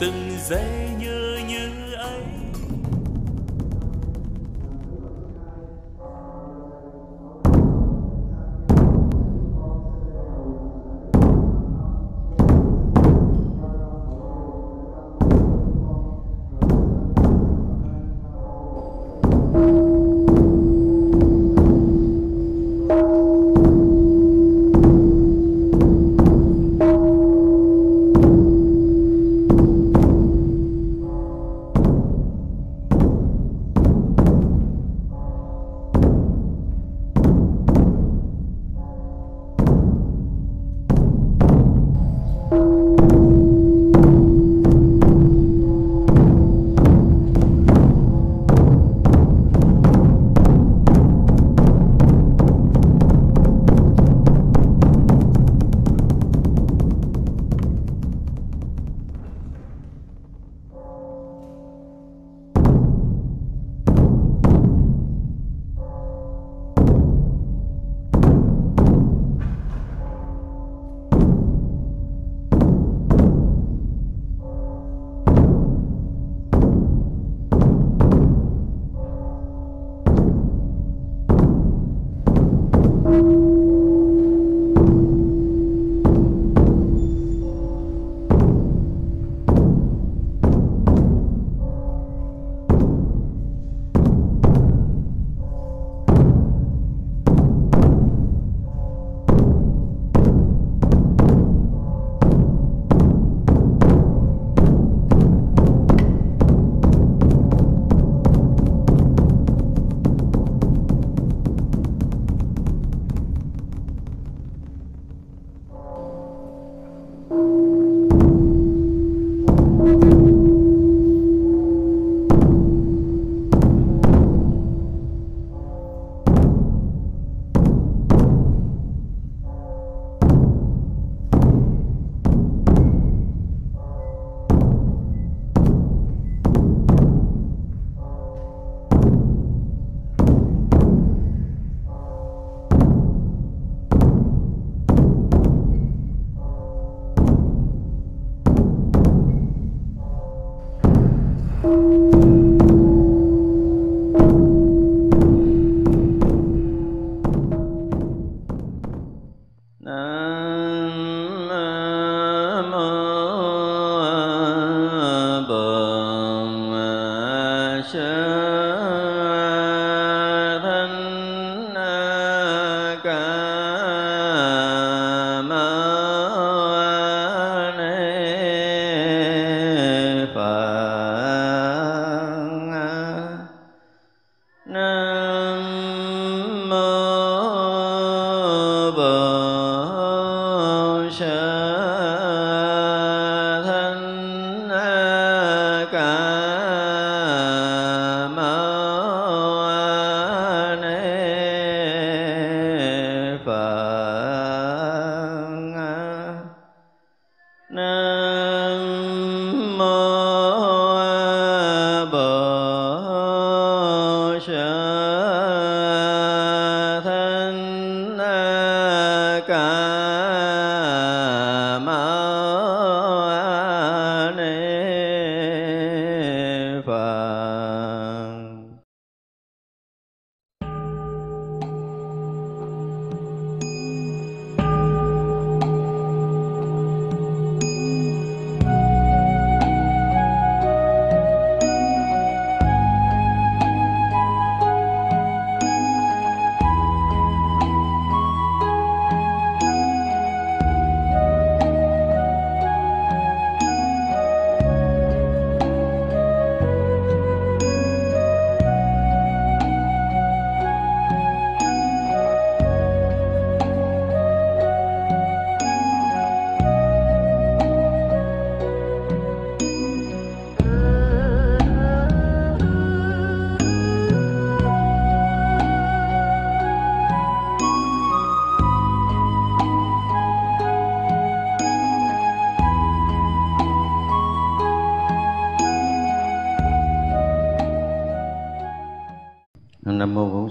từng giây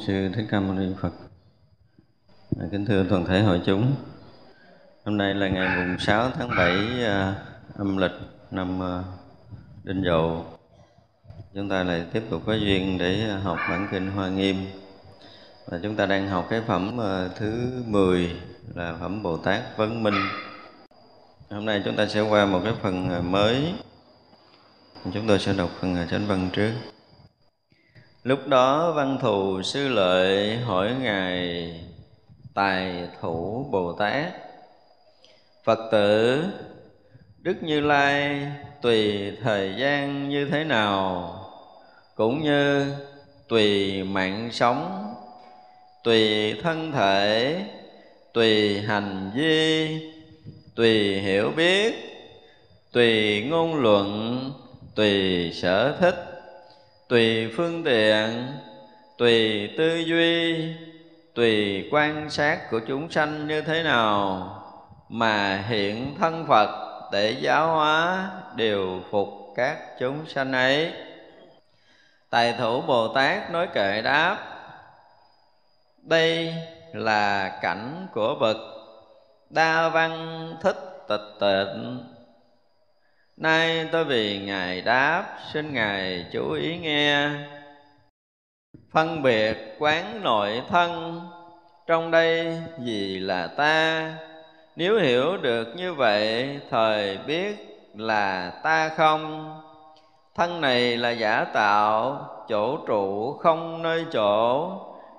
sư thích ca mâu ni phật. Kính thưa toàn thể hội chúng hôm nay là ngày mùng 6 tháng 7 uh, à, âm lịch năm uh, đinh dậu. Chúng ta lại tiếp tục có duyên để học bản kinh hoa nghiêm. Và chúng ta đang học cái phẩm uh, thứ 10 là phẩm bồ tát vấn minh. Hôm nay chúng ta sẽ qua một cái phần mới. Chúng tôi sẽ đọc phần chánh văn trước. Lúc đó văn thù sư lợi hỏi Ngài, Tài thủ Bồ Tát, Phật tử, Đức Như Lai tùy thời gian như thế nào? Cũng như tùy mạng sống, Tùy thân thể, Tùy hành vi, Tùy hiểu biết, Tùy ngôn luận, Tùy sở thích tùy phương tiện, tùy tư duy, tùy quan sát của chúng sanh như thế nào mà hiện thân phật để giáo hóa điều phục các chúng sanh ấy. Tài thủ bồ tát nói kệ đáp, đây là cảnh của bậc đa văn thích tịch tịnh. Nay tôi vì Ngài đáp, xin Ngài chú ý nghe. Phân biệt quán nội thân, trong đây gì là ta? Nếu hiểu được như vậy, thời biết là ta không. Thân này là giả tạo, chỗ trụ không nơi chỗ.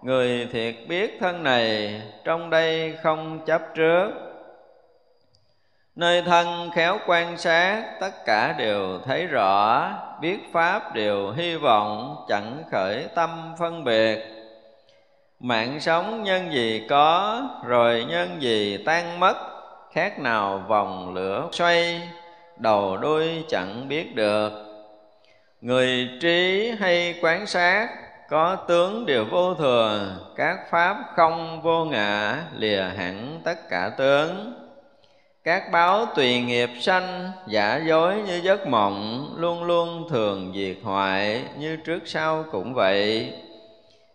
Người thiệt biết thân này, trong đây không chấp trước nơi thân khéo quan sát, tất cả đều thấy rõ. Biết pháp đều hy vọng, chẳng khởi tâm phân biệt. Mạng sống nhân gì có, rồi nhân gì tan mất, khác nào vòng lửa xoay, đầu đuôi chẳng biết được. Người trí hay quán sát, có tướng đều vô thường các pháp không vô ngã, lìa hẳn tất cả tướng các báo tùy nghiệp sanh, giả dối như giấc mộng, luôn luôn thường diệt hoại như trước sau cũng vậy.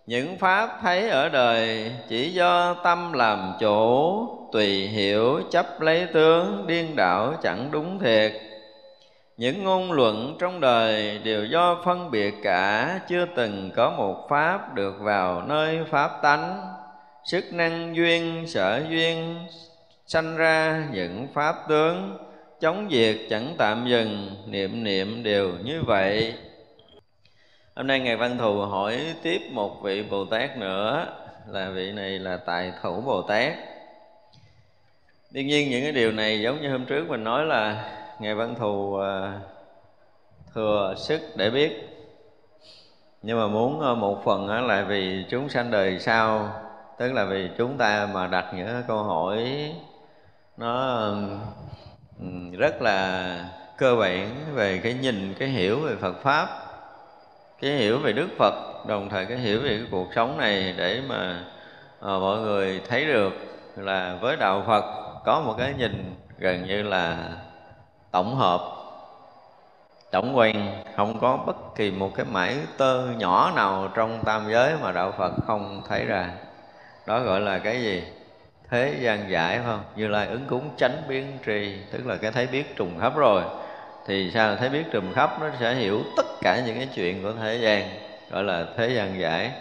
Những pháp thấy ở đời chỉ do tâm làm chủ, tùy hiểu chấp lấy tướng, điên đảo chẳng đúng thiệt. Những ngôn luận trong đời đều do phân biệt cả, chưa từng có một pháp được vào nơi pháp tánh. Sức năng duyên, sở duyên sanh ra những pháp tướng, chống diệt chẳng tạm dừng, niệm niệm đều như vậy. Hôm nay ngài văn thù hỏi tiếp một vị bồ tát nữa, là vị này là tài thủ bồ tát. Đương nhiên những cái điều này giống như hôm trước mình nói là ngài văn thù à, thừa sức để biết. Nhưng mà muốn à, một phần là vì chúng sanh đời sau, tức là vì chúng ta mà đặt những câu hỏi nó ừ, rất là cơ bản về cái nhìn cái hiểu về Phật pháp cái hiểu về Đức Phật đồng thời cái hiểu về cái cuộc sống này để mà à, mọi người thấy được là với đạo Phật có một cái nhìn gần như là tổng hợp tổng quan không có bất kỳ một cái mảy tơ nhỏ nào trong tam giới mà đạo Phật không thấy ra. Đó gọi là cái gì? Thế gian giải không? Như lai ứng cúng tránh biến trì tức là cái thấy biết trùng khắp rồi. Thì sao? Thấy biết trùng khắp nó sẽ hiểu tất cả những cái chuyện của thế gian, gọi là thế gian giải.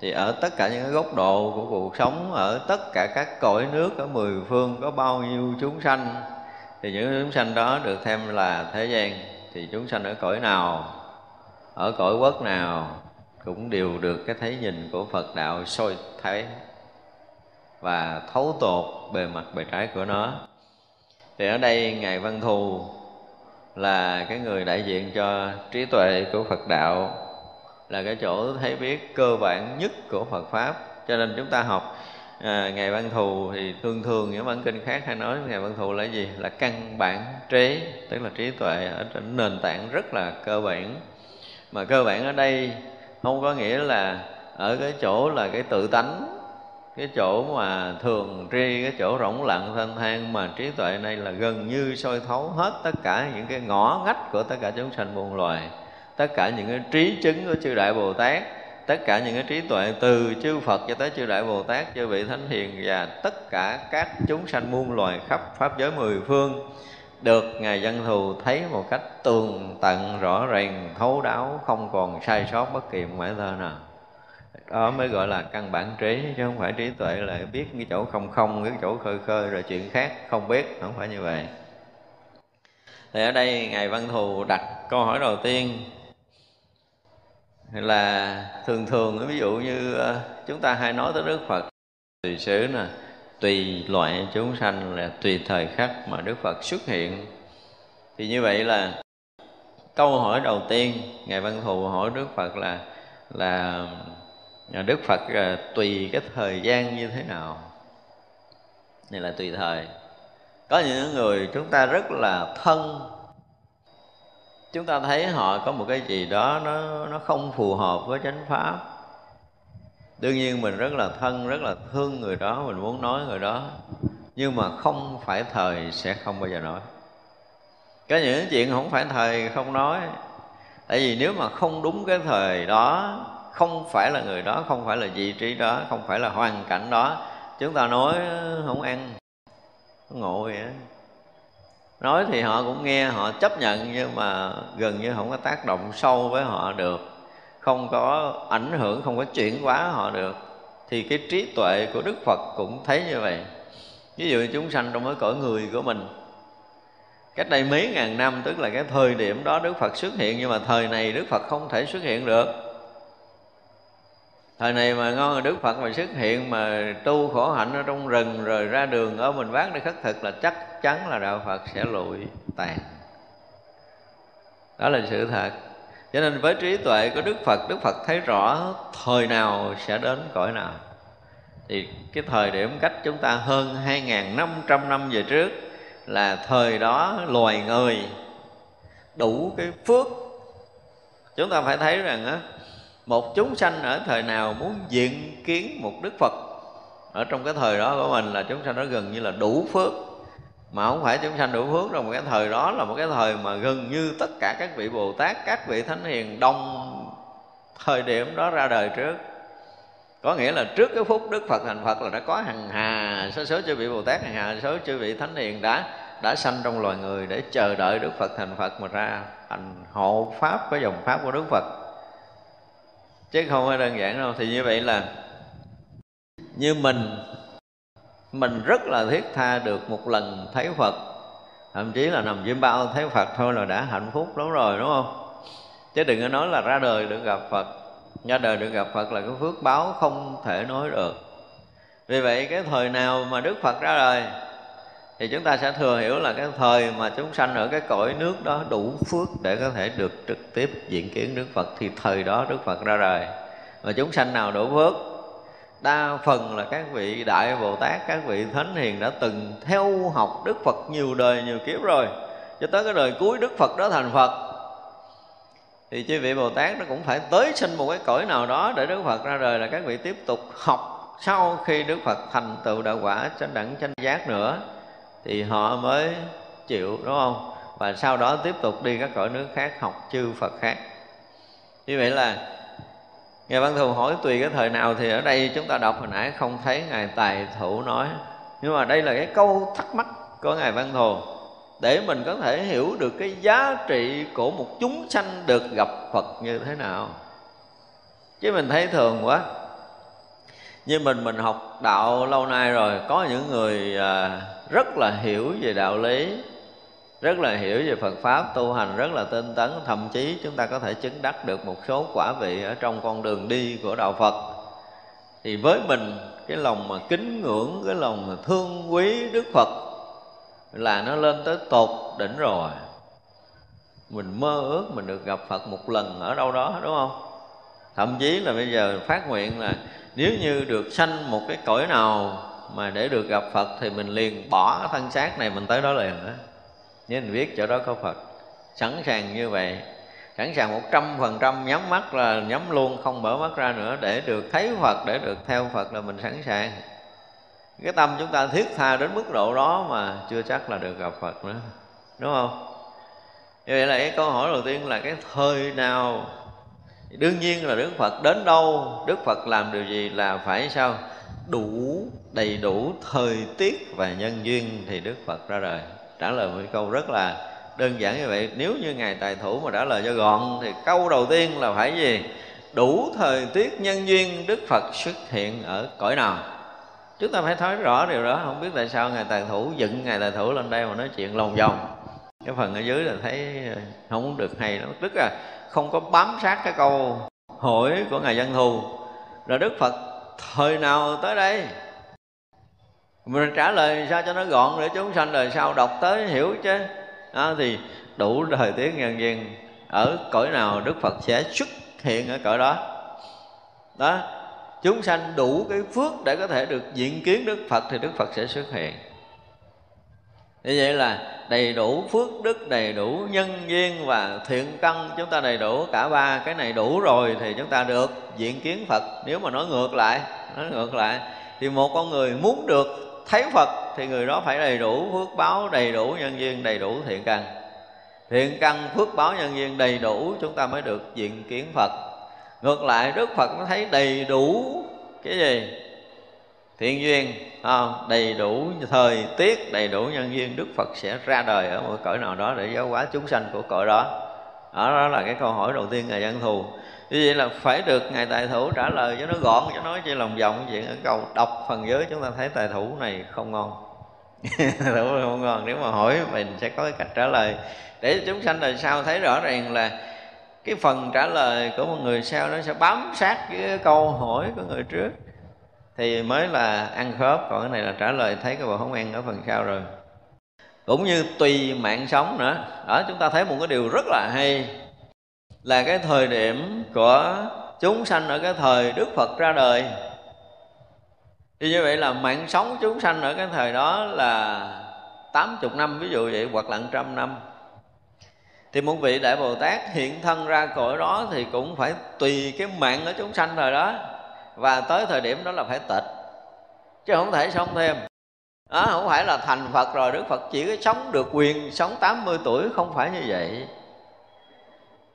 Thì ở tất cả những cái góc độ của cuộc sống, ở tất cả các cõi nước, ở mười phương, có bao nhiêu chúng sanh, thì những chúng sanh đó được thêm là thế gian. Thì chúng sanh ở cõi nào, ở cõi quốc nào, cũng đều được cái thấy nhìn của Phật đạo soi thấy và thấu tột bề mặt bề trái của nó. Thì ở đây ngài văn thù là cái người đại diện cho trí tuệ của phật đạo là cái chỗ thấy biết cơ bản nhất của phật pháp. Cho nên chúng ta học à, ngài văn thù thì thường thường những bản kinh khác hay nói ngài văn thù là gì? Là căn bản trí tức là trí tuệ ở trên nền tảng rất là cơ bản. Mà cơ bản ở đây không có nghĩa là ở cái chỗ là cái tự tánh cái chỗ mà thường tri cái chỗ rỗng lặng thanh thang mà trí tuệ này là gần như soi thấu hết tất cả những cái ngõ ngách của tất cả chúng sanh muôn loài. Tất cả những cái trí chứng của chư đại bồ tát tất cả những cái trí tuệ từ chư Phật cho tới chư Đại Bồ Tát, chư vị Thánh Hiền và tất cả các chúng sanh muôn loài khắp Pháp giới mười phương được Ngài Văn Thù thấy một cách tường tận rõ ràng thấu đáo không còn sai sót bất kỳ một mảy thơ nào đó mới gọi là căn bản trí, chứ không phải trí tuệ là biết cái chỗ không không cái chỗ khơi khơi, rồi chuyện khác không biết, không phải như vậy. Thì ở đây ngài văn thù đặt câu hỏi đầu tiên là thường thường, ví dụ như ờ, chúng ta hay nói tới đức phật, tùy xứ nè, tùy loại chúng sanh là tùy thời khắc mà đức phật xuất hiện. Thì như vậy là câu hỏi đầu tiên ngài văn thù hỏi đức phật là là đức phật à, tùy cái thời gian như thế nào. Này là tùy thời. Có những người chúng ta rất là thân. Chúng ta thấy họ có một cái gì đó nó nó không phù hợp với chánh pháp. Đương nhiên mình rất là thân, rất là thương người đó, mình muốn nói người đó. Nhưng mà không phải thời sẽ không bao giờ nói. Có những chuyện không phải thời không nói. Tại vì nếu mà không đúng cái thời đó không phải là người đó, không phải là vị trí đó, không phải là hoàn cảnh đó. Chúng ta nói không ăn. Ngộ vậy đó. nói thì họ cũng nghe, họ chấp nhận nhưng mà gần như không có tác động sâu với họ được. Không có ảnh hưởng, không có chuyển hóa họ được. Thì cái trí tuệ của đức phật cũng thấy như vậy. Ví dụ chúng sanh trong cái cõi người của mình. Cách đây mấy ngàn năm, tức là cái thời điểm đó đức phật xuất hiện, nhưng mà thời này đức phật không thể xuất hiện được thời này mà ngon đức phật mà xuất hiện mà tu khổ hạnh ở trong rừng rồi ra đường ở mình vác để khất thực là chắc chắn là đạo phật sẽ lụi tàn. Đó là sự thật. Cho nên với trí tuệ của đức phật đức phật thấy rõ thời nào sẽ đến cõi nào. Thì cái thời điểm cách chúng ta hơn 2.500 năm về trước là thời đó loài người đủ cái phước. Chúng ta phải thấy rằng á một chúng sanh ở thời nào muốn diện kiến một đức phật? Ở trong cái thời đó của mình là chúng sanh đó gần như là đủ phước. Mà không phải chúng sanh đủ phước trong một cái thời đó là một cái thời mà gần như tất cả các vị bồ tát, các vị thánh hiền đông thời điểm đó ra đời trước. Có nghĩa là trước cái phút đức phật, thành phật là đã có hàng hà số số chư vị bồ tát hàng hà số chư vị thánh hiền đã đã sanh trong loài người để chờ đợi Đức Phật thành Phật mà ra thành hộ pháp với dòng pháp của Đức Phật chứ không phải đơn giản đâu. Thì như vậy là như mình mình rất là thiết tha được một lần thấy Phật. Thậm chí là nằm chim bao thấy Phật thôi là đã hạnh phúc lắm rồi, đúng không? Chứ đừng có nói là ra đời được gặp Phật. Ra đời được gặp Phật là cái phước báo không thể nói được. Vì vậy cái thời nào mà Đức Phật ra đời thì chúng ta sẽ thừa hiểu là cái thời mà chúng sanh ở cái cõi nước đó đủ phước để có thể được trực tiếp diện kiến Đức Phật, thì thời đó Đức Phật ra đời. Và chúng sanh nào đủ phước? Đa phần là các vị đại bồ tát, các vị thánh hiền đã từng theo học đức phật nhiều đời, nhiều kiếp rồi, cho tới cái đời cuối đức phật đó thành phật. Thì chư vị bồ tát nó cũng phải tới sinh một cái cõi nào đó để đức phật ra đời là các vị tiếp tục học sau khi đức phật thành tựu đạo quả chánh đẳng chánh giác nữa thì họ mới chịu, đúng không? Và sau đó tiếp tục đi các cõi nước khác học chư phật khác. Như vậy là Ngài Văn Thù hỏi tùy cái thời nào thì ở đây chúng ta đọc hồi nãy không thấy Ngài Tài Thủ nói. Nhưng mà đây là cái câu thắc mắc của Ngài Văn Thù. Để mình có thể hiểu được cái giá trị của một chúng sanh được gặp Phật như thế nào. Chứ mình thấy thường quá. Như mình mình học đạo lâu nay rồi Có những người à, rất là hiểu về đạo lý rất là hiểu về Phật pháp tu hành rất là tinh tấn thậm chí chúng ta có thể chứng đắc được một số quả vị ở trong con đường đi của đạo Phật. Thì với mình cái lòng mà kính ngưỡng cái lòng mà thương quý Đức Phật là nó lên tới tột đỉnh rồi. Mình mơ ước mình được gặp Phật một lần ở đâu đó đúng không? Thậm chí là bây giờ phát nguyện là nếu như được sanh một cái cõi nào mà để được gặp Phật thì mình liền bỏ thân xác này mình tới đó liền đó. Nên mình biết chỗ đó có Phật. Sẵn sàng như vậy. Sẵn sàng một trăm phần trăm nhắm mắt là nhắm luôn, không mở mắt ra nữa. Để được thấy Phật, để được theo Phật là mình sẵn sàng. Cái tâm chúng ta thiết tha đến mức độ đó mà chưa chắc là được gặp Phật nữa. Đúng không? Như vậy là cái câu hỏi đầu tiên là cái thời nào đương nhiên là Đức Phật đến đâu, Đức Phật làm điều gì là phải sao? Đủ, đầy đủ thời tiết và nhân duyên thì Đức Phật ra đời. Trả lời một câu rất là đơn giản như vậy. Nếu như ngài tài thủ mà trả lời cho gọn thì câu đầu tiên là phải gì? Đủ thời tiết nhân duyên đức phật xuất hiện ở cõi nào? Chúng ta phải thấy rõ điều đó. Không biết tại sao ngài tài thủ dựng ngài tài thủ lên đây mà nói chuyện lòng vòng. Cái phần ở dưới là thấy không được hay lắm. Tức là không có bám sát cái câu hỏi của ngài dân thù là đức phật thời nào tới đây? Mình trả lời sao cho nó gọn để chúng sanh đời sau đọc tới hiểu chứ. Đó, thì đủ thời tiết nhân duyên ở cõi nào đức phật sẽ xuất hiện ở cõi đó. Đó chúng sanh đủ cái phước để có thể được diện kiến đức phật thì đức phật sẽ xuất hiện như vậy là đầy đủ phước đức đầy đủ nhân duyên và thiện căn chúng ta đầy đủ cả ba cái này đủ rồi thì chúng ta được diện kiến phật nếu mà nói ngược lại nói ngược lại thì một con người muốn được thấy Phật thì người đó phải đầy đủ phước báo, đầy đủ nhân duyên, đầy đủ thiện căn. Thiện căn, phước báo, nhân duyên đầy đủ chúng ta mới được diện kiến Phật. Ngược lại Đức Phật nó thấy đầy đủ cái gì? Thiện duyên, không? đầy đủ thời tiết, đầy đủ nhân duyên Đức Phật sẽ ra đời ở một cõi nào đó để giáo hóa chúng sanh của cõi đó. Đó, đó là cái câu hỏi đầu tiên Ngài dân Thù. Như vậy là phải được ngài tài thủ trả lời cho nó gọn cho nói chỉ lòng vòng chuyện ở câu đọc phần giới chúng ta thấy tài thủ này không ngon. Tài thủ không ngon. Nếu mà hỏi mình sẽ có cái cách trả lời. Để chúng sanh đời sau thấy rõ ràng là cái phần trả lời của một người sau nó sẽ bám sát với cái câu hỏi của người trước thì mới là ăn khớp, còn cái này là trả lời thấy cái bộ không ăn ở phần sau rồi. Cũng như tùy mạng sống nữa. Ở chúng ta thấy một cái điều rất là hay. Là cái thời điểm của chúng sanh ở cái thời Đức Phật ra đời. Thì như vậy là mạng sống chúng sanh ở cái thời đó là 80 năm, ví dụ vậy, hoặc là trăm năm. Thì một vị đại bồ tát hiện thân ra cõi đó thì cũng phải tùy cái mạng ở chúng sanh thời đó và tới thời điểm đó là phải tịch chứ không thể sống thêm. Đó không phải là thành phật rồi đức phật chỉ có sống được quyền sống 80 tuổi không phải như vậy.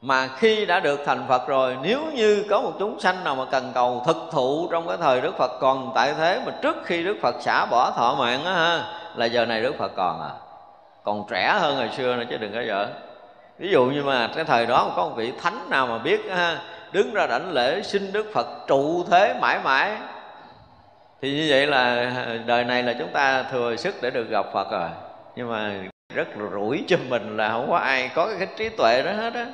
Mà khi đã được thành Phật rồi nếu như có một chúng sanh nào mà cần cầu thực thụ trong cái thời Đức Phật còn tại thế mà trước khi Đức Phật xả bỏ thọ mạng á ha là giờ này Đức Phật còn à. Còn trẻ hơn hồi xưa nữa chứ đừng có giỡn. Ví dụ như mà cái thời đó có một vị thánh nào mà biết ha, đứng ra đảnh lễ, xin đức phật trụ thế mãi mãi. Thì như vậy là đời này là chúng ta thừa sức để được gặp phật rồi. Nhưng mà rất rủi cho mình là không có ai có cái trí tuệ đó hết á.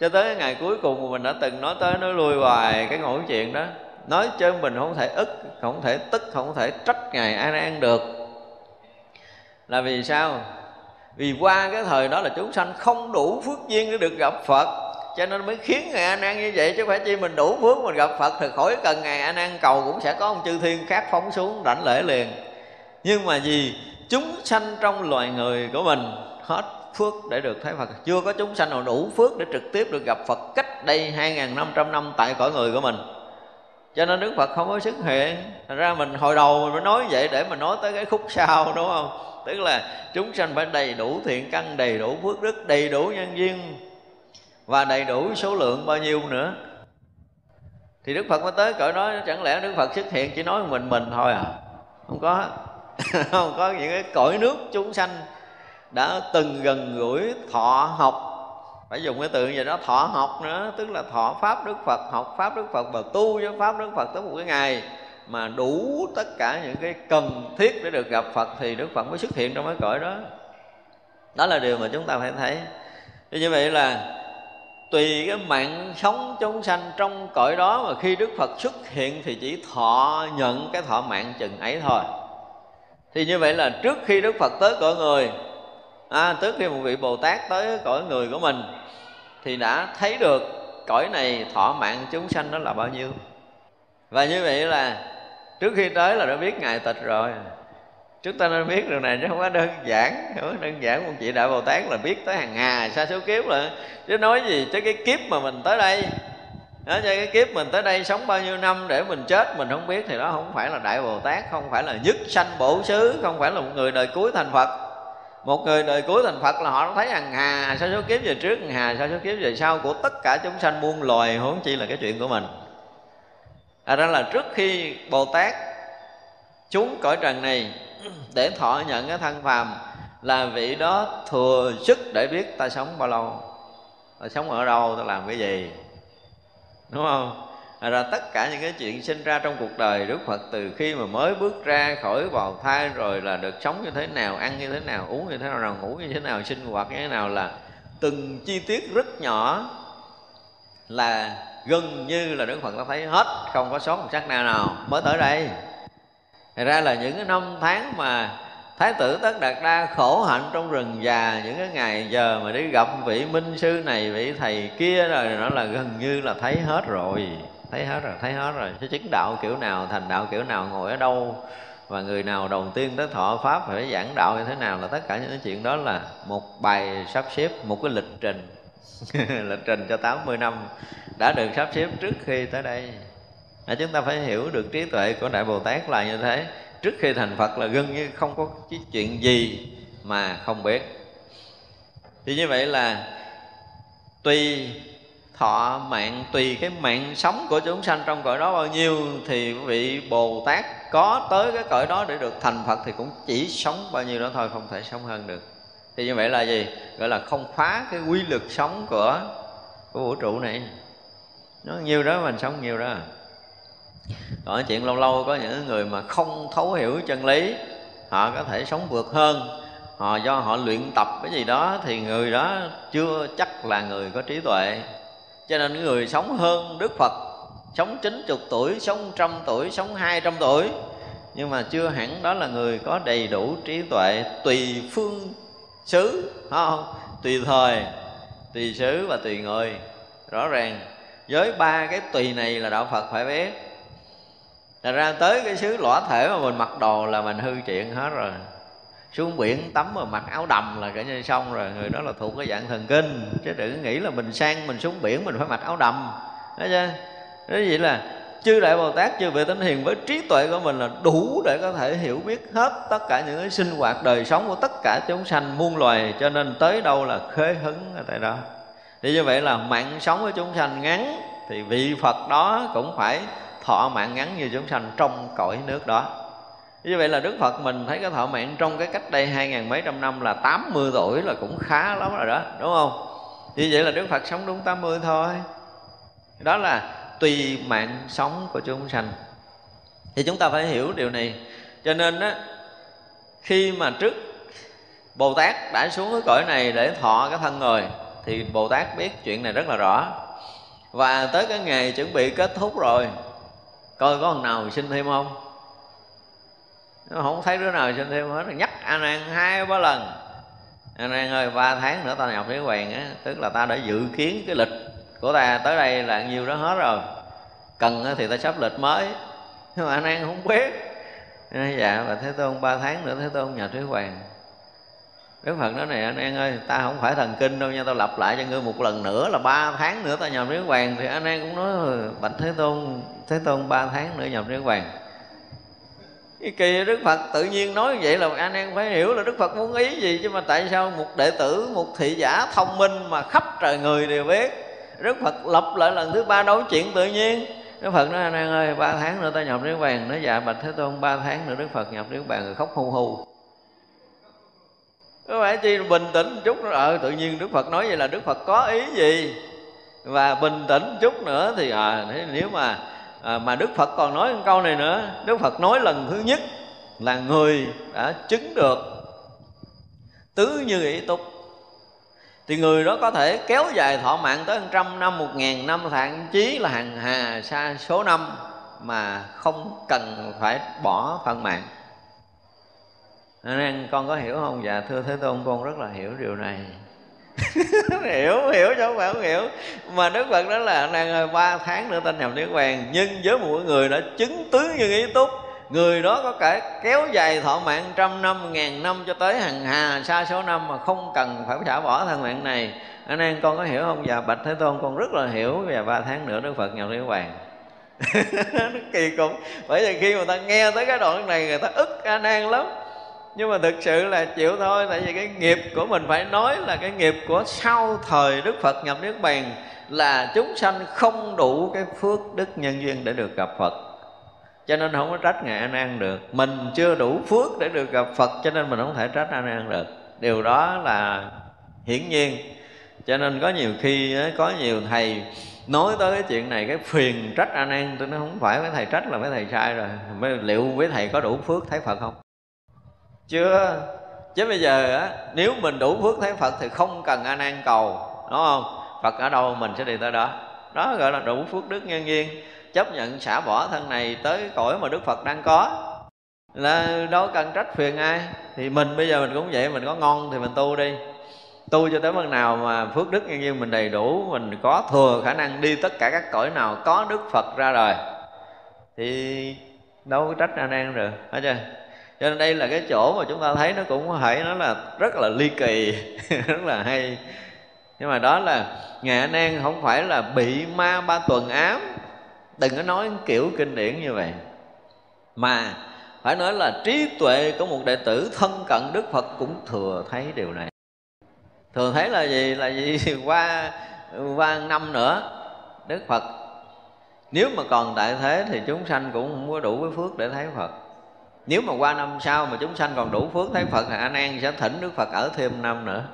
Cho tới cái ngày cuối cùng mình đã từng nói tới, nói lui hoài cái ngồi chuyện đó. Nói cho mình không thể ức, không thể tức, không thể trách ngài an an được. Là vì sao? Vì qua cái thời đó là chúng sanh không đủ phước duyên để được gặp phật cho nên mới khiến ngài a nan như vậy chứ phải chi mình đủ phước mình gặp phật thì khỏi cần ngài a nan cầu cũng sẽ có ông chư thiên khác phóng xuống đảnh lễ liền. Nhưng mà gì? Chúng sanh trong loài người của mình hết phước để được thấy Phật. Chưa có chúng sanh nào đủ phước để trực tiếp được gặp Phật cách đây 2.500 năm tại cõi người của mình. Cho nên Đức Phật không có xuất hiện Thành ra mình hồi đầu mình mới nói vậy để mà nói tới cái khúc sau đúng không? Tức là chúng sanh phải đầy đủ thiện căn, đầy đủ phước đức, đầy đủ nhân duyên. Và đầy đủ số lượng bao nhiêu nữa. Thì Đức Phật mới tới cõi đó Chẳng lẽ Đức Phật xuất hiện chỉ nói mình mình thôi à? Không có. Không có những cái cõi nước chúng sanh đã từng gần gũi, thọ học. Phải dùng cái từ gì đó, thọ học nữa, tức là thọ pháp đức phật, học pháp đức phật và tu với pháp đức phật tới một cái ngày mà đủ tất cả những cái cần thiết để được gặp phật thì đức phật mới xuất hiện trong cái cõi đó. Đó là điều mà chúng ta phải thấy. Thì như vậy là tùy cái mạng sống chúng sanh trong cõi đó mà khi đức phật xuất hiện thì chỉ thọ nhận cái thọ mạng chừng ấy thôi. Thì như vậy là trước khi đức phật tới cõi người à, trước khi một vị bồ tát tới cõi người của mình thì đã thấy được cõi này thọ mạng chúng sanh đó là bao nhiêu. Và như vậy là trước khi tới là đã biết ngài tịch rồi chúng ta nên biết điều này chứ không có đơn giản không có đơn giản. Một vị đại bồ tát là biết tới hàng hà sa số kiếp là chứ nói gì chứ cái kiếp mà mình tới đây? Đó, cho cái kiếp mình tới đây sống bao nhiêu năm để mình chết mình không biết. Thì đó không phải là đại bồ tát không phải là nhất sanh bổ xứ không phải là một người đời cuối thành phật. Một người đời cuối thành phật là họ thấy hàng hà sa số kiếp về trước hàng hà sa số kiếp về sau của tất cả chúng sanh muôn loài huống chi là cái chuyện của mình. À ra là trước khi bồ tát chúng cõi trần này để thọ nhận cái thân phàm là vị đó thừa sức để biết ta sống bao lâu. Ta sống ở đâu ta làm cái gì. Đúng không? À, ra tất cả những cái chuyện sinh ra trong cuộc đời Đức Phật từ khi mà mới bước ra khỏi bào thai rồi là được sống như thế nào ăn như thế nào uống như thế nào, nào ngủ như thế nào sinh hoạt như thế nào là từng chi tiết rất nhỏ là gần như là Đức Phật đã thấy hết không có sót một sắc na nào. Mới tới đây. Thật ra là những cái năm tháng mà Thái tử Tất Đạt Đa khổ hạnh trong rừng già Những cái ngày giờ mà đi gặp vị minh sư này, vị thầy kia rồi Nó là gần như là thấy hết rồi. Thấy hết rồi, thấy hết rồi. Chứ chứng đạo kiểu nào, thành đạo kiểu nào, ngồi ở đâu Và người nào đầu tiên tới thọ Pháp phải giảng đạo như thế nào Là tất cả những cái chuyện đó là một bài sắp xếp, một cái lịch trình. Lịch trình cho 80 năm đã được sắp xếp trước khi tới đây à, chúng ta phải hiểu được trí tuệ của đại bồ tát là như thế. Trước khi thành phật là gần như không có cái chuyện gì mà không biết. Thì như vậy là tùy thọ mạng tùy cái mạng sống của chúng sanh trong cõi đó bao nhiêu thì vị bồ tát có tới cái cõi đó để được thành phật thì cũng chỉ sống bao nhiêu đó thôi không thể sống hơn được. Thì như vậy là gì? Gọi là không phá cái quy luật sống của của vũ trụ này. Nó nhiều đó mình sống nhiều đó à còn chuyện lâu lâu có những người mà không thấu hiểu chân lý, họ có thể sống vượt hơn. Họ do họ luyện tập cái gì đó thì người đó chưa chắc là người có trí tuệ. Cho nên người sống hơn đức phật, sống chín chục tuổi, sống trăm tuổi, sống hai trăm tuổi, nhưng mà chưa hẳn đó là người có đầy đủ trí tuệ, tùy phương xứ không? Tùy thời, tùy xứ và tùy người, rõ ràng. Với ba cái tùy này là đạo phật phải biết. Thật ra tới cái xứ lõa thể mà mình mặc đồ là mình hư chuyện hết rồi. Xuống biển tắm mà mặc áo đầm là cả như xong rồi, người đó là thuộc cái dạng thần kinh. Chứ đừng nghĩ là mình sang mình xuống biển mình phải mặc áo đầm. Đó chứ đó vậy là chư đại bồ tát, chư vị thánh hiền với trí tuệ của mình là đủ để có thể hiểu biết hết tất cả những cái sinh hoạt đời sống của tất cả chúng sanh muôn loài. Cho nên tới đâu là khế hứng ở tại đó. Thì như vậy là mạng sống của chúng sanh ngắn thì vị phật đó cũng phải thọ mạng ngắn như chúng sanh trong cõi nước đó. Như vậy là đức phật mình thấy cái thọ mạng trong cái cách đây hai ngàn mấy trăm năm là 80 tuổi là cũng khá lắm rồi đó, đúng không? Như vậy là đức phật sống đúng 80 thôi. Đó là tùy mạng sống của chúng sanh. Thì chúng ta phải hiểu điều này. Cho nên á, khi mà trước bồ tát đã xuống cái cõi này để thọ cái thân người thì bồ tát biết chuyện này rất là rõ. Và tới cái ngày chuẩn bị kết thúc rồi coi có thằng nào xin thêm không? Nó không thấy đứa nào xin thêm hết. Nhắc a nan hai ba lần. A nan ơi, ba tháng nữa ta nhập thế hoàng á, tức là ta đã dự kiến cái lịch của ta tới đây là nhiêu đó hết rồi. Cần thì ta sắp lịch mới. Nhưng mà a nan không biết. Dạ và thế tôn ba tháng nữa, thế tôn nhập thế hoàng Đức Phật nói này, anh An ơi, Ta không phải thần kinh đâu nha, Tao lặp lại cho ngươi một lần nữa là ba tháng nữa ta nhập Niết Hoàng Thì anh An cũng nói ừ, Bạch Thế Tôn Thế Tôn ba tháng nữa nhập Niết bàn. Cái kỳ Đức Phật tự nhiên nói vậy là anh em phải hiểu là Đức Phật muốn ý gì chứ mà tại sao một đệ tử, một thị giả thông minh mà khắp trời người đều biết? Đức Phật lập lại lần thứ ba đối chuyện tự nhiên. Đức Phật nói anh em ơi ba tháng nữa ta nhập Niết Bàn. Nói dạ Bạch Thế Tôn ba tháng nữa Đức Phật nhập Niết Bàn rồi khóc hu hu. Có phải chi bình tĩnh chút nữa. Ờ tự nhiên đức phật nói vậy là đức phật có ý gì? Và bình tĩnh chút nữa thì à nếu mà à, mà đức phật còn nói một câu này nữa. Đức phật nói lần thứ nhất là người đã chứng được tứ như ý túc. Thì người đó có thể kéo dài thọ mạng tới trăm năm một ngàn năm thậm chí là hàng hà xa số năm mà không cần phải bỏ phần mạng. Nên con có hiểu không? Dạ thưa thế tôn con rất là hiểu điều này. hiểu hiểu chứ không phải không hiểu. Mà đức phật đó là đang ba tháng nữa ta nhập niết bàn nhưng với một người đã chứng tướng như ý túc. Người đó có cả kéo dài thọ mạng trăm năm, ngàn năm cho tới hàng hà xa số năm mà không cần phải trả bỏ thân mạng này. Anh em con có hiểu không? Dạ bạch thế tôn, con rất là hiểu và ba tháng nữa đức phật nhập niết bàn nó kỳ cục. Bởi vì khi mà ta nghe tới cái đoạn này, người ta ức anh em lắm nhưng mà thực sự là chịu thôi, tại vì cái nghiệp của mình phải nói là cái nghiệp của sau thời đức phật nhập niết bàn là chúng sanh không đủ cái phước đức nhân duyên để được gặp phật. Cho nên không có trách ngài an an được. Mình chưa đủ phước để được gặp phật, cho nên mình không thể trách an an được. Điều đó là hiển nhiên. Cho nên có nhiều khi có nhiều thầy nói tới cái chuyện này, cái phiền trách an an, tôi nói không phải với thầy trách là với thầy sai rồi. Liệu với thầy có đủ phước thấy phật không? Chưa? Chứ bây giờ á, nếu mình đủ phước thấy phật thì không cần a nan cầu, đúng không? Phật ở đâu mình sẽ đi tới đó. Đó gọi là đủ phước đức nhân duyên chấp nhận xả bỏ thân này tới cõi mà đức phật đang có. Là đâu cần trách phiền ai. Thì mình bây giờ mình cũng vậy, mình có ngon thì mình tu đi. Tu cho tới mức nào mà phước đức nhân duyên mình đầy đủ, mình có thừa khả năng đi tất cả các cõi nào có đức phật ra rồi thì đâu có trách anh em được hết chưa? Cho nên đây là cái chỗ mà chúng ta thấy nó cũng phải nó là rất là ly kỳ, rất là hay. Nhưng mà đó là ngài anh em không phải là bị ma ba tuần ám. Đừng có nói kiểu kinh điển như vậy. Mà phải nói là trí tuệ của một đệ tử thân cận đức phật cũng thừa thấy điều này. Thừa thấy là gì? Là gì? Qua qua năm nữa, đức phật. Nếu mà còn tại thế thì chúng sanh cũng không có đủ cái phước để thấy phật nếu mà qua năm sau mà chúng sanh còn đủ phước, thấy phật thì anh an, sẽ thỉnh đức phật ở thêm năm nữa.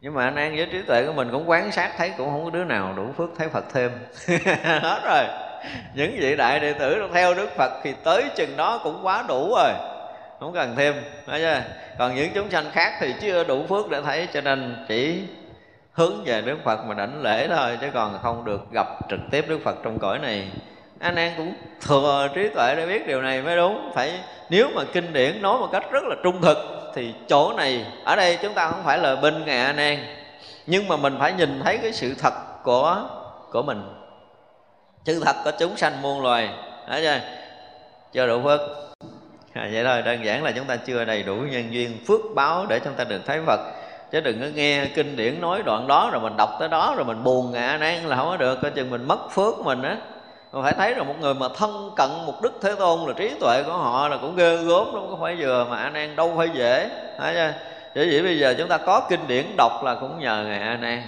Nhưng mà anh an với trí tuệ của mình cũng quán sát, thấy cũng không có đứa nào đủ phước, thấy phật thêm. Hết rồi. Những vị đại đệ tử theo đức phật thì tới chừng đó cũng quá đủ rồi. Không cần thêm, thấy chưa? Còn những chúng sanh khác thì chưa đủ phước để thấy, cho nên chỉ hướng về đức phật mà đảnh lễ thôi, chứ còn không được gặp trực tiếp đức phật trong cõi này. Anh an cũng thừa trí tuệ để biết điều này mới đúng. Phải nếu mà kinh điển nói một cách rất là trung thực thì chỗ này ở đây chúng ta không phải là bên ngài an nhưng mà mình phải nhìn thấy cái sự thật của của mình. Sự thật của chúng sanh muôn loài thấy chưa? Chưa đủ phước. À, vậy thôi đơn giản là chúng ta chưa đầy đủ nhân duyên phước báo để chúng ta được thấy phật. Chứ đừng có nghe kinh điển nói đoạn đó rồi mình đọc tới đó rồi mình buồn ngạ nan là không có được coi chừng mình mất phước mình á mà phải thấy rằng một người mà thân cận một đức thế tôn là trí tuệ của họ là cũng ghê gớm lắm, có phải vừa mà anh nan đâu phải dễ. Thấy chưa? Chỉ vậy bây giờ chúng ta có kinh điển đọc là cũng nhờ ngài anh nan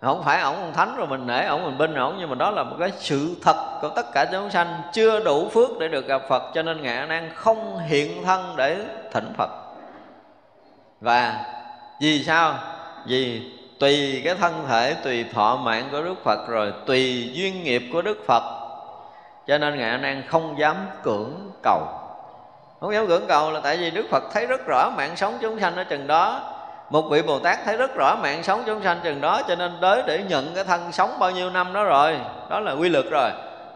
không phải ổng ông thánh rồi mình nể ổng, mình binh ổng, nhưng mà đó là một cái sự thật của tất cả chúng sanh. Chưa đủ phước để được gặp Phật, cho nên ngài A không hiện thân để thỉnh Phật. Và vì sao? Vì tùy cái thân thể, tùy thọ mạng của Đức Phật rồi, tùy duyên nghiệp của Đức Phật. Cho nên ngài A không dám cưỡng cầu. Không dám cưỡng cầu là tại vì Đức Phật thấy rất rõ mạng sống chúng sanh ở chừng đó. Một vị bồ tát thấy rất rõ mạng sống chúng sanh chừng đó, cho nên tới để nhận cái thân sống bao nhiêu năm đó rồi. Đó là quy luật rồi.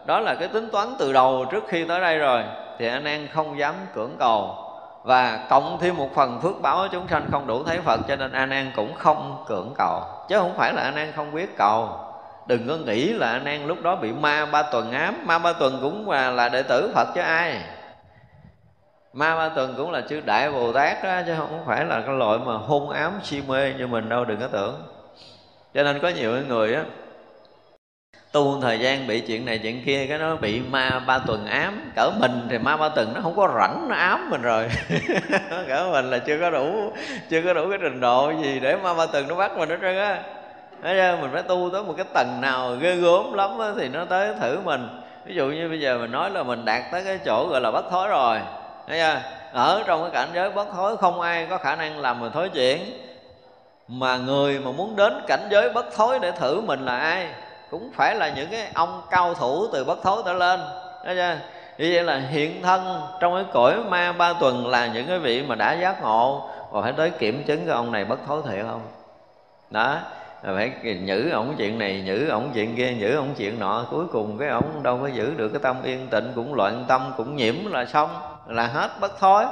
Đó là cái tính toán từ đầu trước khi tới đây rồi. Thì anh an không dám cưỡng cầu và cộng thêm một phần phước báo chúng sanh không đủ thấy Phật cho nên A Nan cũng không cưỡng cầu. Chứ không phải là A Nan không biết cầu. Đừng có nghĩ là A Nan lúc đó bị ma ba tuần ám. Ma ba tuần cũng là, là đệ tử Phật chứ ai. Ma ba tuần cũng là chư đại bồ tát đó chứ không phải là cái loại mà hôn ám si mê như mình đâu đừng có tưởng. Cho nên có nhiều người á tu thời gian bị chuyện này chuyện kia cái nó bị ma ba tuần ám cỡ mình thì ma ba tuần nó không có rảnh nó ám mình rồi. Cỡ mình là chưa có đủ chưa có đủ cái trình độ gì để ma ba tuần nó bắt mình hết trơn á. Thấy chưa? mình phải tu tới một cái tầng nào ghê gớm lắm đó, thì nó tới thử mình. Ví dụ như bây giờ mình nói là mình đạt tới cái chỗ gọi là bất thối rồi. Thấy chưa? ở trong cái cảnh giới bất thối không ai có khả năng làm mình thối chuyển. Mà người mà muốn đến cảnh giới bất thối để thử mình là ai? Cũng phải là những cái ông cao thủ từ bất thối trở lên. Đó chưa? như vậy là hiện thân trong cái cõi ma ba tuần là những cái vị mà đã giác ngộ. Và phải tới kiểm chứng cái ông này bất thối thiệt không? Đó. Phải nhử ổng chuyện này nhử ổng chuyện kia nhử ổng chuyện nọ. Cuối cùng cái ổng đâu có giữ được cái tâm yên tịnh cũng loạn tâm, cũng nhiễm là xong, là hết bất thối.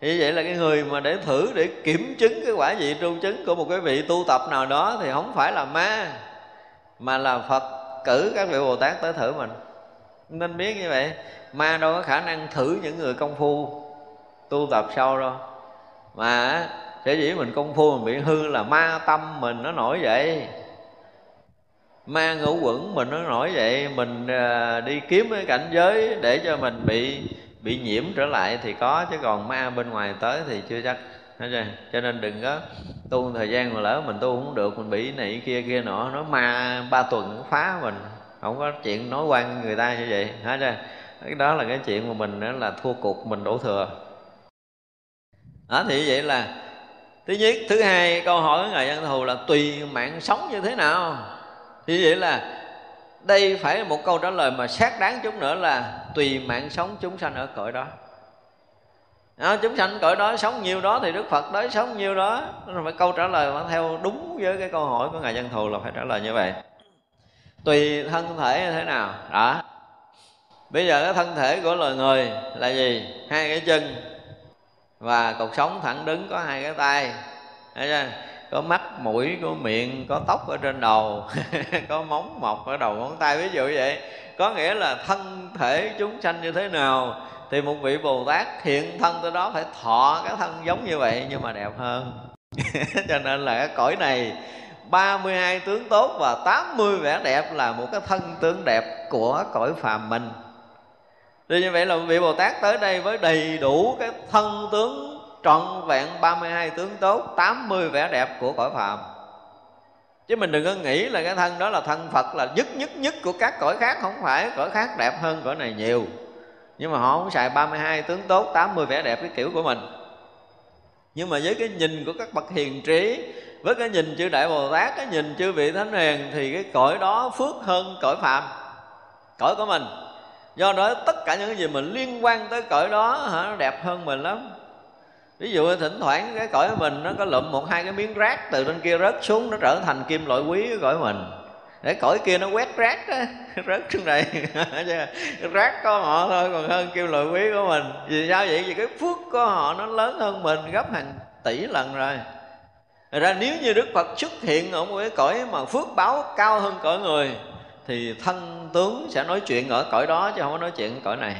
Như vậy là cái người mà để thử, để kiểm chứng cái quả vị tru chứng của một cái vị tu tập nào đó thì không phải là ma mà là phật, cử các vị bồ tát tới thử mình. Nên biết như vậy, ma đâu có khả năng thử những người công phu tu tập sâu đâu. Mà sẽ dĩ mình công phu mình bị hư là ma tâm mình nó nổi dậy. Ma ngũ quẩn mình nó nổi dậy, mình à, đi kiếm cái cảnh giới để cho mình bị bị nhiễm trở lại thì có, chứ còn ma bên ngoài tới thì chưa chắc cho nên đừng có tu thời gian mà lỡ mình tu không được, mình bị này kia kia nọ, nó ma, ba tuần phá mình. Không có chuyện nói quan người ta như vậy. Hết chưa cái đó là cái chuyện mà mình đó là thua cuộc, mình đổ thừa. Đó thì vậy là thứ nhất, thứ hai, câu hỏi của ngài văn thù là tùy mạng sống như thế nào. Thì vậy là đây phải một câu trả lời mà xác đáng chút nữa là tùy mạng sống chúng sanh ở cõi đó à, chúng sanh cõi đó sống nhiêu đó thì đức phật tới sống nhiêu đó. Nó phải câu trả lời mà theo đúng với cái câu hỏi của ngài dân thù là phải trả lời như vậy. Tùy thân thể như thế nào? Đó. Bây giờ cái thân thể của loài người là gì? Hai cái chân. Và cột sống thẳng đứng có hai cái tay. Chưa? có mắt mũi có miệng có tóc ở trên đầu có móng mọc ở đầu ngón tay. Ví dụ vậy. Có nghĩa là thân thể chúng sanh như thế nào? Thì một vị bồ tát hiện thân tới đó phải thọ cái thân giống như vậy nhưng mà đẹp hơn. Cho nên là cái cõi này 32 tướng tốt và 80 vẻ đẹp là một cái thân tướng đẹp của cõi phàm mình. Thì như vậy là vị Bồ Tát tới đây với đầy đủ cái thân tướng trọn vẹn 32 tướng tốt 80 vẻ đẹp của cõi phàm. Chứ mình đừng có nghĩ là cái thân đó là thân Phật là nhất nhất nhất của các cõi khác, không phải cõi khác đẹp hơn cõi này nhiều nhưng mà họ không xài 32 tướng tốt 80 vẻ đẹp cái kiểu của mình. Nhưng mà với cái nhìn của các bậc hiền trí, với cái nhìn chư đại bồ tát, cái nhìn chư vị thánh hiền, thì cái cõi đó phước hơn cõi phạm cõi của mình. Do đó tất cả những cái gì mình liên quan tới cõi đó, hả, nó đẹp hơn mình lắm. Ví dụ thỉnh thoảng cái cõi của mình nó có lụm một hai cái miếng rác từ trên kia rớt xuống, nó trở thành kim loại quý của cõi mình để cõi kia nó quét rác á, rớt xuống đây rác có họ thôi, còn hơn kim loại quý của mình. Vì sao vậy? Vì cái phước của họ nó lớn hơn mình gấp hàng tỷ lần rồi. Thật ra nếu như Đức Phật xuất hiện ở một cái cõi mà phước báo cao hơn cõi người, Thì thân tướng sẽ nói chuyện ở cõi đó, chứ không có nói chuyện ở cõi này.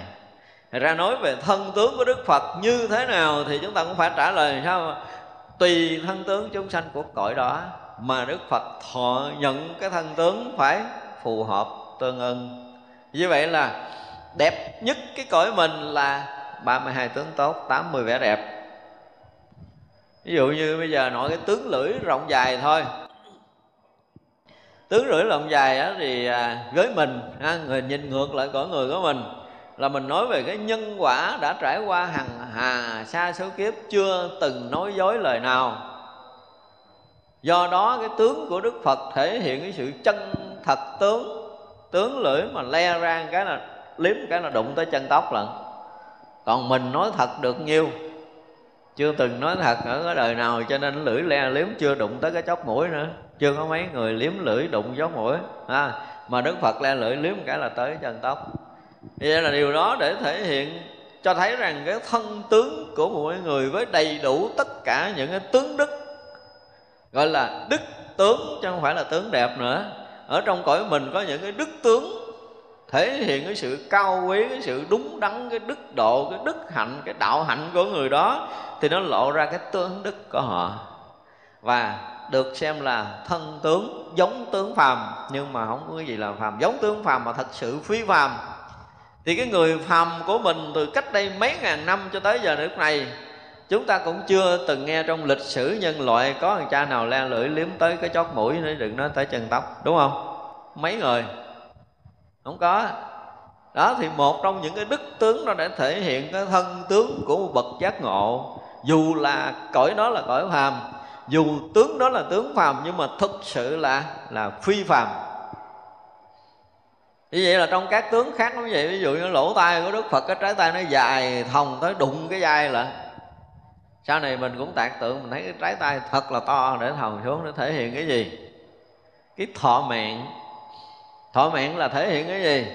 Thật ra nói về thân tướng của Đức Phật như thế nào Thì chúng ta cũng phải trả lời, sao? Tùy thân tướng chúng sanh của cõi đó. Mà Đức Phật thọ nhận cái thân tướng phải phù hợp tương ưng. Như vậy là đẹp nhất cái cõi mình là 32 tướng tốt, 80 vẻ đẹp. Ví dụ như bây giờ nói cái tướng lưỡi rộng dài thôi. Tướng lưỡi rộng dài á, thì à, với mình ha, người nhìn ngược lại cõi người của mình. Là mình nói về cái nhân quả đã trải qua hằng hà xa số kiếp chưa từng nói dối lời nào do đó cái tướng của đức phật thể hiện cái sự chân thật tướng. Tướng lưỡi mà le ra cái là liếm cái là đụng tới chân tóc lận. Còn mình nói thật được nhiêu chưa từng nói thật ở cái đời nào cho nên lưỡi le liếm chưa đụng tới cái chóp mũi nữa. Chưa có mấy người liếm lưỡi đụng chóp mũi à, mà đức phật le lưỡi liếm cái là tới chân tóc. Vậy là điều đó để thể hiện cho thấy rằng cái thân tướng của mỗi người với đầy đủ tất cả những cái tướng đức gọi là đức tướng, chứ không phải là tướng đẹp nữa. Ở trong cõi mình có những cái đức tướng thể hiện cái sự cao quý, cái sự đúng đắn, cái đức độ, cái đức hạnh, cái đạo hạnh của người đó, thì nó lộ ra cái tướng đức của họ. Và được xem là thân tướng giống tướng phàm, nhưng mà không có cái gì là phàm. Giống tướng phàm mà thật sự phi phàm. Thì cái người phàm của mình từ cách đây mấy ngàn năm cho tới giờ nước này chúng ta cũng chưa từng nghe trong lịch sử nhân loại có thằng cha nào le lưỡi liếm tới cái chót mũi nữa đừng nói tới chân tóc, đúng không? Mấy người? Không có. Đó, thì một trong những cái đức tướng nó để thể hiện cái thân tướng của một bậc giác ngộ. Dù là cõi đó là cõi phàm, dù tướng đó là tướng phàm, nhưng mà thực sự là là phi phàm. Như vậy là trong các tướng khác cũng vậy. Ví dụ như lỗ tai của đức phật, cái trái tay nó dài thòng tới đụng cái vai là sau này mình cũng tạc tượng mình thấy cái trái tay thật là to để thòng xuống để thể hiện cái gì? Cái thọ mạng. Thọ mạng là thể hiện cái gì?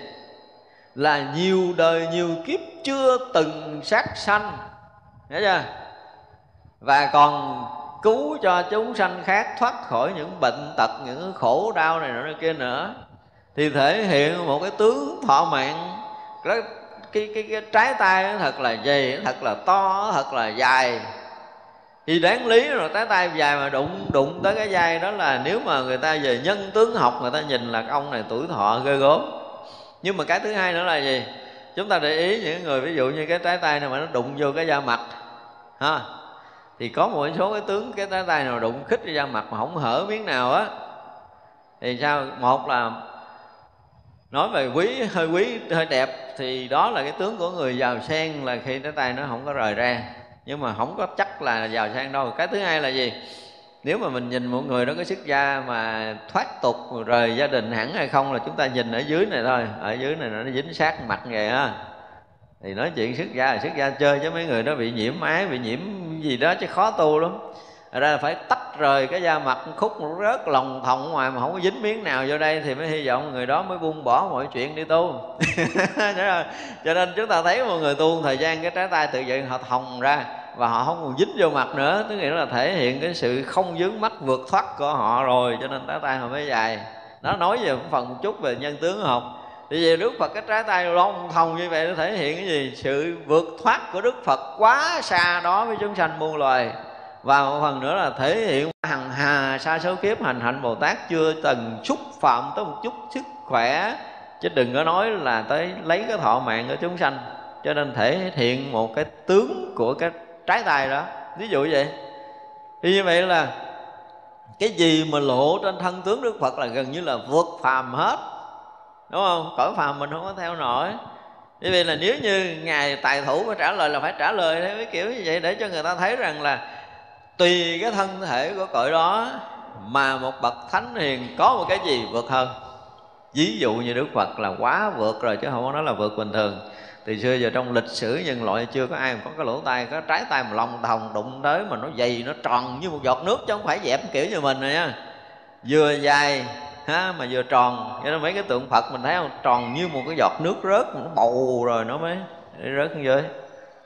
Là nhiều đời nhiều kiếp chưa từng sát sanh. Hiểu chưa? Và còn cứu cho chúng sanh khác thoát khỏi những bệnh tật những khổ đau này nọ kia nữa. Thì thể hiện một cái tướng thọ mạng. Cái cái cái, cái trái tay thật là dày thật là to thật là dài thì đáng lý rồi trái tay dài mà đụng đụng tới cái dây đó là nếu mà người ta về nhân tướng học, người ta nhìn là ông này tuổi thọ ghê gớm. Nhưng mà cái thứ hai nữa là gì? Chúng ta để ý những người ví dụ như cái trái tay này mà nó đụng vô cái da mặt, ha? Thì có một số cái tướng cái trái tay nào đụng khích ra mặt mà không hở miếng nào á. Thì sao? Một là nói về quý, hơi quý, hơi đẹp, thì đó là cái tướng của người giàu sen là khi trái tay nó không có rời ra nhưng mà không có chắc là giàu sang đâu. Cái thứ hai là gì? Nếu mà mình nhìn một người đó có sức gia mà thoát tục rời gia đình hẳn hay không là chúng ta nhìn ở dưới này thôi. Ở dưới này nó dính sát mặt vậy á thì nói chuyện sức gia là sức gia chơi, chứ mấy người đó bị nhiễm ái, bị nhiễm gì đó chứ khó tu lắm. Thật ra là phải tách rời cái da mặt khúc rớt lòng thòng ngoài mà không có dính miếng nào vô đây thì mới hy vọng người đó mới buông bỏ mọi chuyện đi tu. Cho nên chúng ta thấy một người tu thời gian cái trái tay tự dựng họ thòng ra và họ không còn dính vô mặt nữa tức nghĩa là thể hiện cái sự không dướng mắt vượt thoát của họ rồi cho nên trái tay họ mới dài. Nó nói về phần một chút về nhân tướng học. Thì về Đức Phật cái trái tay long thòng như vậy nó thể hiện cái gì? Sự vượt thoát của Đức Phật quá xa đó với chúng sanh muôn loài và một phần nữa là thể hiện hằng hà sa số kiếp hành hạnh bồ tát chưa từng xúc phạm tới một chút sức khỏe. Chứ đừng có nói là tới lấy cái thọ mạng của chúng sanh. Cho nên thể hiện một cái tướng của cái trái tài đó. Ví dụ vậy. Thì như vậy là cái gì mà lộ trên thân tướng đức phật là gần như là vượt phàm hết. Đúng không? Cõi phàm mình không có theo nổi. Như vậy là nếu như ngài tài thủ có trả lời là phải trả lời theo cái kiểu như vậy để cho người ta thấy rằng là tùy cái thân thể của cõi đó mà một bậc thánh hiền có một cái gì vượt hơn. Ví dụ như đức phật là quá vượt rồi chứ không có nói là vượt bình thường. Từ xưa giờ trong lịch sử nhân loại chưa có ai có cái lỗ tay có trái tay mà lòng thòng đụng tới mà nó dày, nó tròn như một giọt nước chứ không phải dẹp kiểu như mình rồi nha. Vừa dài, ha, mà vừa tròn. Cho nên mấy cái tượng phật mình thấy không? Tròn như một cái giọt nước rớt nó bầu rồi nó mới rớt xuống dưới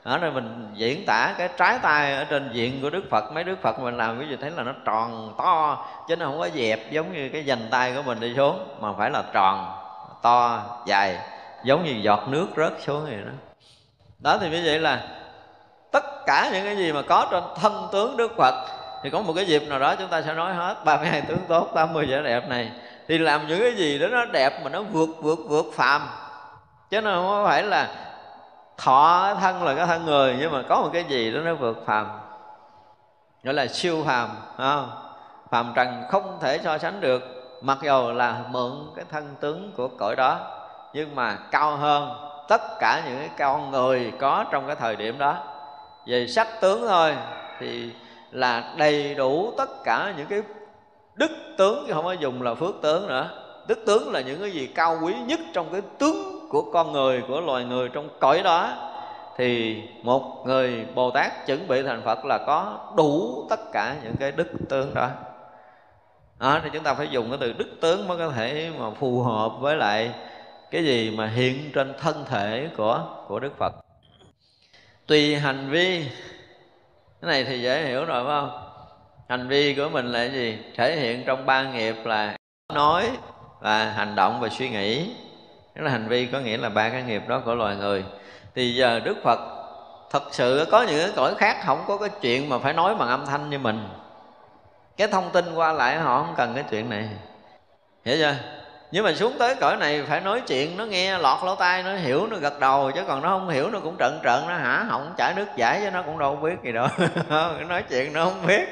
ở đây mình diễn tả cái trái tay ở trên diện của đức phật. Mấy đức phật mình làm ví dụ thấy là nó tròn to, chứ nó không có dẹp giống như cái dành tay của mình đi xuống, mà phải là tròn, to, dài, giống như giọt nước rớt xuống vậy đó. Đó thì như vậy là tất cả những cái gì mà có trên thân tướng đức phật, thì có một cái dịp nào đó chúng ta sẽ nói hết 32 tướng tốt 80 vẻ đẹp này. Thì làm những cái gì đó nó đẹp mà nó vượt vượt vượt phàm. Chứ nó không phải là thọ thân là cái thân người, nhưng mà có một cái gì đó nó vượt phàm. Gọi là siêu phàm không? phàm trần không thể so sánh được. Mặc dù là mượn cái thân tướng của cõi đó, nhưng mà cao hơn tất cả những cái con người có trong cái thời điểm đó. Về sắc tướng thôi, thì là đầy đủ tất cả những cái đức tướng chứ không có dùng là phước tướng nữa. Đức tướng là những cái gì cao quý nhất trong cái tướng của con người của loài người trong cõi đó thì một người bồ tát chuẩn bị thành phật là có đủ tất cả những cái đức tướng đó. Đó, thì chúng ta phải dùng cái từ đức tướng mới có thể mà phù hợp với lại cái gì mà hiện trên thân thể của của đức phật. Tùy hành vi cái này thì dễ hiểu rồi phải không? Hành vi của mình là gì? Thể hiện trong ba nghiệp là nói và hành động và suy nghĩ đó là hành vi có nghĩa là ba cái nghiệp đó của loài người, thì giờ đức phật thật sự có những cái cõi khác, không có cái chuyện mà phải nói bằng âm thanh như mình. Cái thông tin qua lại họ không cần cái chuyện này. Hiểu chưa? Nhưng mà xuống tới cõi này phải nói chuyện, nó nghe lọt lỗ tai, nó hiểu, nó gật đầu, chứ còn nó không hiểu, nó cũng trợn trợn, nó hả họng chảy nước giải, chứ nó cũng đâu biết gì đâu. Nói chuyện nó không biết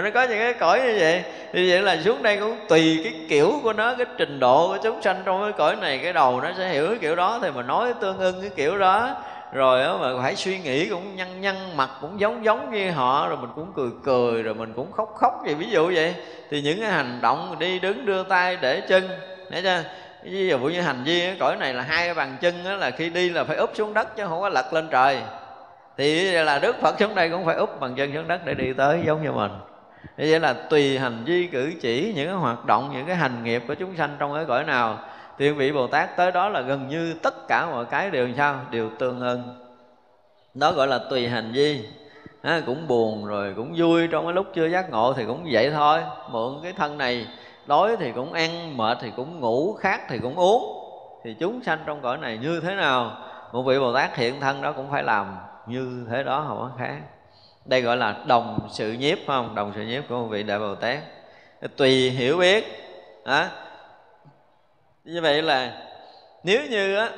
nó có những cái cõi như vậy. Như vậy là xuống đây cũng tùy cái kiểu của nó, cái trình độ của chúng sanh trong cái cõi này, cái đầu nó sẽ hiểu cái kiểu đó thì mà nói tương ưng cái kiểu đó. Rồi đó mà phải suy nghĩ cũng nhăn nhăn, mặt cũng giống giống như họ, rồi mình cũng cười cười, rồi mình cũng khóc khóc vậy ví dụ vậy, thì những cái hành động đi đứng đưa tay để chân thấy chưa ví dụ như hành vi cái cõi này là hai cái bàn chân đó là khi đi là phải úp xuống đất chứ không có lật lên trời. Thì là đức phật xuống đây cũng phải úp bàn chân xuống đất để đi tới giống như mình như vậy là tùy hành vi cử chỉ những cái hoạt động những cái hành nghiệp của chúng sanh trong cái cõi nào thì vị bồ tát tới đó là gần như tất cả mọi cái đều sao? Đều tương ưng. Đó gọi là tùy hành vi. À, cũng buồn rồi cũng vui trong cái lúc chưa giác ngộ thì cũng vậy thôi. Mượn cái thân này đói thì cũng ăn mệt thì cũng ngủ khát thì cũng uống. Thì chúng sanh trong cõi này như thế nào? Một vị bồ tát hiện thân đó cũng phải làm như thế đó không có khác đây gọi là đồng sự nhiếp không? Đồng sự nhiếp của một vị đại bồ tát. Tùy hiểu biết đó. như vậy là nếu như á,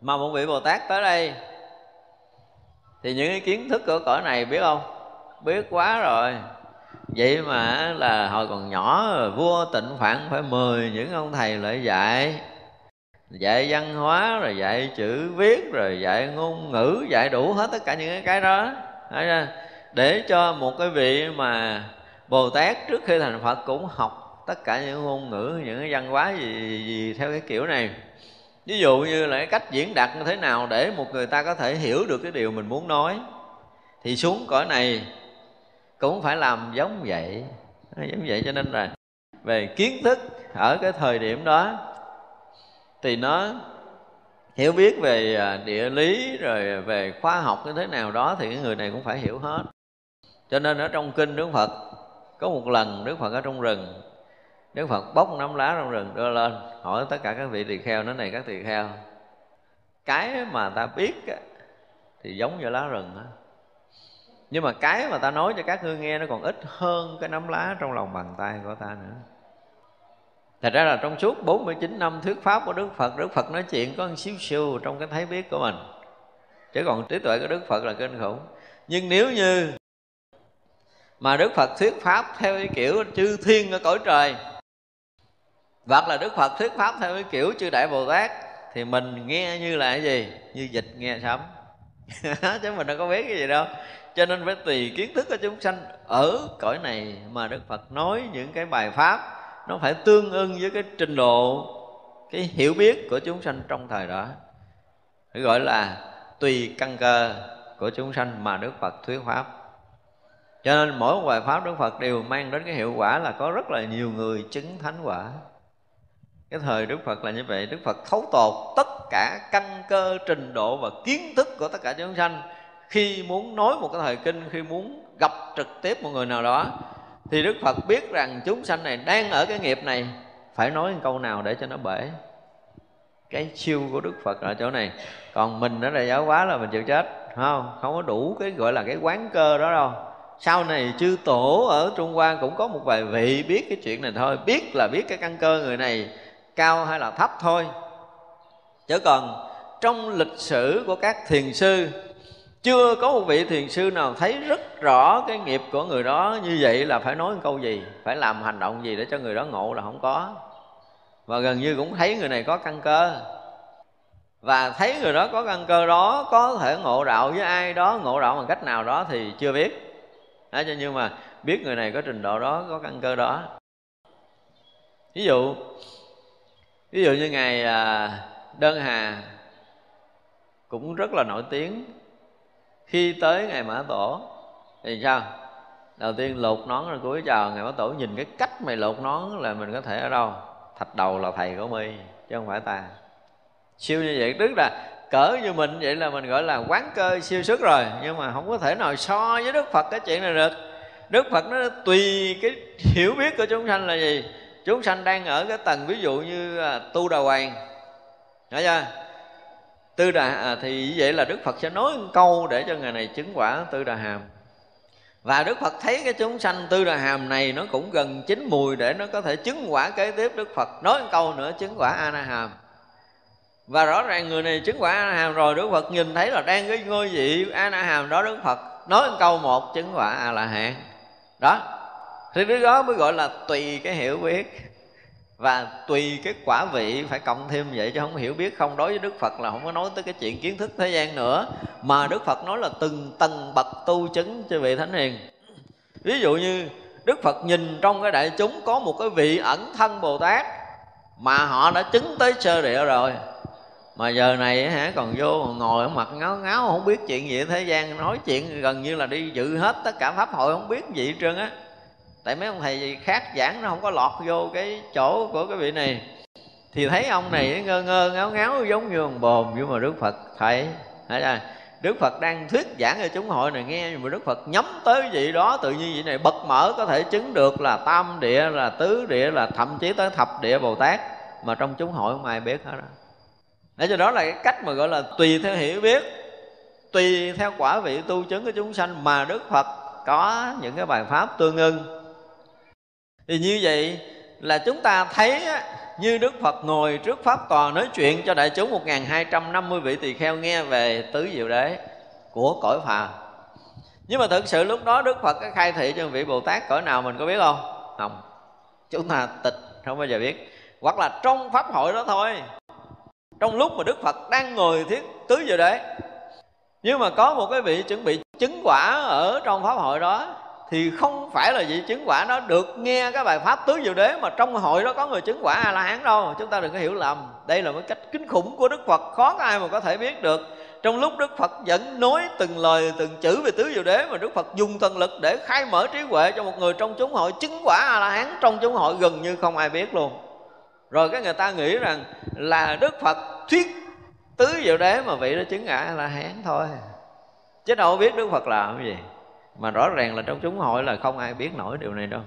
mà một vị bồ tát tới đây, thì những cái kiến thức của cõi này biết không? Biết quá rồi. Vậy mà là hồi còn nhỏ, vua tịnh phạn phải mời những ông thầy lại dạy. Dạy văn hóa, rồi dạy chữ viết, rồi dạy ngôn ngữ, dạy đủ hết tất cả những cái đó để cho một cái vị mà bồ tát trước khi thành phật cũng học tất cả những ngôn ngữ những cái văn hóa gì, gì, gì theo cái kiểu này. Ví dụ như là cái cách diễn đạt như thế nào để một người ta có thể hiểu được cái điều mình muốn nói thì xuống cõi này cũng phải làm giống vậy. Giống vậy cho nên là về kiến thức ở cái thời điểm đó thì nó hiểu biết về à, địa lý, rồi về khoa học như thế nào đó thì cái người này cũng phải hiểu hết cho nên ở trong kinh đức phật, có một lần đức phật ở trong rừng, đức phật bóc nắm lá trong rừng đưa lên, hỏi tất cả các vị tỳ kheo, nói này các tỳ kheo, cái mà ta biết thì giống như lá rừng đó. nhưng mà cái mà ta nói cho các ngươi nghe nó còn ít hơn cái nắm lá trong lòng bàn tay của ta nữa Thật ra là trong suốt 49 năm thuyết pháp của Đức Phật Đức Phật nói chuyện có một xíu xíu trong cái thấy biết của mình. Chứ còn trí tuệ của Đức Phật là kinh khủng. Nhưng nếu như mà Đức Phật thuyết pháp theo cái kiểu chư thiên ở cõi trời, hoặc là Đức Phật thuyết pháp theo cái kiểu chư Đại Bồ Tát, thì mình nghe như là cái gì? Như dịch nghe sấm. Chứ mình đâu có biết cái gì đâu. Cho nên phải tùy kiến thức của chúng sanh ở cõi này mà Đức Phật nói những cái bài pháp nó phải tương ưng với cái trình độ, cái hiểu biết của chúng sanh trong thời đó. Phải gọi là tùy căn cơ của chúng sanh mà Đức Phật thuyết pháp. Cho nên mỗi một bài pháp Đức Phật đều mang đến cái hiệu quả là có rất là nhiều người chứng thánh quả. Cái thời Đức Phật là như vậy. Đức Phật thấu tột tất cả căn cơ, trình độ và kiến thức của tất cả chúng sanh. Khi muốn nói một cái thời kinh, khi muốn gặp trực tiếp một người nào đó thì Đức Phật biết rằng chúng sanh này đang ở cái nghiệp này, phải nói một câu nào để cho nó bể? Cái siêu của Đức Phật ở chỗ này. Còn mình nó là giáo hóa là mình chịu chết không? Không có đủ cái gọi là cái quán cơ đó đâu. Sau này chư tổ ở Trung Hoa cũng có một vài vị biết cái chuyện này thôi. Biết là biết cái căn cơ người này cao hay là thấp thôi. Chứ còn trong lịch sử của các thiền sư chưa có một vị thiền sư nào thấy rất rõ cái nghiệp của người đó như vậy là phải nói câu gì? Phải làm hành động gì để cho người đó ngộ là không có. Và gần như cũng thấy người này có căn cơ. Và thấy người đó có căn cơ đó có thể ngộ đạo với ai đó ngộ đạo bằng cách nào đó thì chưa biết. Đó, nhưng mà biết người này có trình độ đó có căn cơ đó. Ví dụ ví dụ như ngày à, đơn hà cũng rất là nổi tiếng khi tới ngày mã tổ, thì sao? Đầu tiên lột nón rồi cúi chào ngày mã tổ, nhìn cái cách mày lột nón là mình có thể ở đâu? Thạch đầu là thầy của mi, chứ không phải ta. Siêu như vậy, tức là cỡ như mình vậy là mình gọi là quán cơ siêu sức rồi, nhưng mà không có thể nào so với đức phật cái chuyện này được. Đức phật nó tùy cái hiểu biết của chúng sanh là gì? Chúng sanh đang ở cái tầng ví dụ như à, tu đà hoàng. Hiểu chưa? Tư đà à, thì vậy là đức phật sẽ nói một câu để cho người này chứng quả tư đà hàm và đức phật thấy cái chúng sanh tư đà hàm này nó cũng gần chín mùi để nó có thể chứng quả kế tiếp đức phật. Nói một câu nữa chứng quả a na hàm. Và rõ ràng người này chứng quả a na hàm rồi đức phật nhìn thấy là đang cái ngôi vị a na hàm đó đức phật nói một câu một chứng quả a la hán. Đó. Thì đứa đó mới gọi là tùy cái hiểu biết và tùy cái quả vị, phải cộng thêm vậy chứ không hiểu biết không. Đối với đức phật là không có nói tới cái chuyện kiến thức thế gian nữa. Mà đức phật nói là từng tầng bậc tu chứng cho vị thánh hiền. Ví dụ như đức phật nhìn trong cái đại chúng có một cái vị ẩn thân bồ tát mà họ đã chứng tới sơ địa rồi. Mà giờ này hả, còn vô ngồi ở mặt ngáo ngáo, không biết chuyện gì thế gian. Nói chuyện gần như là đi dự hết tất cả pháp hội, không biết gì hết trơn á tại mấy ông thầy gì khác giảng nó không có lọt vô cái chỗ của cái vị này. Thì thấy ông này ngơ ngơ, ngáo ngáo giống như ông bồn, nhưng mà đức phật thấy thấy ra Đức Phật đang thuyết giảng cho chúng hội này nghe, Nhưng mà Đức Phật nhắm tới vị đó, Tự nhiên vị này bật mở, có thể chứng được là tam địa, Là tứ địa, là thậm chí tới thập địa Bồ Tát, Mà trong chúng hội không ai biết hết đó để cho đó là cái cách mà gọi là tùy theo hiểu biết, tùy theo quả vị tu chứng của chúng sanh mà đức phật có những cái bài pháp tương ưng thì như vậy là chúng ta thấy như Đức Phật ngồi trước Pháp Tòa nói chuyện cho đại chúng 1250 vị tỳ kheo nghe về tứ diệu đế của cõi phàm. Nhưng mà thực sự lúc đó Đức Phật có khai thị cho vị Bồ Tát cõi nào mình có biết không? Không. Chúng ta tịch, không bao giờ biết. Hoặc là trong Pháp hội đó thôi trong lúc mà đức phật đang ngồi thiết tứ diệu đế nhưng mà có một cái vị chuẩn bị chứng quả ở trong pháp hội đó thì không phải là vị chứng quả nó được nghe cái bài pháp tứ diệu đế mà trong hội đó có người chứng quả a la hán đâu. Chúng ta đừng có hiểu lầm. Đây là một cách kinh khủng của đức phật, khó có ai mà có thể biết được. Trong lúc đức phật vẫn nói từng lời, từng chữ về tứ diệu đế mà đức phật dùng thần lực để khai mở trí huệ cho một người trong chúng hội, chứng quả a la hán trong chúng hội gần như không ai biết luôn. Rồi cái người ta nghĩ rằng là đức phật thuyết tứ diệu đế mà vị đó chứng ngã a la hán thôi. Chứ đâu biết đức phật làm cái gì mà rõ ràng là trong chúng hội là không ai biết nổi điều này đâu.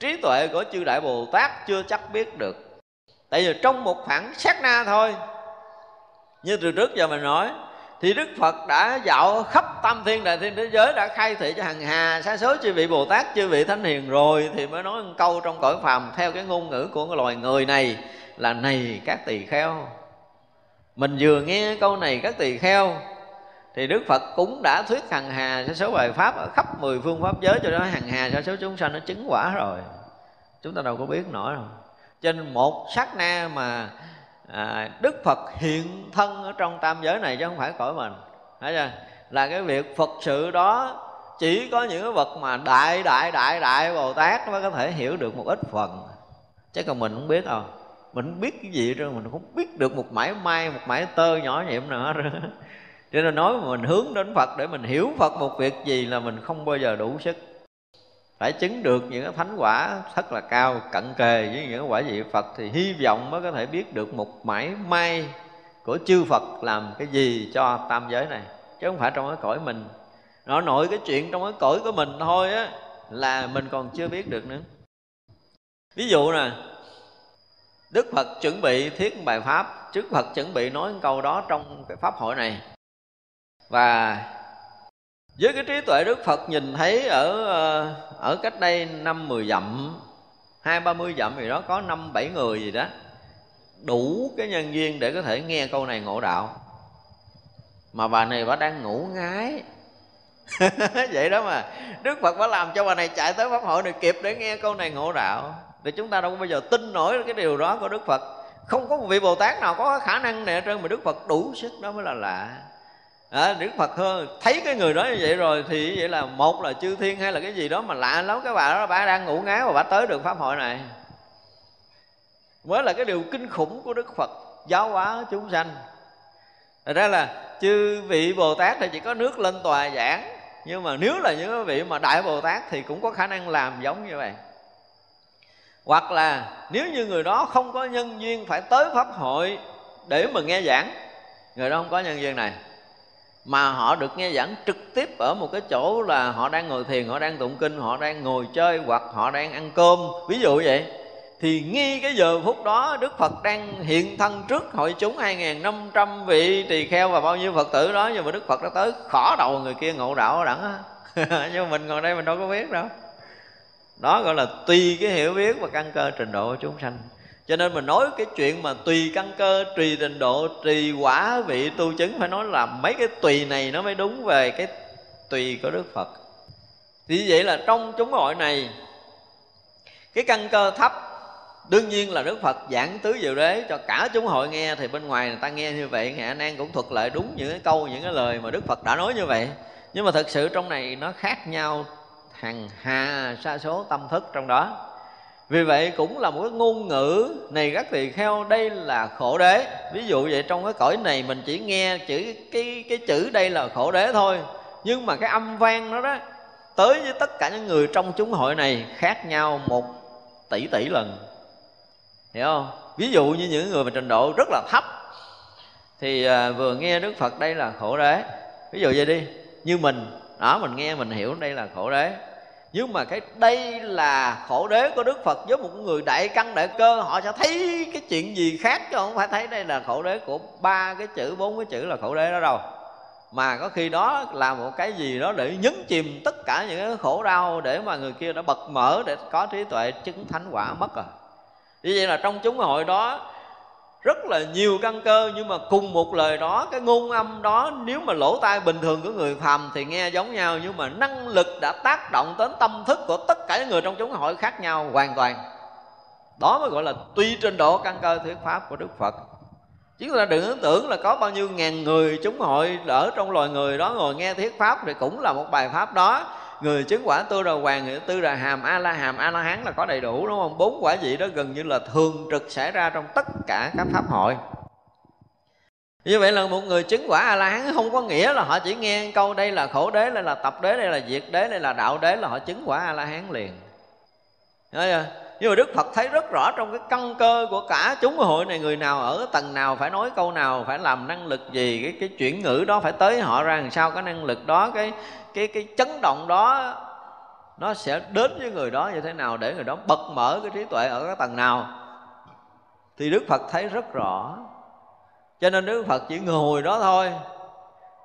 Trí tuệ của chư đại bồ tát chưa chắc biết được. Tại vì trong một khoảng sát na thôi. Như từ trước giờ mình nói, thì đức phật đã dạo khắp tam thiên đại thiên thế giới, đã khai thị cho hằng hà, sa số chư vị bồ tát, chư vị thánh hiền rồi, thì mới nói một câu trong cõi phàm, theo cái ngôn ngữ của cái loài người này là này các tỳ kheo. Mình vừa nghe câu này các tỳ kheo thì Đức Phật cũng đã thuyết hằng hà sa số bài pháp ở khắp mười phương pháp giới cho đó hằng hà sa số chúng sanh nó chứng quả rồi. Chúng ta đâu có biết nổi đâu. Trên một sát na mà à, đức phật hiện thân ở trong tam giới này chứ không phải cõi mình. Thấy chưa? Là cái việc phật sự đó chỉ có những cái vật mà đại đại đại đại bồ tát mới có thể hiểu được một ít phần. Chứ còn mình không biết đâu. Mình không biết cái gì rồi mình không biết được một mãi may một mãi tơ nhỏ nhiệm nào hết cho nên nói mà mình hướng đến phật để mình hiểu phật một việc gì là mình không bao giờ đủ sức. Phải chứng được những cái thánh quả rất là cao, cận kề với những cái quả vị Phật thì hy vọng mới có thể biết được một mãi may của chư Phật làm cái gì cho tam giới này. Chứ không phải trong cái cõi mình. Nó nội cái chuyện trong cái cõi của mình thôi á, là mình còn chưa biết được nữa. Ví dụ nè, Đức Phật chuẩn bị thiết bài pháp. Đức Phật chuẩn bị nói câu đó trong cái pháp hội này. Và với cái trí tuệ đức phật nhìn thấy ở ờ, ở cách đây năm mười dặm, hai ba mươi dặm gì đó, có năm bảy người gì đó, đủ cái nhân duyên để có thể nghe câu này ngộ đạo. Mà bà này bà đang ngủ ngái. Vậy đó mà, đức phật bà làm cho bà này chạy tới pháp hội này kịp để nghe câu này ngộ đạo. Thì chúng ta đâu có bao giờ tin nổi cái điều đó của đức phật. Không có một vị bồ tát nào có khả năng này trơn, mà đức phật đủ sức đó mới là lạ à, đức phật hơn thấy cái người đó như vậy rồi thì vậy là một là chư thiên hay là cái gì đó mà lạ lắm cái bà đó bà đang ngủ ngáo và bà tới được pháp hội này. Mới là cái điều kinh khủng của đức phật giáo hóa chúng sanh. Thật ra là chư vị Bồ Tát thì chỉ có nước lên tòa giảng Nhưng mà nếu là những vị mà Đại Bồ Tát thì cũng có khả năng làm giống như vậy. Hoặc là nếu như người đó không có nhân duyên phải tới Pháp hội để mà nghe giảng Người đó không có nhân duyên này mà họ được nghe giảng trực tiếp ở một cái chỗ là họ đang ngồi thiền, họ đang tụng kinh, họ đang ngồi chơi hoặc họ đang ăn cơm. Ví dụ vậy. Thì ngay cái giờ phút đó Đức Phật đang hiện thân trước hội chúng 2.500 vị tỳ kheo và bao nhiêu Phật tử đó, nhưng mà Đức Phật đã tới khỏ đầu người kia ngộ đạo ở đẳng á. Nhưng mà mình ngồi đây mình đâu có biết đâu. Đó gọi là tùy cái hiểu biết và căn cơ trình độ của chúng sanh cho nên mình nói cái chuyện mà tùy căn cơ, tùy trình độ, tùy quả vị tu chứng phải nói là mấy cái tùy này nó mới đúng về cái tùy của đức phật. Thì vậy là trong chúng hội này, cái căn cơ thấp, đương nhiên là đức phật giảng tứ diệu đế cho cả chúng hội nghe, thì bên ngoài người ta nghe như vậy ngài nan cũng thuật lại đúng những cái câu, những cái lời mà đức phật đã nói như vậy. Nhưng mà thật sự trong này nó khác nhau hàng hà sa số, tâm thức trong đó vì vậy cũng là một cái ngôn ngữ này các tỳ kheo đây là khổ đế. Ví dụ vậy trong cái cõi này mình chỉ nghe chữ cái cái chữ đây là khổ đế thôi. Nhưng mà cái âm vang nó đó tới với tất cả những người trong chúng hội này khác nhau một tỷ tỷ lần. Hiểu không? Ví dụ như những người mà trình độ rất là thấp thì à, vừa nghe đức phật đây là khổ đế. Ví dụ vậy đi. Như mình đó mình nghe mình hiểu đây là khổ đế nhưng mà cái đây là khổ đế của đức phật. Với một người đại căn đại cơ, họ sẽ thấy cái chuyện gì khác chứ không phải thấy đây là khổ đế của ba cái chữ, bốn cái chữ là khổ đế đó đâu. Mà có khi đó là một cái gì đó để nhấn chìm tất cả những cái khổ đau để mà người kia đã bật mở để có trí tuệ chứng thánh quả mất à. rồi như vậy là trong chúng hội đó rất là nhiều căn cơ, nhưng mà cùng một lời đó, cái ngôn âm đó, nếu mà lỗ tai bình thường của người phàm thì nghe giống nhau, nhưng mà năng lực đã tác động đến tâm thức của tất cả những người trong chúng hội khác nhau hoàn toàn. Đó mới gọi là tuy trên độ căn cơ thuyết pháp của đức phật. Chứ ta đừng tưởng là có bao nhiêu ngàn người chúng hội ở trong loài người đó ngồi nghe thuyết pháp thì cũng là một bài pháp đó người chứng quả tu đà hoàng tư đà hàm a la hàm a la hán là có đầy đủ, đúng không? Bốn quả vị đó gần như là thường trực xảy ra trong tất cả các pháp hội. Như vậy là một người chứng quả a la hán không có nghĩa là họ chỉ nghe câu đây là khổ đế, đây là tập đế, đây là diệt đế, đây là đạo đế là họ chứng quả a la hán liền chưa? nhưng mà đức phật thấy rất rõ trong cái căn cơ của cả chúng hội này, người nào ở tầng nào phải nói câu nào, phải làm năng lực gì, cái cái chuyển ngữ đó phải tới họ ra làm sao, cái năng lực đó, cái cái cái chấn động đó nó sẽ đến với người đó như thế nào để người đó bật mở cái trí tuệ ở cái tầng nào? Thì đức phật thấy rất rõ. Cho nên đức phật chỉ ngồi đó thôi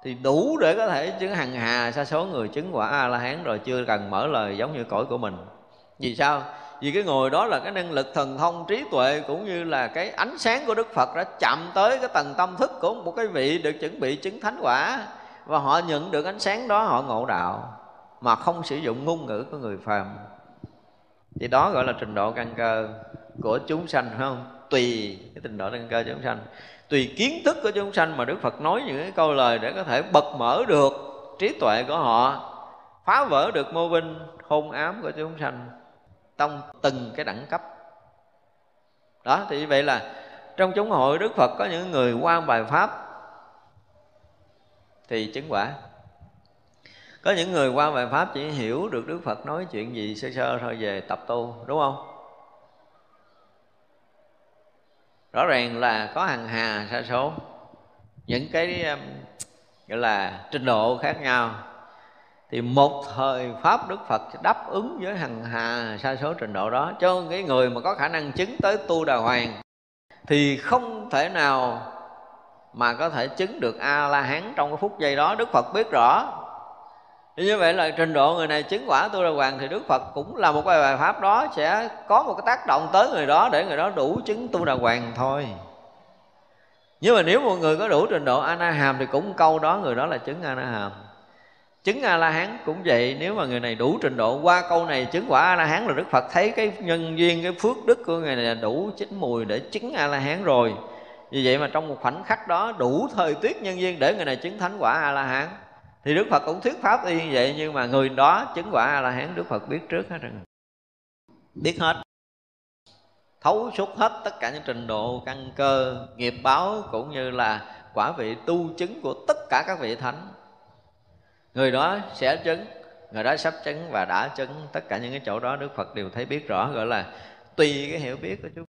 thì đủ để có thể chứng hằng hà sa số người chứng quả a la hán rồi chưa cần mở lời giống như cõi của mình. Vì sao? Vì cái ngồi đó là cái năng lực thần thông trí tuệ cũng như là cái ánh sáng của đức phật đã chạm tới cái tầng tâm thức của một cái vị được chuẩn bị chứng thánh quả và họ nhận được ánh sáng đó, họ ngộ đạo, mà không sử dụng ngôn ngữ của người phàm. Thì đó gọi là trình độ căn cơ của chúng sanh, phải không? Tùy cái trình độ căn cơ chúng sanh. Tùy kiến thức của chúng sanh mà đức phật nói những cái câu lời để có thể bật mở được trí tuệ của họ, phá vỡ được mô binh, hôn ám của chúng sanh trong từng cái đẳng cấp. Đó, thì vậy là trong chúng hội đức phật có những người qua bài pháp thì chứng quả. Có những người qua bài pháp chỉ hiểu được đức phật nói chuyện gì sơ sơ thôi về tập tu, đúng không? Rõ ràng là có hàng hà sa số. Những cái um, gọi là trình độ khác nhau. Thì một thời pháp đức phật đáp ứng với hàng hà sa số trình độ đó. Cho cái người mà có khả năng chứng tới tu đà hoàng thì không thể nào mà có thể chứng được a la hán trong cái phút giây đó đức phật biết rõ. Như vậy là trình độ người này chứng quả tu đà hoàng thì đức phật cũng là một cái bài pháp đó, sẽ có một cái tác động tới người đó để người đó đủ chứng tu đà hoàng thôi. Nhưng mà nếu một người có đủ trình độ a na hàm thì cũng câu đó người đó là chứng a na hàm chứng a la hán cũng vậy, nếu mà người này đủ trình độ, qua câu này chứng quả a la hán là đức phật thấy cái nhân duyên, cái phước đức của người này là đủ chín mùi để chứng a la hán rồi vì vậy mà trong một khoảnh khắc đó đủ thời tiết nhân duyên để người này chứng thánh quả a la hán thì đức phật cũng thuyết pháp y như vậy nhưng mà người đó chứng quả a la hán đức phật biết trước hết rồi. Biết hết. Thấu suốt hết tất cả những trình độ căn cơ nghiệp báo cũng như là quả vị tu chứng của tất cả các vị thánh. Người đó sẽ chứng người đó sắp chứng và đã chứng tất cả những cái chỗ đó đức phật đều thấy biết rõ gọi là tùy cái hiểu biết của chúng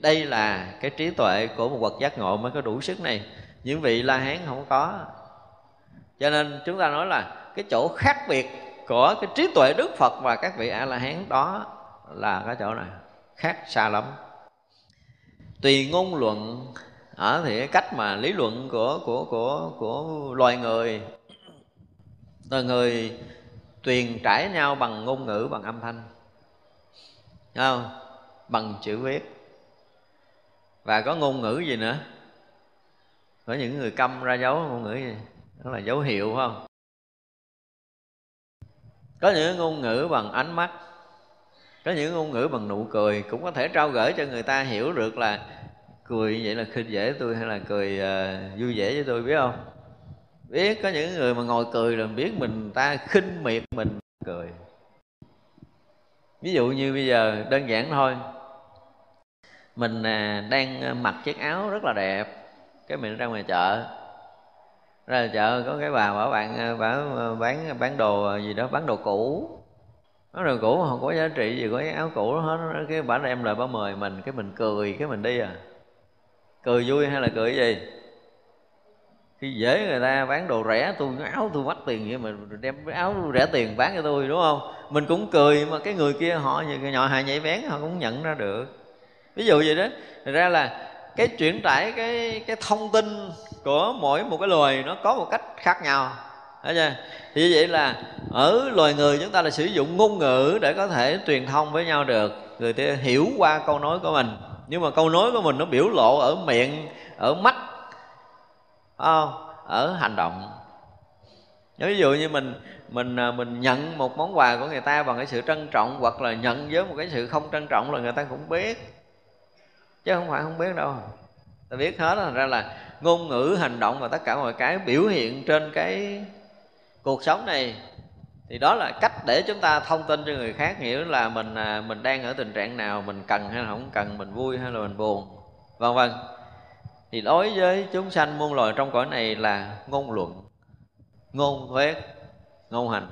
đây là cái trí tuệ của một bậc giác ngộ mới có đủ sức này. Những vị la hán không có. Cho nên chúng ta nói là cái chỗ khác biệt của cái trí tuệ đức phật và các vị a la hán đó là cái chỗ này. Khác xa lắm. Tùy ngôn luận, ở thì cái cách mà lý luận của của của của loài người. Loài người truyền trải nhau bằng ngôn ngữ, bằng âm thanh. Thấy không? Bằng chữ viết và có ngôn ngữ gì nữa? Có những người câm ra dấu ngôn ngữ gì? Đó là dấu hiệu phải không? Có những ngôn ngữ bằng ánh mắt. Có những ngôn ngữ bằng nụ cười. Cũng có thể trao gửi cho người ta hiểu được là cười vậy là khinh dễ tôi hay là cười uh, vui vẻ với tôi biết không? Biết có những người mà ngồi cười là biết mình ta khinh miệt mình cười. Ví dụ như bây giờ đơn giản thôi mình à, đang à, mặc chiếc áo rất là đẹp. Cái mình ra ngoài chợ. Ra chợ, có cái bà bảo bạn à, bảo bán bán đồ gì đó, bán đồ cũ. Bán đồ cũ không có giá trị gì, có cái áo cũ đó hết. Cái bà em lại bà mời mình, cái mình cười, cái mình đi à. Cười vui hay là cười gì? Khi dễ người ta bán đồ rẻ, tôi áo tôi vắt tiền vậy mà đem cái áo rẻ tiền bán cho tôi đúng không? Mình cũng cười mà cái người kia họ nhỏ hài nhảy bén họ cũng nhận ra được ví dụ vậy đó. Thật ra là cái chuyển tải cái cái thông tin của mỗi một cái loài nó có một cách khác nhau. Thấy chưa? Thì vậy là ở loài người chúng ta là sử dụng ngôn ngữ để có thể truyền thông với nhau được. Người ta hiểu qua câu nói của mình. Nhưng mà câu nói của mình nó biểu lộ ở miệng, ở mắt không? Ở hành động. Ví dụ như mình mình à, mình nhận một món quà của người ta bằng cái sự trân trọng hoặc là nhận với một cái sự không trân trọng là người ta cũng biết chứ không phải không biết đâu. Ta biết hết thành ra là ngôn ngữ hành động và tất cả mọi cái biểu hiện trên cái cuộc sống này thì đó là cách để chúng ta thông tin cho người khác hiểu là mình à, mình đang ở tình trạng nào mình cần hay là không cần mình vui hay là mình buồn vân vân. Thì đối với chúng sanh muôn loài trong cõi này là ngôn luận ngôn thuyết ngôn hành.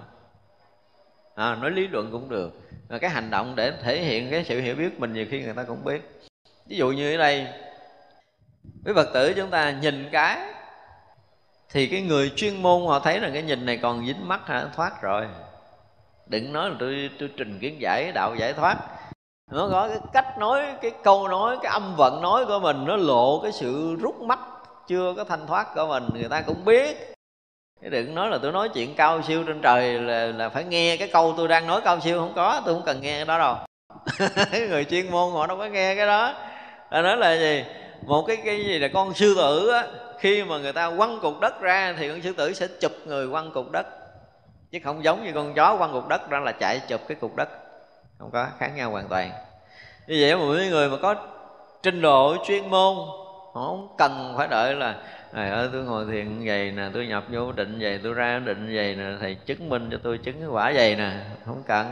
À, nói lý luận cũng được và cái hành động để thể hiện cái sự hiểu biết mình nhiều khi người ta cũng biết ví dụ như ở đây với phật tử chúng ta nhìn cái thì cái người chuyên môn họ thấy rằng cái nhìn này còn dính mắt hả? Thoát rồi. Đừng nói là tôi tôi trình kiến giải đạo giải thoát. Nó có cái cách nói cái câu nói cái âm vận nói của mình nó lộ cái sự rút mắt chưa có thanh thoát của mình người ta cũng biết. Đừng nói là tôi nói chuyện cao siêu trên trời là, là phải nghe cái câu tôi đang nói cao siêu không có tôi không cần nghe cái đó đâu. Người chuyên môn họ đâu có nghe cái đó ta nói là gì? Một cái cái gì là con sư tử á, khi mà người ta quăng cục đất ra thì con sư tử sẽ chụp người quăng cục đất. Chứ không giống như con chó quăng cục đất ra là chạy chụp cái cục đất. Không có khác nhau hoàn toàn. Như vậy mà mấy người mà có trình độ chuyên môn, họ không cần phải đợi là thầy ơi, tôi ngồi thiền vậy nè, tôi nhập vô định vậy, tôi ra định vậy nè, thầy chứng minh cho tôi chứng cái quả vậy nè. Không cần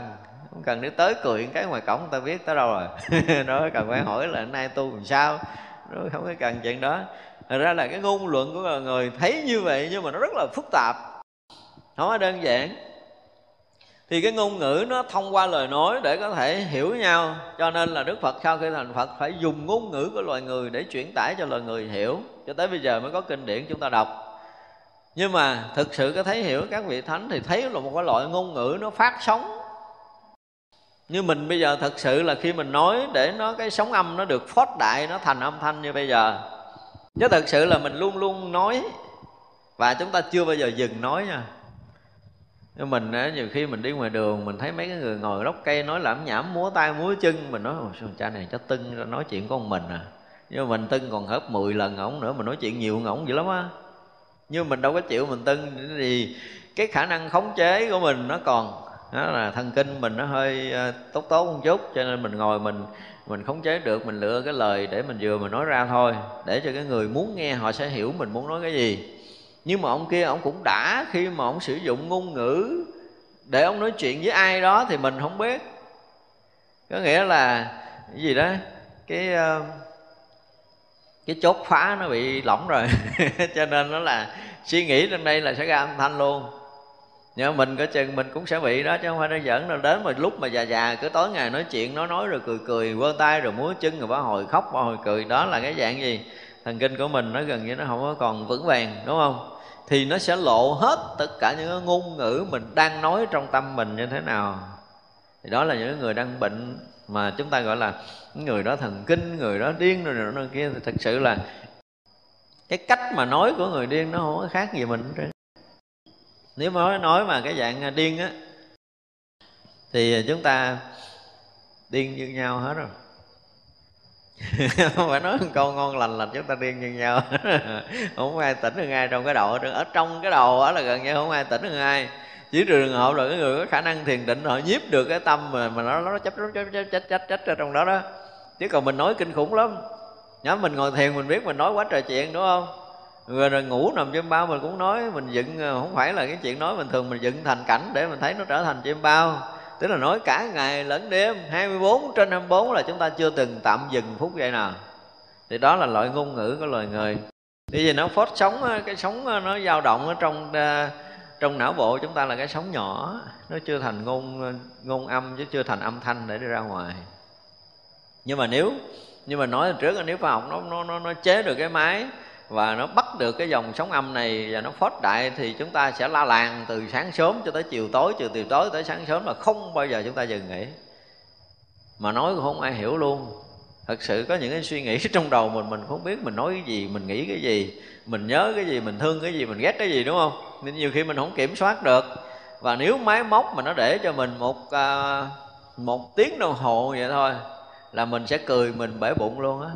không cần để tới cười cái ngoài cổng ta biết tới đâu rồi. Nó cần phải hỏi là nay tu làm sao? Nó không có cần chuyện đó. Thật ra là cái ngôn luận của người thấy như vậy nhưng mà nó rất là phức tạp. Không có đơn giản. Thì cái ngôn ngữ nó thông qua lời nói để có thể hiểu nhau. Cho nên là đức phật sau khi thành phật phải dùng ngôn ngữ của loài người để chuyển tải cho loài người hiểu. Cho tới bây giờ mới có kinh điển chúng ta đọc. Nhưng mà thực sự có thấy hiểu các vị thánh thì thấy là một cái loại ngôn ngữ nó phát sóng như mình bây giờ thật sự là khi mình nói để nó cái sóng âm nó được phót đại, nó thành âm thanh như bây giờ, chứ thật sự là mình luôn luôn nói và chúng ta chưa bao giờ dừng nói nha. Nhưng mình nhiều khi mình đi ngoài đường, mình thấy mấy cái người ngồi gốc cây nói làm nhảm, múa tay múa chân, mình nói sao cha này cho tưng nói chuyện của ông mình à? Nhưng mà mình tưng còn hớp 10 lần ổng nữa, mình nói chuyện nhiều ổng dữ lắm á. Nhưng mình đâu có chịu mình tưng thì cái khả năng khống chế của mình nó còn đó là thần kinh mình nó hơi ờ, tốt tốt một chút, cho nên mình ngồi mình mình khống chế được, mình lựa cái lời để mình vừa mình nói ra thôi, để cho cái người muốn nghe họ sẽ hiểu mình muốn nói cái gì. Nhưng mà ông kia, ông cũng đã khi mà ông sử dụng ngôn ngữ để ông nói chuyện với ai đó thì mình không biết. Có nghĩa là, cái gì đó, cái ờ, cái chốt phá nó bị lỏng rồi. Cho nên nó là suy nghĩ lên đây là sẽ ra âm thanh luôn nhưng mà mình có chừng mình cũng sẽ bị đó, chứ không phải nó giỡn đâu. Đến mà lúc mà già già, cứ tối ngày nói chuyện nó nói rồi cười cười, quơ tay rồi múa chân rồi bá hồi khóc bá hồi cười. Đó là cái dạng gì? Thần kinh của mình nó gần như nó không có còn vững vàng, đúng không? Thì nó sẽ lộ hết tất cả những ngôn ngữ mình đang nói trong tâm mình như thế nào. Thì đó là những người đang bệnh mà chúng ta gọi là người đó thần kinh, người đó điên rồi này kia. Thì thật sự là cái cách mà nói của người điên nó không có khác gì mình nếu mà nói mà cái dạng à, điên á, thì à, chúng ta điên như nhau hết rồi. Không phải nói một câu ngon lành là chúng ta điên như nhau. Không ai tỉnh được ai trong cái đầu ở trong cái đầu đó là gần như không ai tỉnh được ai. Chỉ trừ trường hợp là cái người có khả năng thiền định, họ nhiếp được cái tâm mà mà nó nó chấp chấp chấp chấp chấp chấp chấp ra trong đó đó. Chứ còn mình nói kinh khủng lắm. Nhắm mình ngồi thiền mình biết mình nói quá trời chuyện, đúng không? Rồi rồi ngủ nằm trên bao mình cũng nói mình dựng ờ, không phải là cái chuyện nói bình thường mình dựng thành cảnh để mình thấy nó trở thành chim bao. Tức là nói cả ngày lẫn đêm 24 trên 24 là chúng ta chưa từng tạm dừng phút giây nào. Thì đó là loại ngôn ngữ của loài người. Bây giờ nó phốt sống ờ, cái sống ờ, nó dao động ở trong trong não bộ chúng ta là cái sóng nhỏ. Nó chưa thành ngôn ngôn âm chứ chưa thành âm thanh để đi ra ngoài. Nhưng mà nếu nhưng mà nói trước là nếu khoa học nó nó nó, nó chế được cái máy và nó bắt được cái dòng sóng âm này và nó phót đại thì chúng ta sẽ la làng từ sáng sớm cho tới chiều tối từ chiều tối tới sáng sớm mà không bao giờ chúng ta dừng nghỉ. Mà nói cũng không ai hiểu luôn. Thật sự có những cái suy nghĩ trong đầu mình mình không biết mình nói cái gì mình nghĩ cái gì mình nhớ cái gì mình thương cái gì mình ghét cái gì đúng không? Nên nhiều khi mình không kiểm soát được. Và nếu máy móc mà nó để cho mình một à, một tiếng đồng hồ vậy thôi là mình sẽ cười mình bể bụng luôn á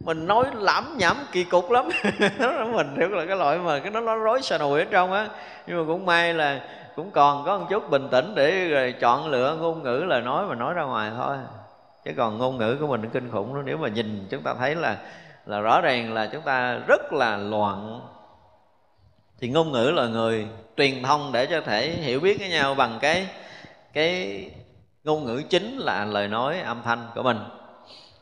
mình nói lẩm nhẩm kỳ cục lắm. Mình hiểu là cái loại mà cái nó nó rối xà nùi ở trong á. Nhưng mà cũng may là cũng còn có một chút bình tĩnh để rồi chọn lựa ngôn ngữ lời nói mà nói ra ngoài thôi. Chứ còn ngôn ngữ của mình kinh khủng đó nếu mà nhìn chúng ta thấy là là rõ ràng là chúng ta rất là loạn, thì ngôn ngữ là người truyền thông để cho thể hiểu biết với nhau bằng cái cái ngôn ngữ chính là lời nói âm thanh của mình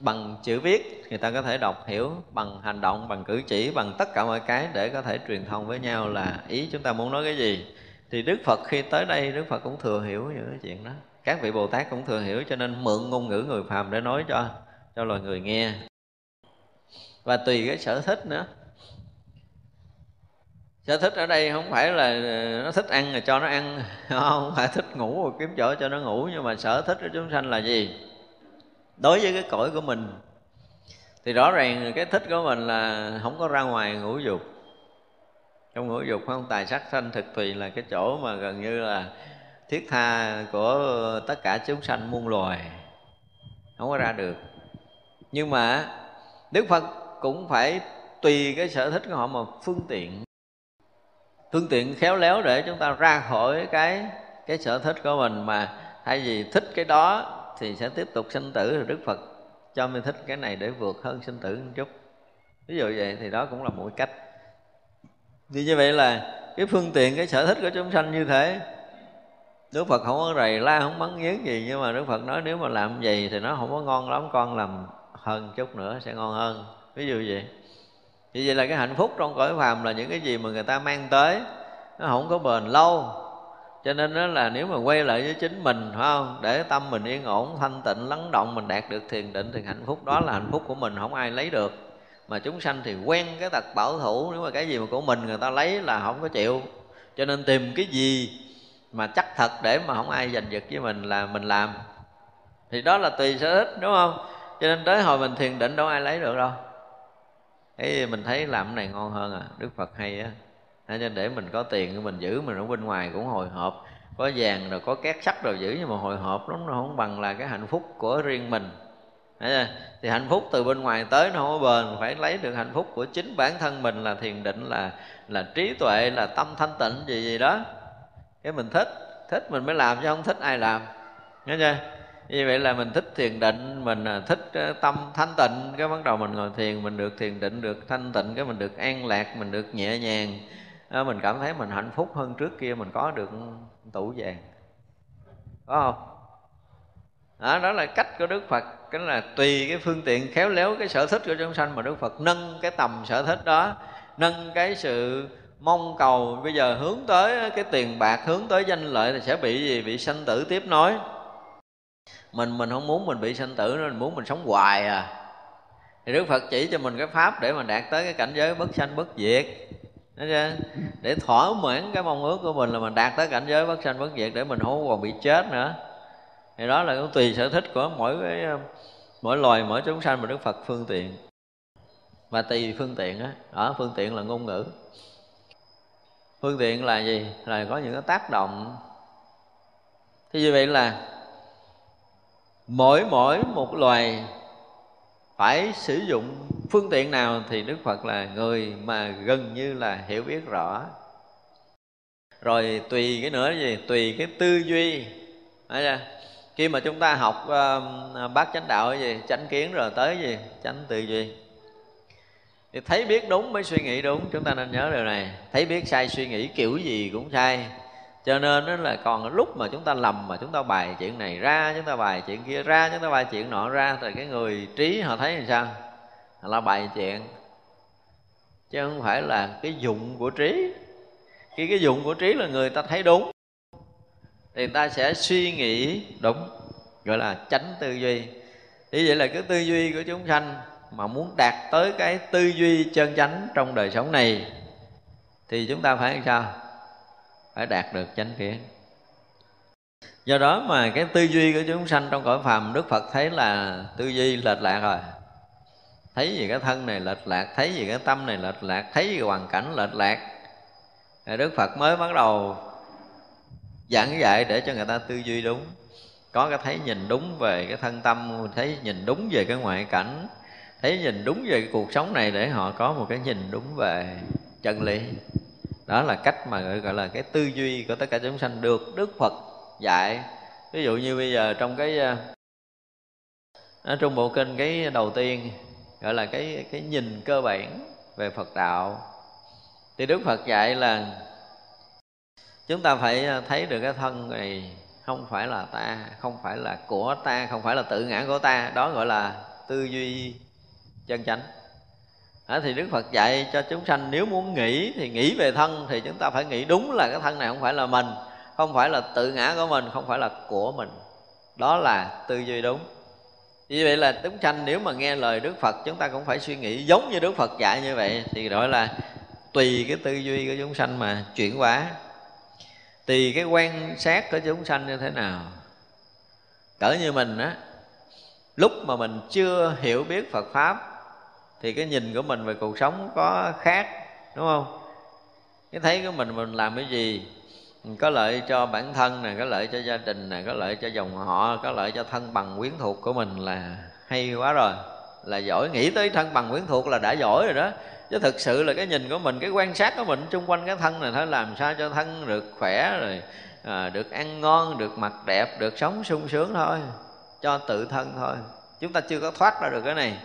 bằng chữ viết. Người ta có thể đọc hiểu bằng hành động, bằng cử chỉ, bằng tất cả mọi cái để có thể truyền thông với nhau là ý chúng ta muốn nói cái gì. Thì đức phật khi tới đây, đức phật cũng thừa hiểu những cái chuyện đó. Các vị bồ tát cũng thừa hiểu cho nên mượn ngôn ngữ người phàm để nói cho cho loài người nghe. Và tùy cái sở thích nữa. Sở thích ở đây không phải là, nó thích ăn rồi cho nó ăn, không phải thích ngủ rồi kiếm chỗ cho nó ngủ, nhưng mà sở thích của chúng sanh là gì? Đối với cái cõi của mình, thì rõ ràng cái thích của mình là không có ra ngoài ngũ dục. Trong ngũ dục không tài sắc sanh thực thùy là cái chỗ mà gần như là thiết tha của tất cả chúng sanh muôn loài. Không có ra được. Nhưng mà đức phật cũng phải tùy cái sở thích của họ mà phương tiện. Phương tiện khéo léo để chúng ta ra khỏi cái cái sở thích của mình mà thay vì thích cái đó thì sẽ tiếp tục sinh tử rồi đức phật. Cho mình thích cái này để vượt hơn sinh tử một chút. Ví dụ vậy thì đó cũng là một cách. Thì như vậy là cái phương tiện, cái sở thích của chúng sanh như thế, Đức Phật không có rầy la, không bắn giếng gì. Nhưng mà Đức Phật nói nếu mà làm gì thì nó không có ngon lắm, con làm hơn chút nữa sẽ ngon hơn. Ví dụ vậy. Thì vậy là cái hạnh phúc trong cõi phàm là những cái gì mà người ta mang tới, nó không có bền lâu cho nên đó là nếu mà quay lại với chính mình, phải không? Để tâm mình yên ổn, thanh tịnh, lắng động, mình đạt được thiền định thì hạnh phúc. Đó là hạnh phúc của mình, không ai lấy được. Mà chúng sanh thì quen cái tật bảo thủ, nếu mà cái gì mà của mình người ta lấy là không có chịu. Cho nên tìm cái gì mà chắc thật để mà không ai giành giật với mình là mình làm. Thì đó là tùy sở thích, đúng không? Cho nên tới hồi mình thiền định đâu ai lấy được đâu. Ấy mình thấy làm cái này ngon hơn à. Đức phật hay á nên để mình có tiền mình giữ, mình ở bên ngoài cũng hồi hộp. Có vàng rồi có két sắt rồi giữ, nhưng mà hồi hộp nó không bằng là cái hạnh phúc của riêng mình. Thì hạnh phúc từ bên ngoài tới nó không có bền, phải lấy được hạnh phúc của chính bản thân mình là thiền định, là là trí tuệ, là tâm thanh tịnh, gì gì đó. Cái mình thích thích mình mới làm chứ không thích ai làm. Nghe chưa? Như vậy là mình thích thiền định, mình à, thích ờ, tâm thanh tịnh. Cái bắt đầu mình ngồi thiền, mình được thiền định, được thanh tịnh, cái mình được an lạc, mình được nhẹ nhàng. Ờ, mình cảm thấy mình hạnh phúc hơn trước kia mình có được tủ vàng. Có không? Đó, đó là cách của đức phật. Cái là tùy cái phương tiện khéo léo cái sở thích của chúng sanh mà đức phật nâng cái tầm sở thích đó nâng cái sự mong cầu. Bây giờ hướng tới cái tiền bạc hướng tới danh lợi thì sẽ bị gì? Bị sanh tử tiếp nối. Mình mình không muốn mình bị sanh tử nên mình muốn mình sống hoài à. Thì đức phật chỉ cho mình cái pháp để mà đạt tới cái cảnh giới bất sanh bất diệt. Để thỏa mãn cái mong ước của mình là mình đạt tới cảnh giới bất sanh bất diệt để mình không còn bị chết nữa. Thì đó là cũng tùy sở thích của mỗi cái ờ, mỗi loài, mỗi chúng sanh mà đức phật phương tiện. Và tùy phương tiện á ở phương tiện là ngôn ngữ. Phương tiện là gì? Là có những cái tác động. Thì như vậy là mỗi mỗi một loài phải sử dụng phương tiện nào thì đức phật là người mà gần như là hiểu biết rõ. Rồi tùy cái nữa gì? Tùy cái tư duy. Đấy chưa? khi mà chúng ta học uh, bát chánh đạo cái gì? Chánh kiến rồi tới gì? Chánh tư duy. Thì thấy biết đúng mới suy nghĩ đúng chúng ta nên nhớ điều này. Thấy biết sai suy nghĩ kiểu gì cũng sai cho nên đó là còn lúc mà chúng ta lầm mà chúng ta bài chuyện này ra, chúng ta bài chuyện kia ra, chúng ta bài chuyện nọ ra thì cái người trí họ thấy làm sao? Là bài chuyện. Chứ không phải là cái dụng của trí. Khi cái dụng của trí là người ta thấy đúng, thì ta sẽ suy nghĩ đúng, gọi là tránh tư duy. Như vậy là cái tư duy của chúng sanh mà muốn đạt tới cái tư duy chân chánh trong đời sống này, thì chúng ta phải làm sao? Phải đạt được chánh kiến. Do đó mà cái tư duy của chúng sanh trong cõi phàm, đức phật thấy là tư duy lệch lạc rồi. Thấy gì cái thân này lệch lạc, thấy gì cái tâm này lệch lạc, thấy gì hoàn cảnh lệch lạc. Đức phật mới bắt đầu giảng dạy để cho người ta tư duy đúng. Có cái thấy nhìn đúng về cái thân tâm, thấy nhìn đúng về cái ngoại cảnh, thấy nhìn đúng về cái cuộc sống này để họ có một cái nhìn đúng về chân lý đó là cách mà, gọi là, cái tư duy của tất cả chúng sanh được đức phật dạy. Ví dụ như bây giờ trong cái ờ, ở trong bộ kinh, cái đầu tiên, gọi là cái cái nhìn cơ bản về phật đạo, thì đức phật dạy là chúng ta phải ờ, thấy được cái thân này không phải là ta, không phải là của ta, không phải là tự ngã của ta. Đó gọi là tư duy chân chánh à, thì đức phật dạy cho chúng sanh nếu muốn nghĩ thì nghĩ về thân thì chúng ta phải nghĩ đúng là cái thân này không phải là mình không phải là tự ngã của mình không phải là của mình. Đó là tư duy đúng. Như vậy là chúng sanh nếu mà nghe lời đức phật chúng ta cũng phải suy nghĩ giống như đức phật dạy như vậy thì gọi là tùy cái tư duy của chúng sanh mà chuyển hóa. Tùy cái quan sát của chúng sanh như thế nào. Cỡ như mình á lúc mà mình chưa hiểu biết phật pháp thì cái nhìn của mình về cuộc sống có khác đúng không? Cái thấy của mình mình làm cái gì? Có lợi cho bản thân nè, có lợi cho gia đình nè, có lợi cho dòng họ có lợi cho thân bằng quyến thuộc của mình là hay quá rồi. Là giỏi nghĩ tới thân bằng quyến thuộc là đã giỏi rồi đó. Chứ thực sự là cái nhìn của mình cái quan sát của mình chung quanh cái thân này thôi làm sao cho thân được khỏe rồi à, được ăn ngon được mặc đẹp được sống sung sướng thôi cho tự thân thôi. Chúng ta chưa có thoát ra được cái này.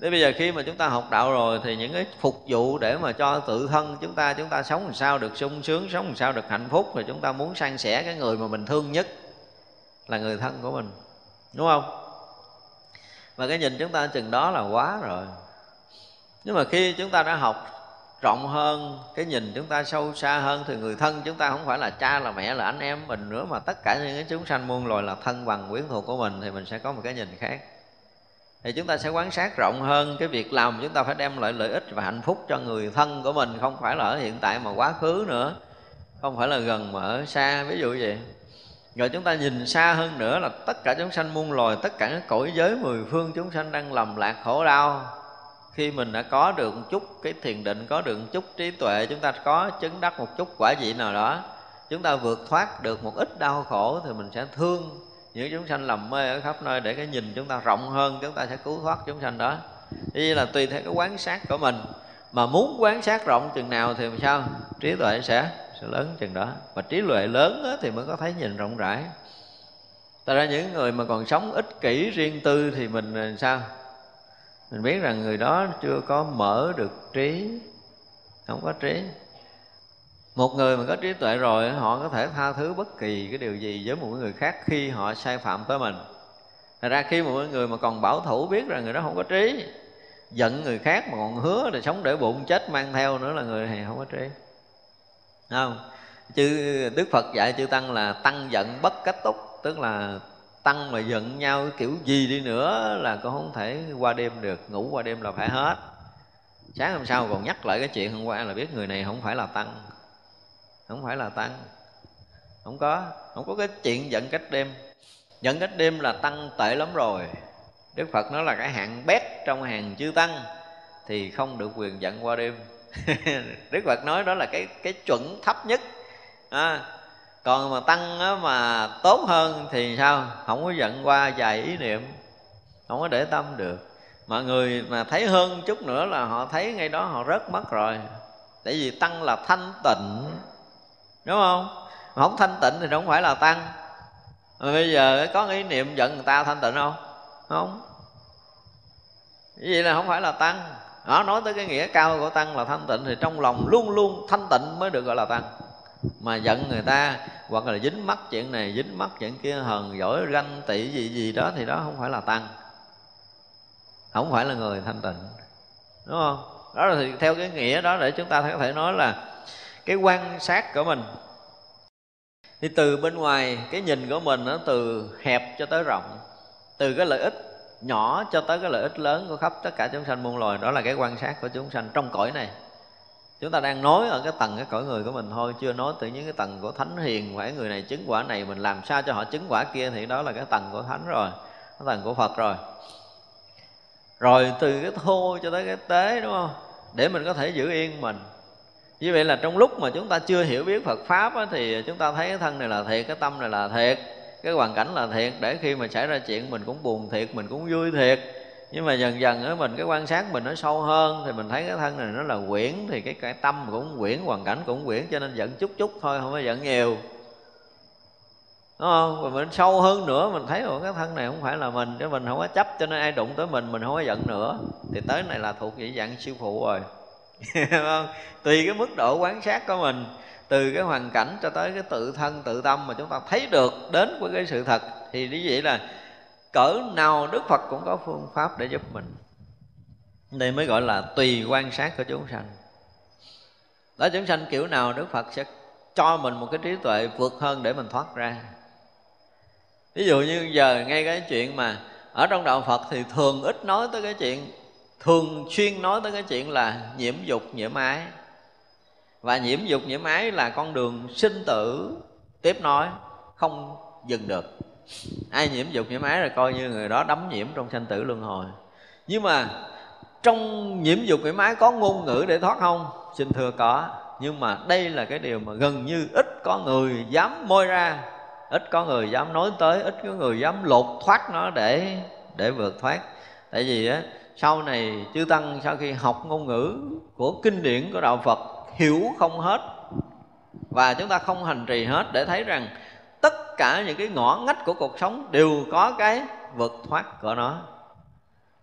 Thế bây giờ khi mà chúng ta học đạo rồi thì những cái phục vụ để mà cho tự thân chúng ta chúng ta sống làm sao được sung sướng, sống làm sao được hạnh phúc thì chúng ta muốn san sẻ cái người mà mình thương nhất là người thân của mình. Đúng không? Và cái nhìn chúng ta chừng đó là quá rồi. Nhưng mà khi chúng ta đã học rộng hơn cái nhìn chúng ta sâu xa hơn thì người thân chúng ta không phải là cha là mẹ là anh em mình nữa mà tất cả những cái chúng sanh muôn loài là thân bằng quyến thuộc của mình thì mình sẽ có một cái nhìn khác thì chúng ta sẽ quan sát rộng hơn cái việc làm. Chúng ta phải đem lại lợi ích và hạnh phúc cho người thân của mình, không phải là ở hiện tại mà quá khứ nữa. Không phải là gần mà ở xa. Ví dụ vậy. Rồi chúng ta nhìn xa hơn nữa là tất cả chúng sanh muôn loài, tất cả các cõi giới mười phương chúng sanh đang lầm lạc khổ đau. Khi mình đã có được một chút cái thiền định, có được một chút trí tuệ, chúng ta có chứng đắc một chút quả vị nào đó, chúng ta vượt thoát được một ít đau khổ, thì mình sẽ thương những chúng sanh lầm mê ở khắp nơi để cái nhìn chúng ta rộng hơn chúng ta sẽ cứu thoát chúng sanh đó. Như là tùy theo cái quán sát của mình. Mà muốn quán sát rộng chừng nào thì làm sao? Trí tuệ sẽ sẽ lớn chừng đó. Và trí tuệ lớn đó, thì mới có thấy nhìn rộng rãi. Tại ra những người mà còn sống ích kỷ riêng tư thì mình làm sao? Mình biết rằng người đó chưa có mở được trí. Không có trí một người mà có trí tuệ rồi, họ có thể tha thứ bất kỳ cái điều gì với một người khác khi họ sai phạm tới mình. Thật ra khi một người mà còn bảo thủ biết rằng người đó không có trí, Giận người khác mà còn hứa là sống để bụng chết mang theo nữa là người này không có trí. Không? Chứ Đức Phật dạy chư Tăng là tăng giận bất cách túc, Tức là tăng mà giận nhau kiểu gì đi nữa là cũng không thể qua đêm được, Ngủ qua đêm là phải hết. Sáng hôm sau còn nhắc lại cái chuyện hôm qua là biết người này không phải là tăng. Không phải là tăng. Không có. Không có cái chuyện giận cách đêm. Giận cách đêm là tăng tệ lắm rồi. Đức Phật nói là cái hạng bét trong hàng chư tăng Thì không được quyền giận qua đêm. Đức Phật nói đó là cái cái chuẩn thấp nhất. À, Còn mà tăng mà tốt hơn thì sao? Không có giận qua vài ý niệm. Không có để tâm được. Mà người mà thấy hơn chút nữa là họ thấy ngay đó họ rớt mất rồi. Tại vì tăng là thanh tịnh. Đúng không? Mà không thanh tịnh thì không phải là tăng. Mà bây giờ có ý niệm giận người ta thanh tịnh không? Không. Vậy là không phải là tăng? Đó nói tới cái nghĩa cao của tăng là thanh tịnh thì trong lòng luôn luôn thanh tịnh mới được gọi là tăng. Mà giận người ta, hoặc là dính mắt chuyện này, dính mắt chuyện kia, hờn, giỏi ganh tị, gì gì đó thì đó không phải là tăng. Không phải là người thanh tịnh. Đúng không? Đó là thì theo cái nghĩa đó để chúng ta có thể nói là cái quan sát của mình. Thì từ bên ngoài, cái nhìn của mình nó từ hẹp cho tới rộng, từ cái lợi ích nhỏ cho tới cái lợi ích lớn của khắp tất cả chúng sanh muôn loài. Đó là cái quan sát của chúng sanh trong cõi này. Chúng ta đang nói ở cái tầng cái cõi người của mình thôi, chưa nói từ những cái tầng của thánh hiền phải người này chứng quả này, mình làm sao cho họ chứng quả kia thì đó là cái tầng của thánh rồi, cái tầng của phật rồi. Rồi từ cái thô cho tới cái tế, đúng không? Để mình có thể giữ yên mình như vậy là trong lúc mà chúng ta chưa hiểu biết Phật pháp á, thì chúng ta thấy cái thân này là thiệt cái tâm này là thiệt cái hoàn cảnh là thiệt. Để khi mà xảy ra chuyện mình cũng buồn thiệt mình cũng vui thiệt. Nhưng mà dần dần á mình cái quan sát mình nó sâu hơn thì mình thấy cái thân này nó là quyển thì cái cái tâm cũng quyển hoàn cảnh cũng quyển cho nên giận chút chút thôi không phải giận nhiều. Đúng không? Và mình sâu hơn nữa mình thấy rồi cái thân này không phải là mình chứ mình không có chấp cho nên ai đụng tới mình mình không có giận nữa. Thì tới này là thuộc về dạng siêu phụ rồi không? Vâng, tùy cái mức độ quán sát của mình, từ cái hoàn cảnh cho tới cái tự thân, tự tâm mà chúng ta thấy được đến với cái sự thật, thì như vậy là cỡ nào đức phật cũng có phương pháp để giúp mình đây mới gọi là tùy quan sát của chúng sanh đó, chúng sanh kiểu nào đức phật sẽ cho mình một cái trí tuệ vượt hơn để mình thoát ra ví dụ như giờ ngay cái chuyện mà ở trong đạo phật thì thường ít nói tới cái chuyện thường xuyên nói tới cái chuyện là nhiễm dục, nhiễm ái. Và nhiễm dục, nhiễm ái là con đường sinh tử tiếp nói không dừng được. Ai nhiễm dục, nhiễm ái là coi như người đó đắm nhiễm trong sanh tử luân hồi. Nhưng mà trong nhiễm dục, nhiễm ái có ngôn ngữ để thoát không? Xin thưa có. Nhưng mà đây là cái điều mà gần như ít có người dám môi ra. Ít có người dám nói tới, ít có người dám lột thoát nó để để vượt thoát. Tại vì á sau này chư tăng sau khi học ngôn ngữ của kinh điển của đạo phật, hiểu không hết và chúng ta không hành trì hết để thấy rằng tất cả những cái ngõ ngách của cuộc sống đều có cái vượt thoát của nó.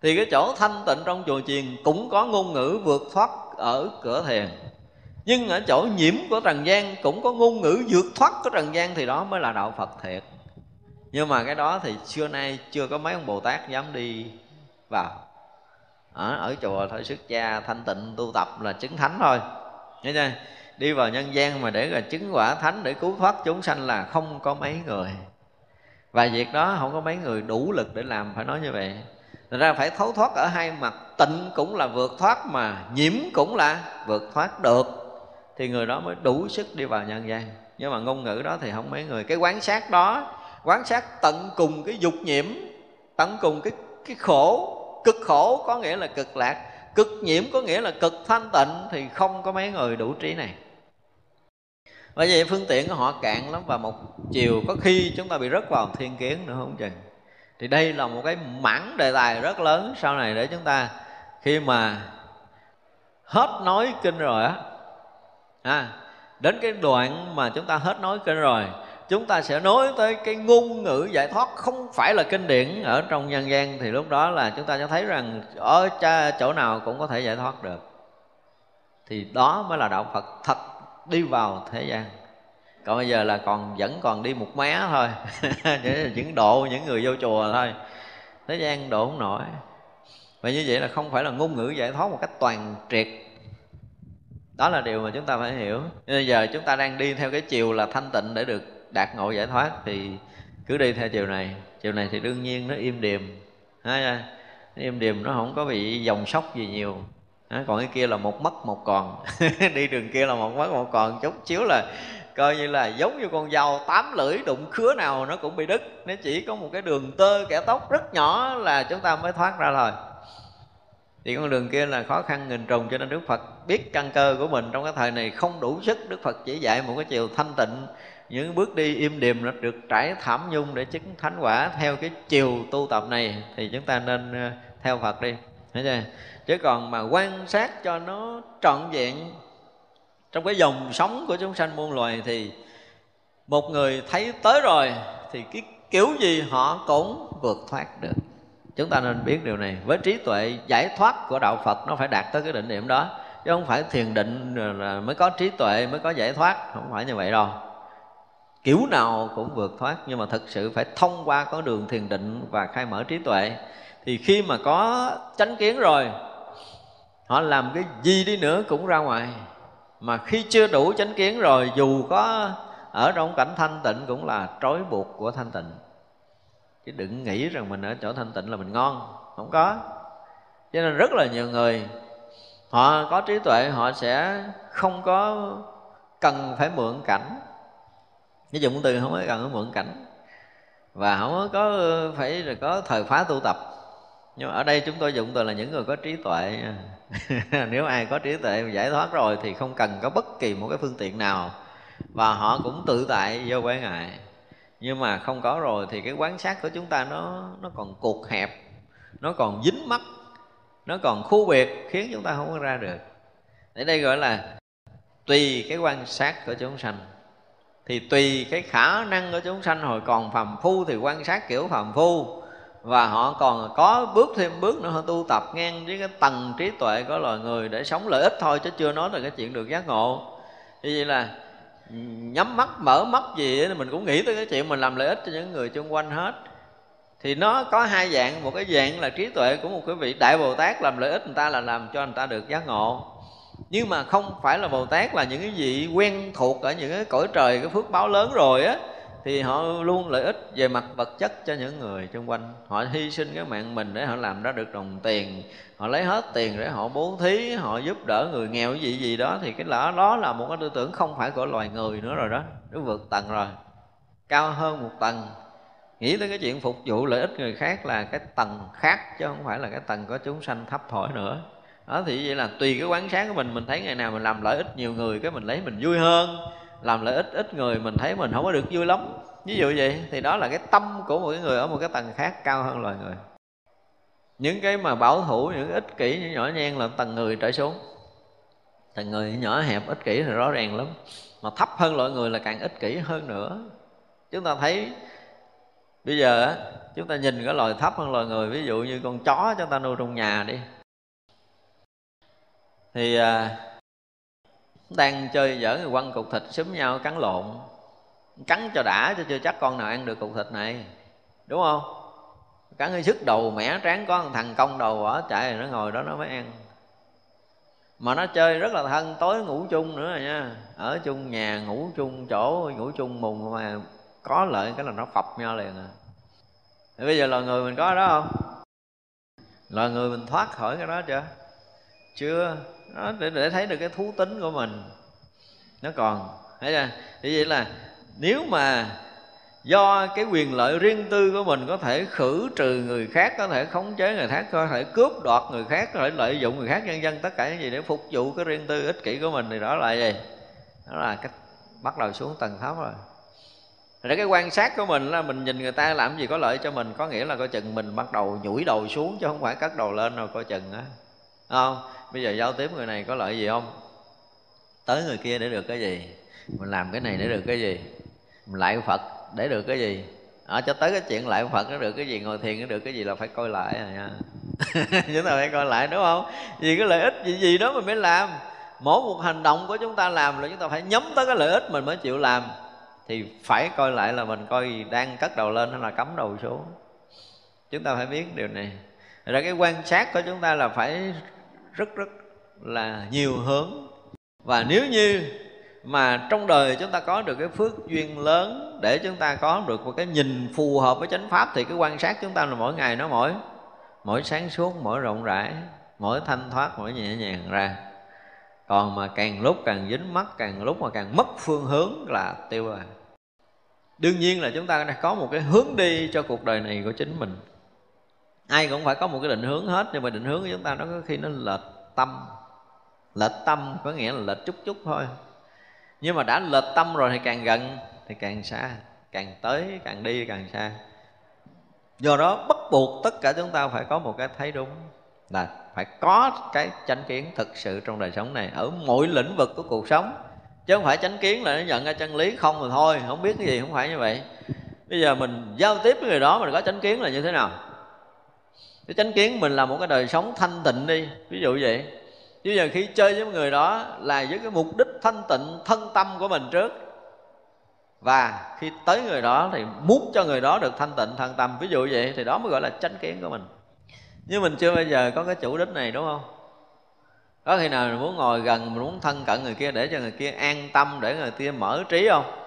Thì cái chỗ thanh tịnh trong chùa chiền cũng có ngôn ngữ vượt thoát ở cửa thiền. Nhưng ở chỗ nhiễm của trần gian cũng có ngôn ngữ vượt thoát của trần gian thì đó mới là đạo phật thiệt. Nhưng mà cái đó thì xưa nay chưa có mấy ông bồ tát dám đi vào ở, ở chùa thôi xuất gia thanh tịnh tu tập là chứng thánh thôi. Nghe chưa? đi vào nhân gian mà để là chứng quả thánh để cứu thoát chúng sanh là không có mấy người. Và việc đó không có mấy người đủ lực để làm phải nói như vậy. Thật ra phải thấu thoát ở hai mặt. Tịnh cũng là vượt thoát mà nhiễm cũng là vượt thoát được. Thì người đó mới đủ sức đi vào nhân gian. Nhưng mà ngôn ngữ đó thì không mấy người. Cái quán sát đó Quán sát tận cùng cái dục nhiễm Tận cùng cái cái khổ cực khổ có nghĩa là cực lạc cực nhiễm có nghĩa là cực thanh tịnh thì không có mấy người đủ trí này. Bởi vậy phương tiện của họ cạn lắm và một chiều có khi chúng ta bị rớt vào thiên kiến nữa không chừng. Thì đây là một cái mảng đề tài rất lớn sau này để chúng ta khi mà hết nói kinh rồi á. À, đến cái đoạn mà chúng ta hết nói kinh rồi chúng ta sẽ nói tới cái ngôn ngữ giải thoát, không phải là kinh điển ở trong nhân gian. Thì lúc đó là chúng ta sẽ thấy rằng ở chỗ nào cũng có thể giải thoát được. Thì đó mới là đạo Phật thật đi vào thế gian. Còn bây giờ là còn, vẫn còn đi một mé thôi. Những độ, những người vô chùa thôi. Thế gian độ không nổi. Và như vậy là không phải là ngôn ngữ giải thoát một cách toàn triệt. Đó là điều mà chúng ta phải hiểu. Bây giờ chúng ta đang đi theo cái chiều là thanh tịnh để được đạt ngộ giải thoát thì cứ đi theo chiều này. Chiều này thì đương nhiên nó im điềm. Nó im điềm, nó không có bị dòng sóc gì nhiều. Còn cái kia là một mất một còn. Đi đường kia là một mất một còn. Chút chiếu là coi như là giống như con dao tám lưỡi đụng khứa nào nó cũng bị đứt. Nó chỉ có một cái đường tơ kẻ tóc rất nhỏ là chúng ta mới thoát ra thôi. Thì con đường kia là khó khăn nghìn trùng cho nên Đức Phật biết căn cơ của mình trong cái thời này không đủ sức. Đức Phật chỉ dạy một cái chiều thanh tịnh những bước đi im điềm nó được trải thảm nhung để chứng thánh quả theo cái chiều tu tập này thì chúng ta nên ờ, theo Phật đi. Thấy chưa? Chứ còn mà quan sát cho nó trọn vẹn trong cái dòng sống của chúng sanh muôn loài thì một người thấy tới rồi thì cái kiểu gì họ cũng vượt thoát được. Chúng ta nên biết điều này. Với trí tuệ giải thoát của đạo phật, nó phải đạt tới cái định điểm đó. Chứ không phải thiền định là mới có trí tuệ, mới có giải thoát. Không phải như vậy đâu kiểu nào cũng vượt thoát, nhưng mà thực sự phải thông qua con đường thiền định và khai mở trí tuệ. Thì khi mà có chánh kiến rồi, họ làm cái gì đi nữa cũng ra ngoài. Mà khi chưa đủ chánh kiến rồi, dù có ở trong cảnh thanh tịnh cũng là trói buộc của thanh tịnh. Chứ đừng nghĩ rằng mình ở chỗ thanh tịnh là mình ngon, không có. Cho nên rất là nhiều người, họ có trí tuệ, họ sẽ không có cần phải mượn cảnh cái dùng từ không có cần phải mượn cảnh. Và không có phải là có thời phá tu tập. Nhưng mà ở đây chúng tôi dùng từ là những người có trí tuệ. Nếu ai có trí tuệ giải thoát rồi thì không cần có bất kỳ một cái phương tiện nào. Và họ cũng tự tại vô quái ngại nhưng mà không có rồi thì cái quán sát của chúng ta nó nó còn cuột hẹp, nó còn dính mắt, nó còn khu biệt, khiến chúng ta không có ra được. Ở đây gọi là tùy cái quan sát của chúng sanh thì tùy cái khả năng của chúng sanh, hồi còn phàm phu thì quan sát kiểu phàm phu. Và họ còn có bước thêm bước nữa, họ tu tập ngang với cái tầng trí tuệ của loài người để sống lợi ích thôi, chứ chưa nói là cái chuyện được giác ngộ. Như vậy là nhắm mắt, mở mắt gì mình cũng nghĩ tới cái chuyện mình làm lợi ích cho những người xung quanh hết. Thì nó có hai dạng, một cái dạng là trí tuệ của một cái vị, đại bồ tát làm lợi ích người ta là làm cho người ta được giác ngộ nhưng mà không phải là bồ tát là những cái vị quen thuộc ở những cái cõi trời, cái phước báo lớn rồi á, thì họ luôn lợi ích về mặt vật chất cho những người xung quanh. Họ hy sinh cái mạng mình để họ làm ra được đồng tiền, họ lấy hết tiền để họ bố thí, họ giúp đỡ người nghèo, cái gì gì đó, thì cái lỡ đó là một cái tư tưởng không phải của loài người nữa rồi đó nó vượt tầng rồi. Cao hơn một tầng. Nghĩ tới cái chuyện phục vụ lợi ích người khác là cái tầng khác, chứ không phải là cái tầng có chúng sanh thấp thổi nữa đó, thì vậy là tùy cái quán sáng của mình mình thấy ngày nào mình làm lợi ích nhiều người, cái mình lấy mình vui hơn. Làm lợi ích ít người, mình thấy mình không có được vui lắm. Ví dụ vậy, thì đó là cái tâm của một cái người ở một cái tầng khác cao hơn loài người. Những cái mà bảo thủ, những ích kỷ, những nhỏ nhen là tầng người trở xuống. Tầng người nhỏ hẹp, ích kỷ thì rõ ràng lắm. Mà thấp hơn loại người là càng ích kỷ hơn nữa. Chúng ta thấy, bây giờ chúng ta nhìn cái loài thấp hơn loài người. Ví dụ như con chó chúng ta nuôi trong nhà đi thì à, đang chơi giỡn người quăng cục thịt xúm nhau cắn lộn. Cắn cho đã cho chưa chắc con nào ăn được cục thịt này. Đúng không? Cắn hơi sức đầu mẻ tráng có thằng công đầu ở chạy rồi nó ngồi đó nó mới ăn. Mà nó chơi rất là thân tối ngủ chung nữa rồi nha. Ở chung nhà ngủ chung chỗ ngủ chung mùng mà có lợi cái là nó phập nhau liền à. Thì bây giờ loài người mình có đó không? Loài người mình thoát khỏi cái đó chưa? Chưa đó, để, để thấy được cái thú tính của mình. Nó còn thấy chưa? Thì vậy là nếu mà do cái quyền lợi riêng tư của mình có thể khử trừ người khác có thể khống chế người khác có thể cướp đoạt người khác có thể lợi dụng người khác nhân dân tất cả những gì để phục vụ cái riêng tư ích kỷ của mình thì đó là gì? Đó là cách bắt đầu xuống tầng thấp rồi. Để cái quan sát của mình là mình nhìn người ta làm gì có lợi cho mình có nghĩa là coi chừng mình bắt đầu nhủi đầu xuống chứ không phải cất đầu lên rồi coi chừng á. Không? Bây giờ giao tiếp người này có lợi gì không? Tới người kia để được cái gì? Mình làm cái này để được cái gì? Mình lại phật để được cái gì? Ở cho tới cái chuyện lại phật nó được cái gì, ngồi thiền nó được cái gì là phải coi lại rồi nha. Chúng ta phải coi lại, đúng không? Vì cái lợi ích gì gì đó mình mới làm. Mỗi một hành động của chúng ta làm là chúng ta phải nhắm tới cái lợi ích mình mới chịu làm. Thì phải coi lại là mình coi đang cất đầu lên hay là cắm đầu xuống. Chúng ta phải biết điều này. Ra cái quan sát của chúng ta là phải rất rất là nhiều hướng. Và nếu như mà trong đời chúng ta có được cái phước duyên lớn, để chúng ta có được một cái nhìn phù hợp với chánh pháp, thì cái quan sát chúng ta là mỗi ngày nó mỗi mỗi sáng suốt, mỗi rộng rãi, mỗi thanh thoát, mỗi nhẹ nhàng ra. Còn mà càng lúc càng dính mắt, càng lúc mà càng mất phương hướng là tiêu rồi đương nhiên là chúng ta đã có một cái hướng đi cho cuộc đời này của chính mình ai cũng phải có một cái định hướng hết, nhưng mà định hướng của chúng ta nó có khi nó lệch tâm. Lệch tâm, có nghĩa là lệch chút chút thôi. Nhưng mà đã lệch tâm rồi thì càng gần, thì càng xa, càng tới, càng đi, càng xa. Do đó, bắt buộc tất cả chúng ta phải có một cái thấy đúng, là phải có cái chánh kiến thực sự trong đời sống này, ở mọi lĩnh vực của cuộc sống. Chứ không phải chánh kiến là nó nhận ra chân lý không rồi thôi, không biết cái gì không phải như vậy. Bây giờ mình giao tiếp với người đó, mình có chánh kiến là như thế nào? Cái chánh kiến mình là một cái đời sống thanh tịnh đi, ví dụ vậy. Chứ giờ khi chơi với người đó là với cái mục đích thanh tịnh, thân tâm của mình trước. Và khi tới người đó thì muốn cho người đó được thanh tịnh thân tâm. Ví dụ vậy thì đó mới gọi là chánh kiến của mình. Nhưng mình chưa bao giờ có cái chủ đích này, đúng không? Có khi nào mình muốn ngồi gần, mình muốn thân cận người kia để cho người kia an tâm, để người kia mở trí không?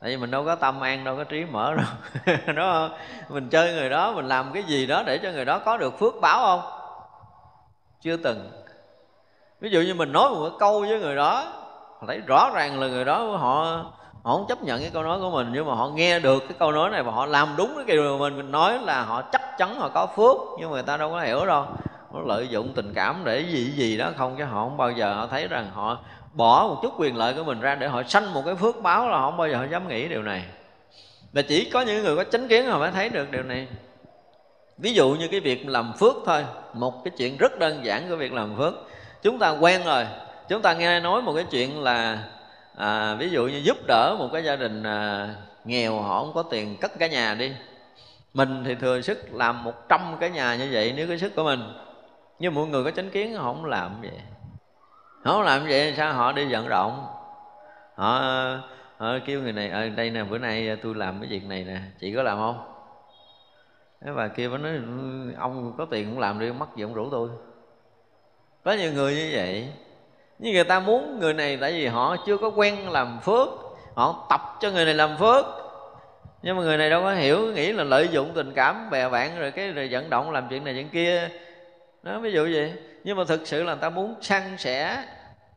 Tại vì mình đâu có tâm an, đâu có trí mở đâu. Đúng không? Mình chơi người đó, mình làm cái gì đó để cho người đó có được phước báo không? Chưa từng. Ví dụ như mình nói một cái câu với người đó thấy rõ ràng là người đó họ họ không chấp nhận cái câu nói của mình, nhưng mà họ nghe được cái câu nói này và họ làm đúng cái điều mà mình mình nói là họ chắc chắn họ có phước, nhưng mà người ta đâu có hiểu đâu. Nó lợi dụng tình cảm để gì gì đó không, chứ họ không bao giờ họ thấy rằng họ bỏ một chút quyền lợi của mình ra để họ sanh một cái phước báo là họ không bao giờ họ dám nghĩ điều này. Và chỉ có những người có chánh kiến họ mới thấy được điều này. Ví dụ như cái việc làm phước thôi một cái chuyện rất đơn giản của việc làm phước. Chúng ta quen rồi chúng ta nghe nói một cái chuyện là à, ví dụ như giúp đỡ một cái gia đình à, nghèo họ không có tiền cất cái nhà đi. Mình thì thừa sức làm một trăm cái nhà như vậy nếu cái sức của mình. Nhưng mọi người có chánh kiến họ không làm vậy không làm vậy sao họ đi vận động? Họ, họ kêu người này ở đây nè bữa nay tôi làm cái việc này nè chị có làm không? Cái bà kia mới nói ông có tiền cũng làm đi mất gì ông rủ tôi? Có nhiều người như vậy. Nhưng người ta muốn người này tại vì họ chưa có quen làm phước họ tập cho người này làm phước. Nhưng mà người này đâu có hiểu nghĩ là lợi dụng tình cảm bè bạn rồi cái rồi vận động làm chuyện này chuyện kia. Nó ví dụ vậy. Nhưng mà thực sự là người ta muốn săn sẻ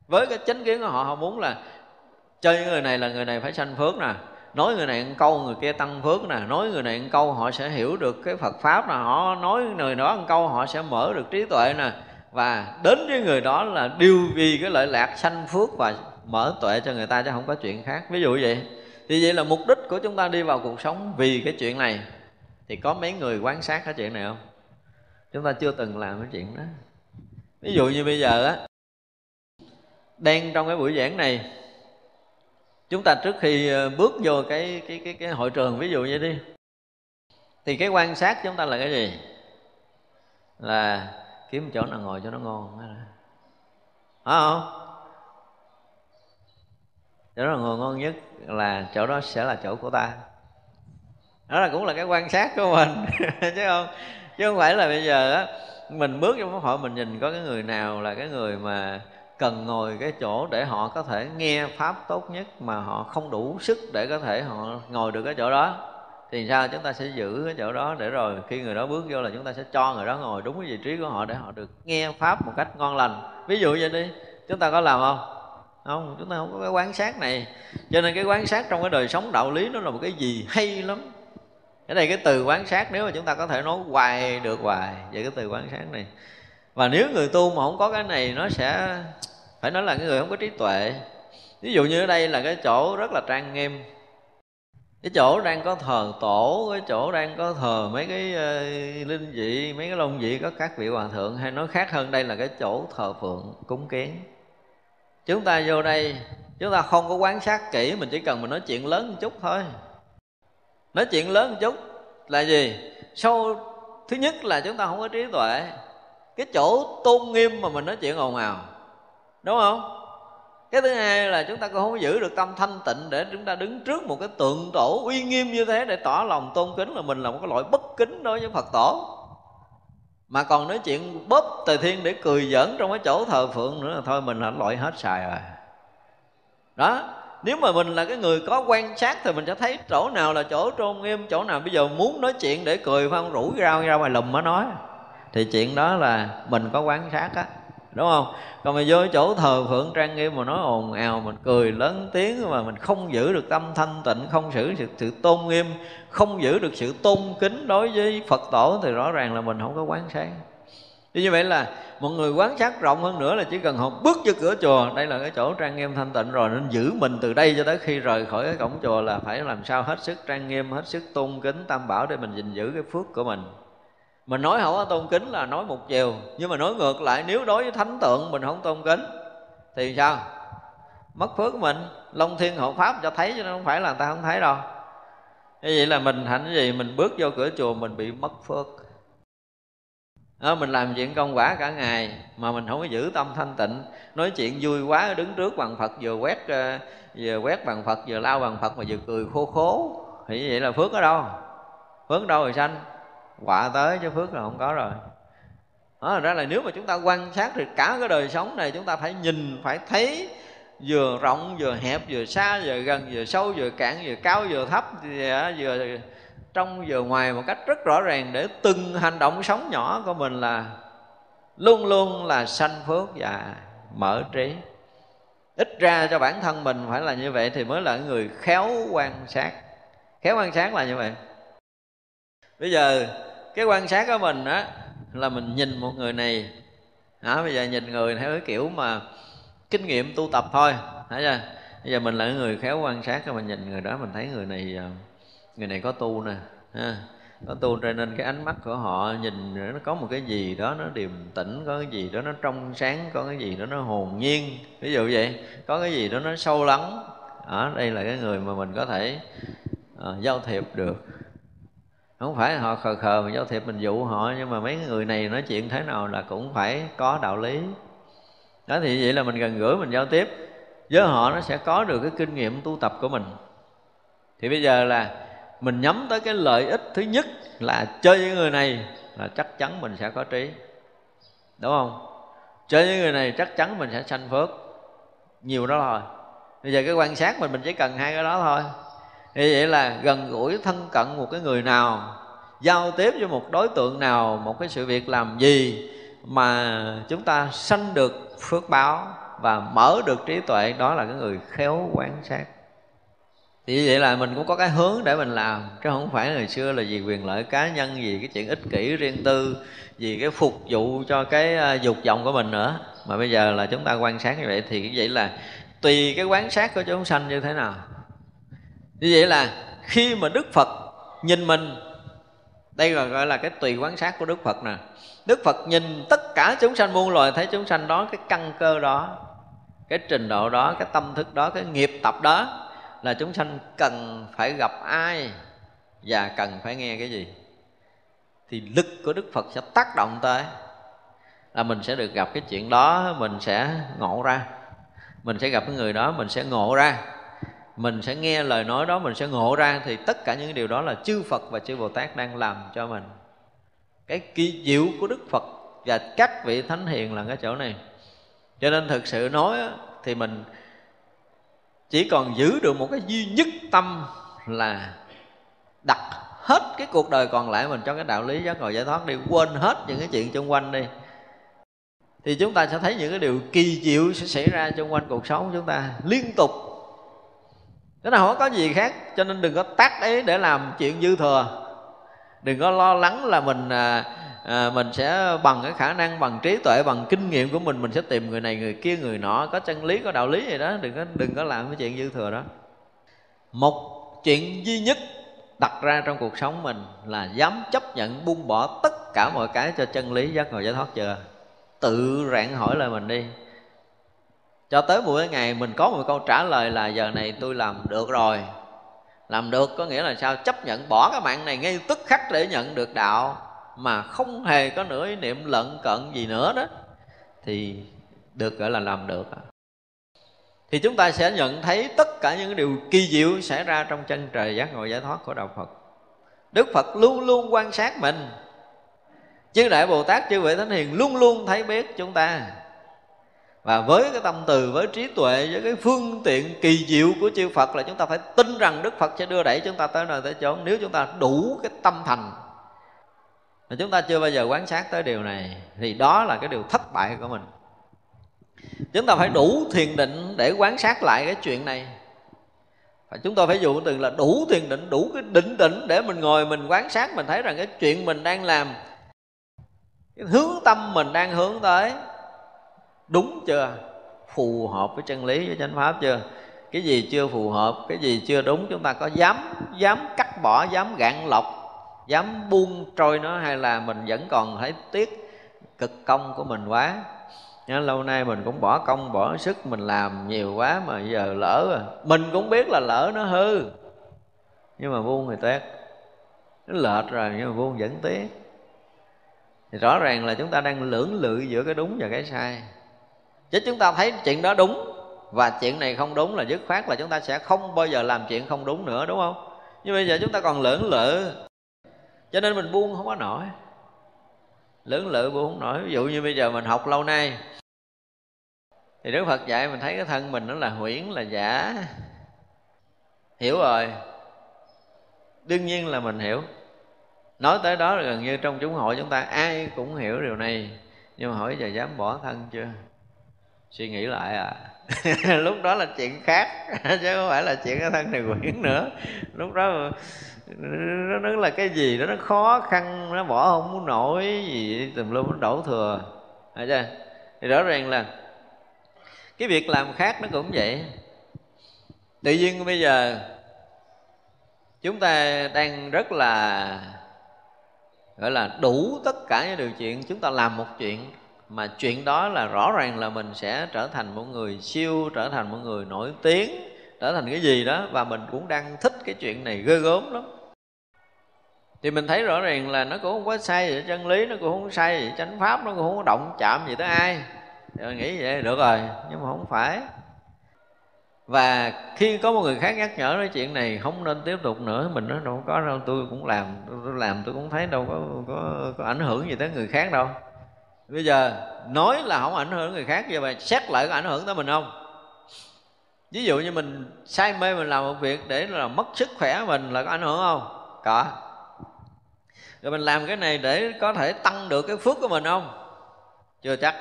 với cái chánh kiến của họ họ muốn là chơi người này là người này phải sanh phước nè. Nói người này ăn câu, người kia tăng phước nè. Nói người này ăn câu, họ sẽ hiểu được cái phật pháp nè. Họ nói người đó ăn câu, họ sẽ mở được trí tuệ nè. Và đến với người đó là điều vì cái lợi lạc sanh phước và mở tuệ cho người ta chứ không có chuyện khác. Ví dụ vậy, thì vậy là mục đích của chúng ta đi vào cuộc sống vì cái chuyện này. Thì có mấy người quan sát cái chuyện này không? Chúng ta chưa từng làm cái chuyện đó. Ví dụ như bây giờ á đang trong cái buổi giảng này. Chúng ta trước khi ờ, bước vô cái cái cái cái hội trường ví dụ như đi. Thì cái quan sát chúng ta là cái gì? Là kiếm chỗ nào ngồi cho nó ngon. Phải không? Chỗ đó ngồi ngon nhất là chỗ đó sẽ là chỗ của ta. Đó là cũng là cái quan sát của mình. Chứ không chứ không phải là bây giờ á, mình bước trong pháp hội mình nhìn có cái người nào là cái người mà cần ngồi cái chỗ để họ có thể nghe pháp tốt nhất mà họ không đủ sức để có thể họ ngồi được cái chỗ đó. Thì sao? Chúng ta sẽ giữ cái chỗ đó để rồi khi người đó bước vô là chúng ta sẽ cho người đó ngồi đúng cái vị trí của họ để họ được nghe pháp một cách ngon lành. Ví dụ vậy đi, chúng ta có làm không? Không, chúng ta không có cái quán sát này. Cho nên cái quán sát trong cái đời sống đạo lý nó là một cái gì hay lắm. Cái này cái từ quán sát nếu mà chúng ta có thể nói hoài được hoài về cái từ quán sát này. Và nếu người tu mà không có cái này, nó sẽ phải nói là cái người không có trí tuệ. Ví dụ như ở đây là cái chỗ rất là trang nghiêm. Cái chỗ đang có thờ tổ cái chỗ đang có thờ mấy cái uh, linh vị mấy cái long vị có các vị hòa thượng. Hay nói khác hơn đây là cái chỗ thờ phượng cúng kiến. Chúng ta vô đây chúng ta không có quán sát kỹ mình chỉ cần mình nói chuyện lớn một chút thôi. Nói chuyện lớn một chút là gì? Sau thứ nhất là chúng ta không có trí tuệ. Cái chỗ tôn nghiêm mà mình nói chuyện ồn ào đúng không? Cái thứ hai là chúng ta cũng không giữ được tâm thanh tịnh để chúng ta đứng trước một cái tượng tổ uy nghiêm như thế để tỏ lòng tôn kính là mình là một cái loại bất kính đối với phật tổ. Mà còn nói chuyện bóp tề thiên để cười giỡn trong cái chỗ thờ phượng nữa là thôi mình là loại hết xài rồi. Đó, nếu mà mình là cái người có quan sát thì mình sẽ thấy chỗ nào là chỗ trôn nghiêm, chỗ nào bây giờ muốn nói chuyện để cười, phải không? Rủ ra ra ngoài lùm mới nói. Thì chuyện đó là mình có quan sát á đúng không? Còn mà vô chỗ thờ phượng trang nghiêm mà nói ồn ào mình cười lớn tiếng mà mình không giữ được tâm thanh tịnh không giữ sự, sự tôn nghiêm không giữ được sự tôn kính đối với phật tổ thì rõ ràng là mình không có quán sát. Thì như vậy là một người quán sát rộng hơn nữa là chỉ cần họ bước vô cửa chùa đây là cái chỗ trang nghiêm thanh tịnh rồi nên giữ mình từ đây cho tới khi rời khỏi cái cổng chùa là phải làm sao hết sức trang nghiêm hết sức tôn kính tam bảo để mình gìn giữ cái phước của mình mình nói không có tôn kính là nói một chiều. Nhưng mà nói ngược lại nếu đối với thánh tượng mình không tôn kính thì sao? Mất phước của mình long thiên hộ pháp cho thấy chứ không phải là người ta không thấy đâu. Như vậy là mình hạnh cái gì mình bước vô cửa chùa mình bị mất phước. Đó, mình làm chuyện công quả cả ngày mà mình không có giữ tâm thanh tịnh. Nói chuyện vui quá đứng trước bằng phật vừa quét ờ, vừa quét bằng phật vừa lao bằng phật mà vừa cười khô khố. Thì như vậy là phước ở đâu? Phước đâu rồi sanh? Quả tới chứ phước là không có rồi. Đó ra là nếu mà chúng ta quan sát thì cả cái đời sống này chúng ta phải nhìn phải thấy vừa rộng vừa hẹp vừa xa vừa gần vừa sâu vừa cạn vừa cao vừa thấp vừa, vừa trong vừa ngoài một cách rất rõ ràng để từng hành động sống nhỏ của mình là luôn luôn là sanh phước và mở trí. Ít ra cho bản thân mình phải là như vậy thì mới là người khéo quan sát. Khéo quan sát là như vậy. Bây giờ cái quan sát của mình á là mình nhìn một người này. Đó, bây giờ nhìn người theo cái kiểu mà kinh nghiệm tu tập thôi. Thấy chưa? Bây giờ mình là người khéo quan sát mình nhìn người đó mình thấy người này ờ, người này có tu nè ha. Có tu cho nên cái ánh mắt của họ nhìn nó có một cái gì đó nó điềm tĩnh có cái gì đó nó trong sáng có cái gì đó nó hồn nhiên. Ví dụ vậy có cái gì đó nó sâu lắng. Ở đây là cái người mà mình có thể uh, giao thiệp được không phải họ khờ khờ mà giao thiệp mình dụ họ, nhưng mà mấy người này nói chuyện thế nào là cũng phải có đạo lý. Đó thì vậy là mình gần gũi, mình giao tiếp với họ, nó sẽ có được cái kinh nghiệm tu tập của mình. Thì bây giờ là mình nhắm tới cái lợi ích thứ nhất là chơi với người này là chắc chắn mình sẽ có trí. Đúng không? Chơi với người này chắc chắn mình sẽ sanh phước. Nhiều đó thôi. Bây giờ cái quan sát mình mình chỉ cần hai cái đó thôi thì vậy là gần gũi thân cận một cái người nào, giao tiếp với một đối tượng nào, một cái sự việc làm gì mà chúng ta sanh được phước báo và mở được trí tuệ, đó là cái người khéo quan sát. Thì vậy là mình cũng có cái hướng để mình làm, chứ không phải ngày xưa là vì quyền lợi cá nhân, vì cái chuyện ích kỷ riêng tư, vì cái phục vụ cho cái à, dục vọng của mình nữa. Mà bây giờ là chúng ta quan sát như vậy thì cái vậy là tùy cái quán sát của chúng sanh như thế nào như vậy là khi mà đức phật nhìn mình, đây gọi là cái tùy quán sát của đức phật nè. Đức phật nhìn tất cả chúng sanh muôn loài, thấy chúng sanh đó, cái căn cơ đó, cái trình độ đó, cái tâm thức đó, cái nghiệp tập đó, là chúng sanh cần phải gặp ai và cần phải nghe cái gì? Thì lực của đức phật sẽ tác động tới, là mình sẽ được gặp cái chuyện đó, mình sẽ ngộ ra. Mình sẽ gặp cái người đó, mình sẽ ngộ ra mình sẽ nghe lời nói đó, mình sẽ ngộ ra thì tất cả những điều đó là chư Phật và chư Bồ Tát đang làm cho mình. Cái kỳ diệu của Đức Phật và các vị thánh hiền là cái chỗ này. Cho nên thực sự nói thì mình chỉ còn giữ được một cái duy nhất tâm là đặt hết cái cuộc đời còn lại mình cho cái đạo lý giác ngộ giải thoát đi, quên hết những cái chuyện xung quanh đi. Thì chúng ta sẽ thấy những cái điều kỳ diệu sẽ xảy ra xung quanh cuộc sống của chúng ta liên tục cái là không có gì khác cho nên đừng có tác ấy để làm chuyện dư thừa. Đừng có lo lắng là mình à, à, mình sẽ bằng cái khả năng bằng trí tuệ bằng kinh nghiệm của mình mình sẽ tìm người này người kia người nọ có chân lý có đạo lý gì đó. Đừng có đừng có làm cái chuyện dư thừa đó. Một chuyện duy nhất đặt ra trong cuộc sống mình là dám chấp nhận buông bỏ tất cả mọi cái cho chân lý giác ngộ giải thoát chưa? Tự rạng hỏi lại mình đi cho tới mỗi ngày mình có một câu trả lời là giờ này tôi làm được rồi. Làm được có nghĩa là sao? Chấp nhận bỏ cái mạng này ngay tức khắc để nhận được đạo mà không hề có nửa ý niệm lận cận gì nữa đó. Thì được gọi là làm được. Thì chúng ta sẽ nhận thấy tất cả những điều kỳ diệu xảy ra trong chân trời giác ngộ giải thoát của đạo Phật. Đức Phật luôn luôn quan sát mình. Chư Đại Bồ Tát, chư Vị Thánh Hiền luôn luôn thấy biết chúng ta và với cái tâm từ, với trí tuệ, với cái phương tiện kỳ diệu của chư Phật là chúng ta phải tin rằng Đức Phật sẽ đưa đẩy chúng ta tới nơi tới chốn. Nếu chúng ta đủ cái tâm thành, mà chúng ta chưa bao giờ quán sát tới điều này, thì đó là cái điều thất bại của mình. Chúng ta phải đủ thiền định để quán sát lại cái chuyện này. Và chúng tôi phải dụ từ là đủ thiền định, đủ cái định tĩnh để mình ngồi, mình quán sát, mình thấy rằng cái chuyện mình đang làm, cái hướng tâm mình đang hướng tới đúng chưa? Phù hợp với chân lý, với chánh pháp chưa? Cái gì chưa phù hợp, cái gì chưa đúng, chúng ta có dám dám cắt bỏ, dám gạn lọc, dám buông trôi nó hay là mình vẫn còn thấy tiếc, cực công của mình quá? Lâu nay mình cũng bỏ công, bỏ sức, mình làm nhiều quá mà giờ lỡ rồi mình cũng biết là lỡ nó hư, nhưng mà buông thì tiếc. Nó lệch rồi, nhưng mà buông vẫn tiếc. Thì rõ ràng là chúng ta đang lưỡng lự giữa cái đúng và cái sai chứ chúng ta thấy chuyện đó đúng. Và chuyện này không đúng là dứt khoát là chúng ta sẽ không bao giờ làm chuyện không đúng nữa, đúng không? Nhưng bây giờ chúng ta còn lưỡng lự. Cho nên mình buông không có nổi. Lưỡng lự buông không nổi. Ví dụ như bây giờ mình học lâu nay, thì đức phật dạy mình thấy cái thân mình nó là huyễn, là giả. Hiểu rồi. Đương nhiên là mình hiểu. Nói tới đó là gần như trong chúng hội chúng ta ai cũng hiểu điều này. Nhưng mà hỏi giờ dám bỏ thân chưa? Suy nghĩ lại à. Lúc đó là chuyện khác chứ không phải là chuyện cái thân này quyển nữa. Lúc đó nó, nó là cái gì đó nó khó khăn nó bỏ không muốn nổi gì tùm lum nó đổ thừa. Thấy chưa? thì rõ ràng là cái việc làm khác nó cũng vậy. Tự nhiên bây giờ chúng ta đang rất là gọi là đủ tất cả những điều chuyện chúng ta làm một chuyện mà chuyện đó là rõ ràng là mình sẽ trở thành một người siêu trở thành một người nổi tiếng trở thành cái gì đó và mình cũng đang thích cái chuyện này ghê gớm lắm. Thì mình thấy rõ ràng là nó cũng không có sai gì chân lý nó cũng không có sai gì chánh pháp nó cũng không có động chạm gì tới ai. Rồi nghĩ vậy được rồi nhưng mà không phải. Và khi có một người khác nhắc nhở cái chuyện này không nên tiếp tục nữa mình nói đâu có đâu tôi cũng làm tôi làm tôi cũng thấy đâu có có, có ảnh hưởng gì tới người khác đâu bây giờ nói là không ảnh hưởng người khác giờ mà xét lại có ảnh hưởng tới mình không? Ví dụ như mình say mê mình làm một việc để là mất sức khỏe mình là có ảnh hưởng không? Có. Rồi mình làm cái này để có thể tăng được cái phước của mình không? Chưa chắc.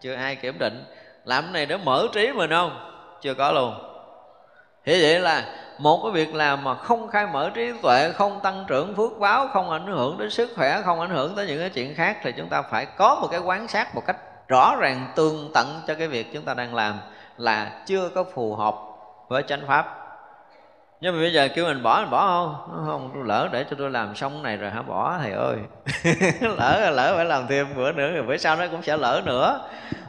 Chưa ai kiểm định. Làm cái này để mở trí mình không? Chưa có luôn. Thế vậy là một cái việc làm mà không khai mở trí tuệ, không tăng trưởng phước báo, không ảnh hưởng đến sức khỏe, không ảnh hưởng tới những cái chuyện khác thì chúng ta phải có một cái quán sát một cách rõ ràng tương tận cho cái việc chúng ta đang làm là chưa có phù hợp với chánh pháp. Nhưng mà bây giờ kêu mình bỏ mình bỏ không? Không, tôi lỡ để cho tôi làm xong này rồi hả? Bỏ, thầy ơi. Lỡ lỡ phải làm thêm bữa nữa, rồi bữa sau nó cũng sẽ lỡ nữa.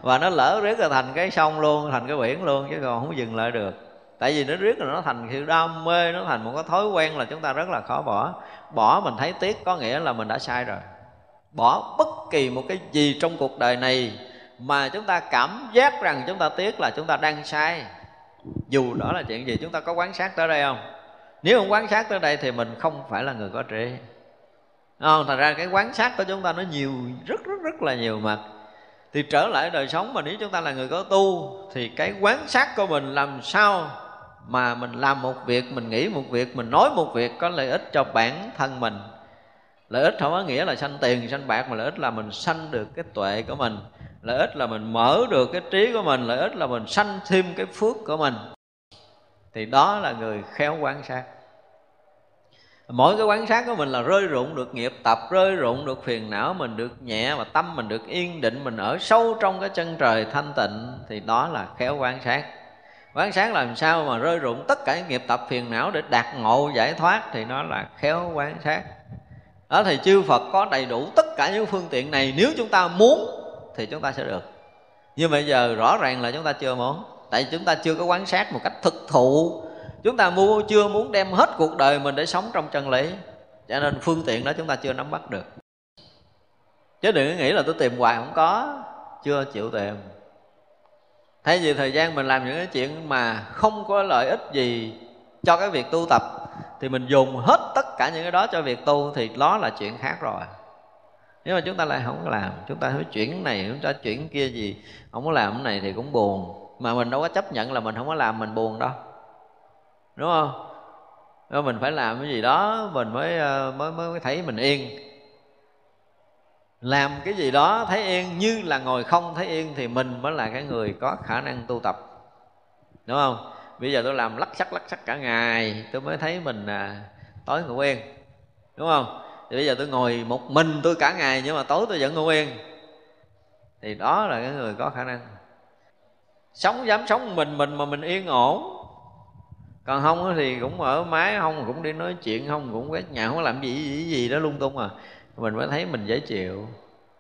Và nó lỡ riết là thành cái sông luôn, thành cái biển luôn, chứ còn không dừng lại được tại vì nó riết là nó thành sự đam mê, nó thành một cái thói quen là chúng ta rất là khó bỏ. Bỏ mình thấy tiếc có nghĩa là mình đã sai rồi. Bỏ bất kỳ một cái gì trong cuộc đời này mà chúng ta cảm giác rằng chúng ta tiếc là chúng ta đang sai. Dù đó là chuyện gì, chúng ta có quán sát tới đây không? Nếu không quán sát tới đây thì mình không phải là người có trí. Không? Thành ra cái quán sát của chúng ta nó nhiều, rất rất rất là nhiều mặt. Thì trở lại đời sống mà nếu chúng ta là người có tu thì cái quán sát của mình làm sao mà mình làm một việc, mình nghĩ một việc, mình nói một việc có lợi ích cho bản thân mình. Lợi ích không có nghĩa là sanh tiền, sanh bạc, mà lợi ích là mình sanh được cái tuệ của mình. Lợi ích là mình mở được cái trí của mình, lợi ích là mình sanh thêm cái phước của mình. Thì đó là người khéo quan sát. Mỗi cái quan sát của mình là rơi rụng được nghiệp tập, rơi rụng được phiền não, mình được nhẹ và tâm mình được yên định, mình ở sâu trong cái chân trời thanh tịnh, thì đó là khéo quan sát quán sát làm sao mà rơi rụng? Tất cả những nghiệp tập phiền não để đạt ngộ giải thoát thì nó là khéo quán sát. Đó thì chư Phật có đầy đủ tất cả những phương tiện này. Nếu chúng ta muốn thì chúng ta sẽ được. Nhưng bây giờ rõ ràng là chúng ta chưa muốn. Tại chúng ta chưa có quán sát một cách thực thụ. Chúng ta mua, chưa muốn đem hết cuộc đời mình để sống trong chân lý. Cho nên phương tiện đó chúng ta chưa nắm bắt được. Chứ đừng nghĩ là tôi tìm hoài không có. Chưa chịu tìm thay vì thời gian mình làm những cái chuyện mà không có lợi ích gì cho cái việc tu tập, thì mình dùng hết tất cả những cái đó cho việc tu, thì đó là chuyện khác rồi. Nếu mà chúng ta lại không có làm, chúng ta phải chuyển này, chúng ta chuyển kia gì, không có làm cái này thì cũng buồn. Mà mình đâu có chấp nhận là mình không có làm, mình buồn đâu. Đúng không? Nếu mình phải làm cái gì đó, mình mới ờ, mới mới thấy mình yên làm cái gì đó thấy yên như là ngồi không thấy yên thì mình mới là cái người có khả năng tu tập. Đúng không? Bây giờ tôi làm lắc sắc lắc sắc cả ngày tôi mới thấy mình à, tối ngủ yên. Đúng không? Thì bây giờ tôi ngồi một mình tôi cả ngày nhưng mà tối tôi vẫn ngủ yên. Thì đó là cái người có khả năng. Sống dám sống mình mình mà mình yên ổn. Còn không thì cũng ở máy không cũng đi nói chuyện không cũng quét nhà không làm gì gì gì đó lung tung à mình mới thấy mình dễ chịu.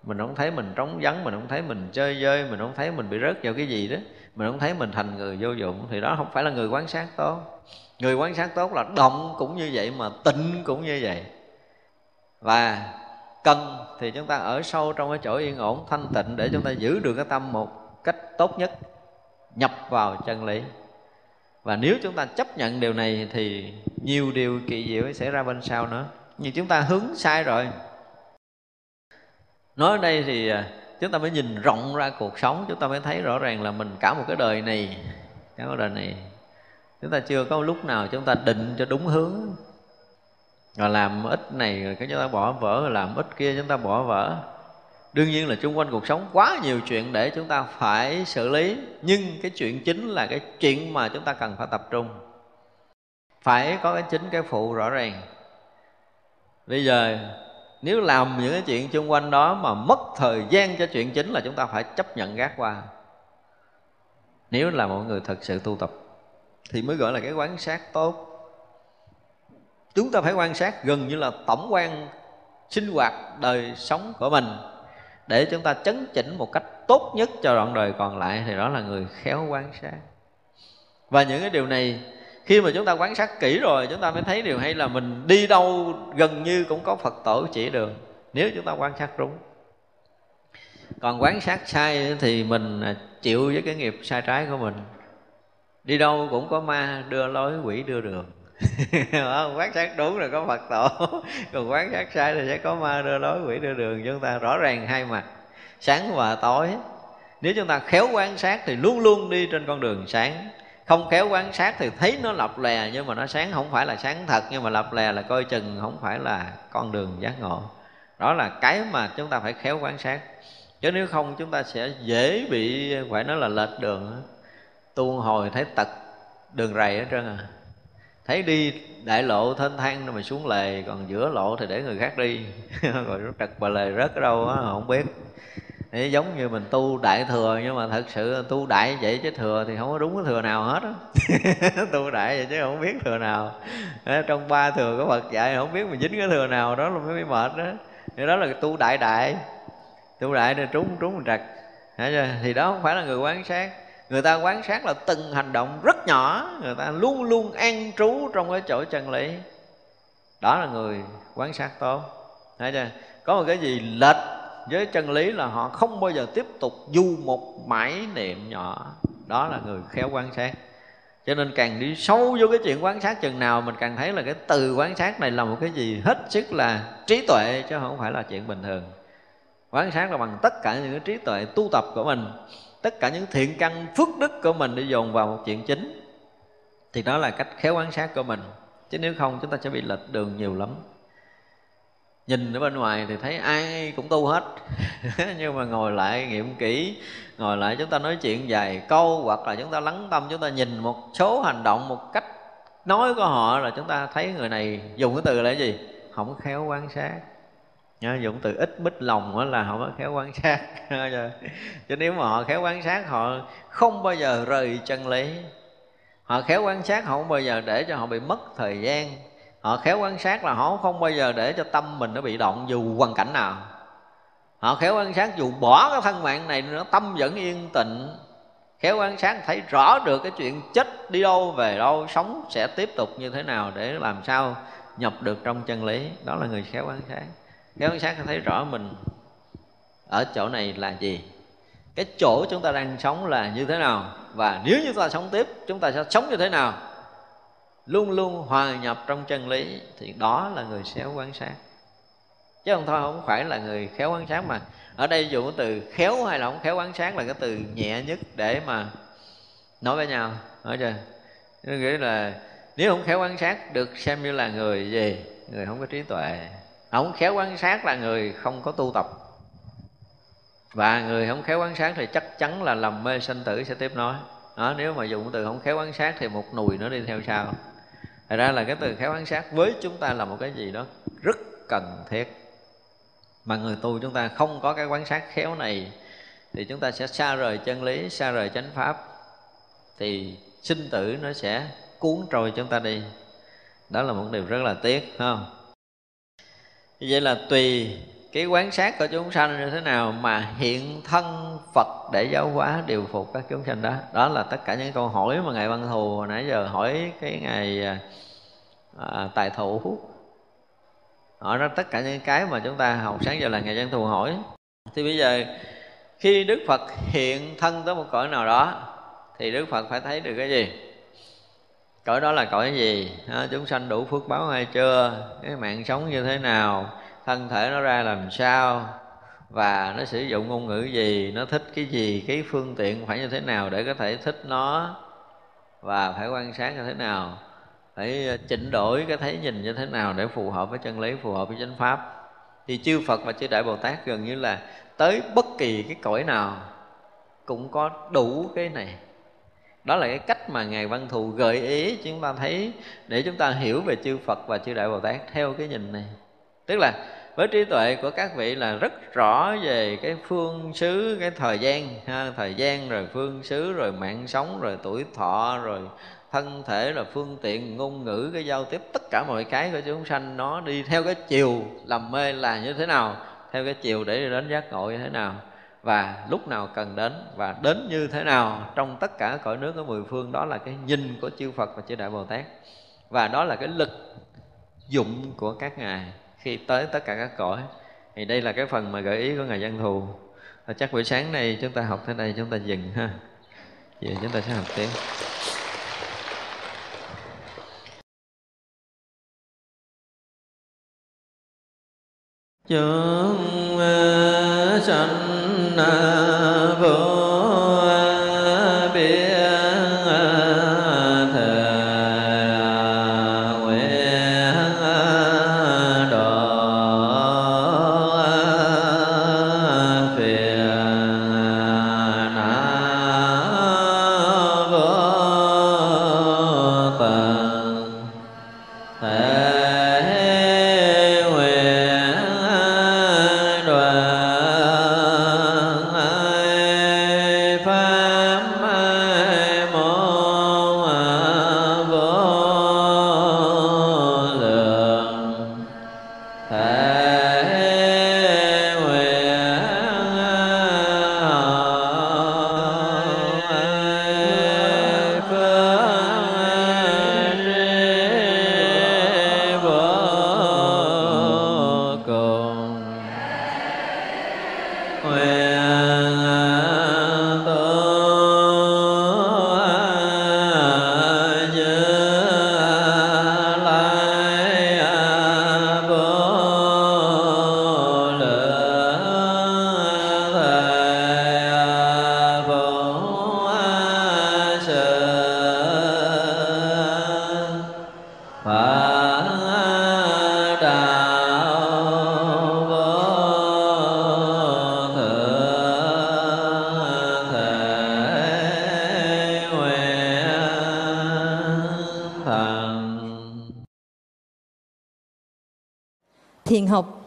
Mình không thấy mình trống vắng, mình không thấy mình chơi dơi mình không thấy mình bị rớt vào cái gì đó. Mình không thấy mình thành người vô dụng. Thì đó không phải là người quan sát tốt. Người quan sát tốt là động cũng như vậy mà tịnh cũng như vậy. Và cần thì chúng ta ở sâu trong cái chỗ yên ổn, thanh tịnh để chúng ta giữ được cái tâm một cách tốt nhất, nhập vào chân lý. Và nếu chúng ta chấp nhận điều này thì nhiều điều kỳ diệu sẽ ra bên sau nữa. Nhưng chúng ta hướng sai rồi nói ở đây thì à, chúng ta mới nhìn rộng ra cuộc sống, chúng ta mới thấy rõ ràng là mình cả một cái đời này, cả một đời này, chúng ta chưa có lúc nào chúng ta định cho đúng hướng. Rồi làm ít này, rồi cái chúng ta bỏ vỡ, rồi làm ít kia chúng ta bỏ vỡ. Đương nhiên là chung quanh cuộc sống quá nhiều chuyện để chúng ta phải xử lý, nhưng cái chuyện chính là cái chuyện mà chúng ta cần phải tập trung. Phải có cái chính cái phụ rõ ràng. Bây giờ nếu làm những cái chuyện xung quanh đó mà mất thời gian cho chuyện chính là chúng ta phải chấp nhận gác qua. Nếu là mọi người thật sự tu tập thì mới gọi là cái quan sát tốt. Chúng ta phải quan sát gần như là tổng quan sinh hoạt đời sống của mình để chúng ta chấn chỉnh một cách tốt nhất cho đoạn đời còn lại thì đó là người khéo quan sát. Và những cái điều này khi mà chúng ta quan sát kỹ rồi, chúng ta mới thấy điều hay là mình đi đâu gần như cũng có phật tổ chỉ đường, nếu chúng ta quan sát đúng. Còn quan sát sai thì mình à, chịu với cái nghiệp sai trái của mình. Đi đâu cũng có ma đưa lối, quỷ đưa đường. Quán sát đúng là có phật tổ. Còn quán sát sai thì sẽ có ma đưa lối, quỷ đưa đường. Chúng ta rõ ràng hai mặt. Sáng và tối. Nếu chúng ta khéo quan sát thì luôn luôn đi trên con đường sáng không khéo quan sát thì thấy nó lập lè, nhưng mà nó sáng không phải là sáng thật, nhưng mà lập lè là coi chừng, không phải là con đường giác ngộ. Đó là cái mà chúng ta phải khéo quan sát. Chứ nếu không, chúng ta sẽ dễ bị, phải nói là lệch đường tu hồi thấy tật đường rầy hết trơn à. Thấy đi đại lộ thênh thang mà xuống lề, còn giữa lộ thì để người khác đi. Rồi nó trật bà lề rớt ở đâu á, không biết thì giống như mình tu đại thừa, nhưng mà thật sự tu đại vậy chứ thừa thì không có đúng cái thừa nào hết á. Tu đại vậy chứ không biết thừa nào. Trong ba thừa có Phật dạy, không biết mình dính cái thừa nào, đó là mới bị mệt đó thì đó là tu đại đại. Tu đại thì trúng trúng một trật thì đó không phải là người quán sát. Người ta quán sát là từng hành động rất nhỏ, người ta luôn luôn an trú trong cái chỗ chân lý. Đó là người quán sát tốt. Thấy chưa? Có một cái gì lệch với chân lý là họ không bao giờ tiếp tục du một mãi niệm nhỏ. Đó là người khéo quan sát. Cho nên càng đi sâu vô cái chuyện quan sát chừng nào, mình càng thấy là cái từ quan sát này là một cái gì hết sức là trí tuệ, chứ không phải là chuyện bình thường. Quan sát là bằng tất cả những cái trí tuệ tu tập của mình, tất cả những thiện căn phước đức của mình đi dồn vào một chuyện chính. Thì đó là cách khéo quan sát của mình. Chứ nếu không, chúng ta sẽ bị lệch đường nhiều lắm nhìn ở bên ngoài thì thấy ai cũng tu hết. Nhưng mà ngồi lại nghiệm kỹ ngồi lại chúng ta nói chuyện vài câu hoặc là chúng ta lắng tâm chúng ta nhìn một số hành động một cách nói của họ là chúng ta thấy người này dùng cái từ là cái gì? Không khéo quan sát. Nhớ, dùng từ ít mít lòng đó là họ mới khéo quan sát. Chứ nếu mà họ khéo quan sát họ không bao giờ rời chân lý. Họ khéo quan sát họ không bao giờ để cho họ bị mất thời gian họ khéo quan sát là họ không bao giờ để cho tâm mình nó bị động dù hoàn cảnh nào. Họ khéo quan sát dù bỏ cái thân mạng này nó tâm vẫn yên tịnh khéo quan sát thấy rõ được cái chuyện chết đi đâu, về đâu, sống sẽ tiếp tục như thế nào để làm sao nhập được trong chân lý. Đó là người khéo quan sát. Khéo quan sát thấy rõ mình ở chỗ này là gì. Cái chỗ chúng ta đang sống là như thế nào. Và nếu như ta sống tiếp, chúng ta sẽ sống như thế nào luôn luôn hòa nhập trong chân lý thì đó là người khéo quan sát. Chứ không thôi không phải là người khéo quan sát mà. Ở đây dùng cái từ khéo hay là không khéo quan sát là cái từ nhẹ nhất để mà nói với nhau. Nói chưa? Nghĩa nghĩ là nếu không khéo quan sát được xem như là người gì người không có trí tuệ. Không khéo quan sát là người không có tu tập. Và người không khéo quan sát thì chắc chắn là lầm mê sanh tử sẽ tiếp nói đó, nếu mà dùng từ không khéo quan sát thì một nùi nó đi theo sau. Thật ra là cái từ khéo quan sát với chúng ta là một cái gì đó rất cần thiết. Mà người tu chúng ta không có cái quan sát khéo này, thì chúng ta sẽ xa rời chân lý, xa rời chánh pháp, thì sinh tử nó sẽ cuốn trôi chúng ta đi. Đó là một điều rất là tiếc không? Vậy là tùy cái quán sát của chúng sanh như thế nào mà hiện thân Phật để giáo hóa điều phục các chúng sanh đó? Đó là tất cả những câu hỏi mà ngài Văn Thù hồi nãy giờ hỏi cái ngày à, à, tài thủ hỏi ra tất cả những cái mà chúng ta học sáng giờ là ngày Văn Thù hỏi. Thì bây giờ khi Đức Phật hiện thân tới một cõi nào đó thì Đức Phật phải thấy được cái gì? Cõi đó là cõi gì? À, chúng sanh đủ phước báo hay chưa? Cái mạng sống như thế nào? Thân thể nó ra làm sao và nó sử dụng ngôn ngữ gì, nó thích cái gì, cái phương tiện phải như thế nào để có thể thích nó và phải quan sát như thế nào, phải ờ, chỉnh đổi cái thấy nhìn như thế nào để phù hợp với chân lý, phù hợp với chánh pháp. Thì chư Phật và chư Đại Bồ Tát gần như là tới bất kỳ cái cõi nào cũng có đủ cái này. Đó là cái cách mà ngài văn thù gợi ý chúng ta thấy để chúng ta hiểu về chư phật và chư đại bồ tát theo cái nhìn này tức là với trí tuệ của các vị là rất rõ về cái phương xứ cái thời gian ha, thời gian rồi phương xứ rồi mạng sống rồi tuổi thọ rồi thân thể là phương tiện ngôn ngữ cái giao tiếp tất cả mọi cái của chúng sanh nó đi theo cái chiều làm mê là như thế nào theo cái chiều để đến giác ngộ như thế nào và lúc nào cần đến và đến như thế nào trong tất cả cõi nước ở mười phương đó là cái nhìn của chư Phật và chư Đại Bồ Tát. Và đó là cái lực dụng của các ngài khi tới tất cả các cõi. Thì đây là cái phần mà gợi ý của ngài văn thù. Và chắc buổi sáng này chúng ta học tới đây chúng ta dừng ha. Giờ chúng ta sẽ học tiếp. Chúng ờ, sanh ờ,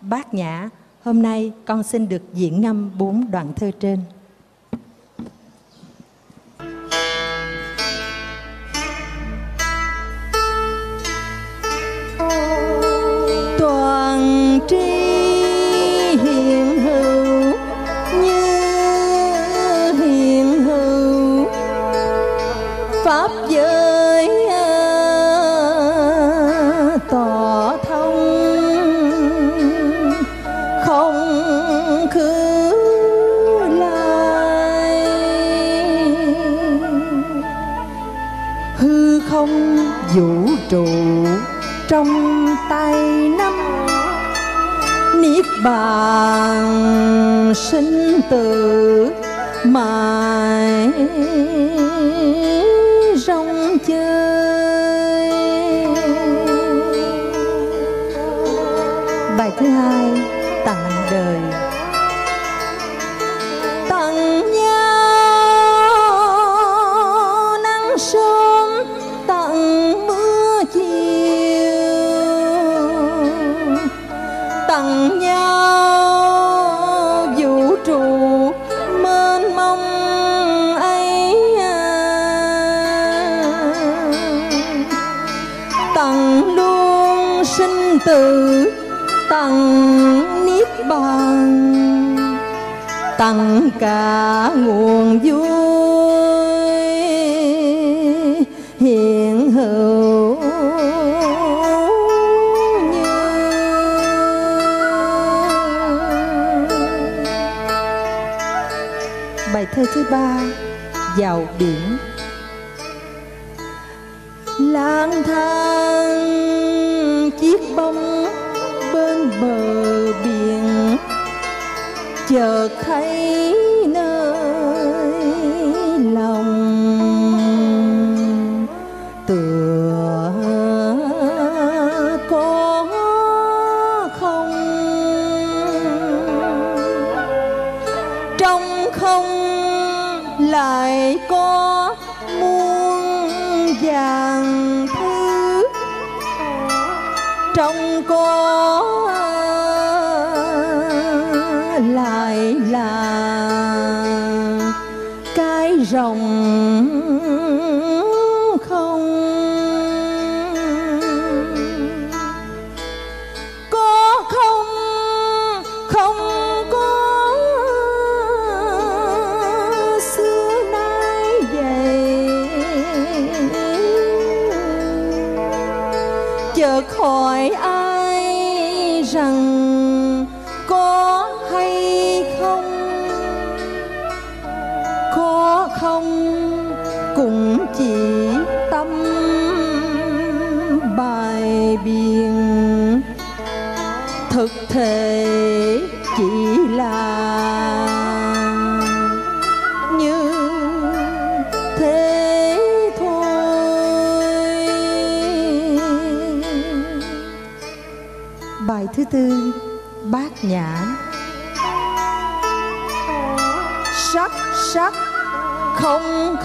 Bát Nhã. Hôm nay con xin được diễn ngâm bốn đoạn thơ trên. Trụ trong tay năm niết bàn sinh tử mãi rong chơi. Bài thứ hai tặng đời. Tặng cả nguồn vui. Hiện hữu như bài thơ thứ ba, vào biển. Lang thang chợt thấy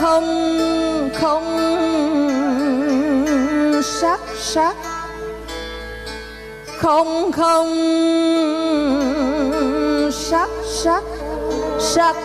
không không sắc sắc. Không không sắc sắc sắc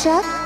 sắc sắc ta bà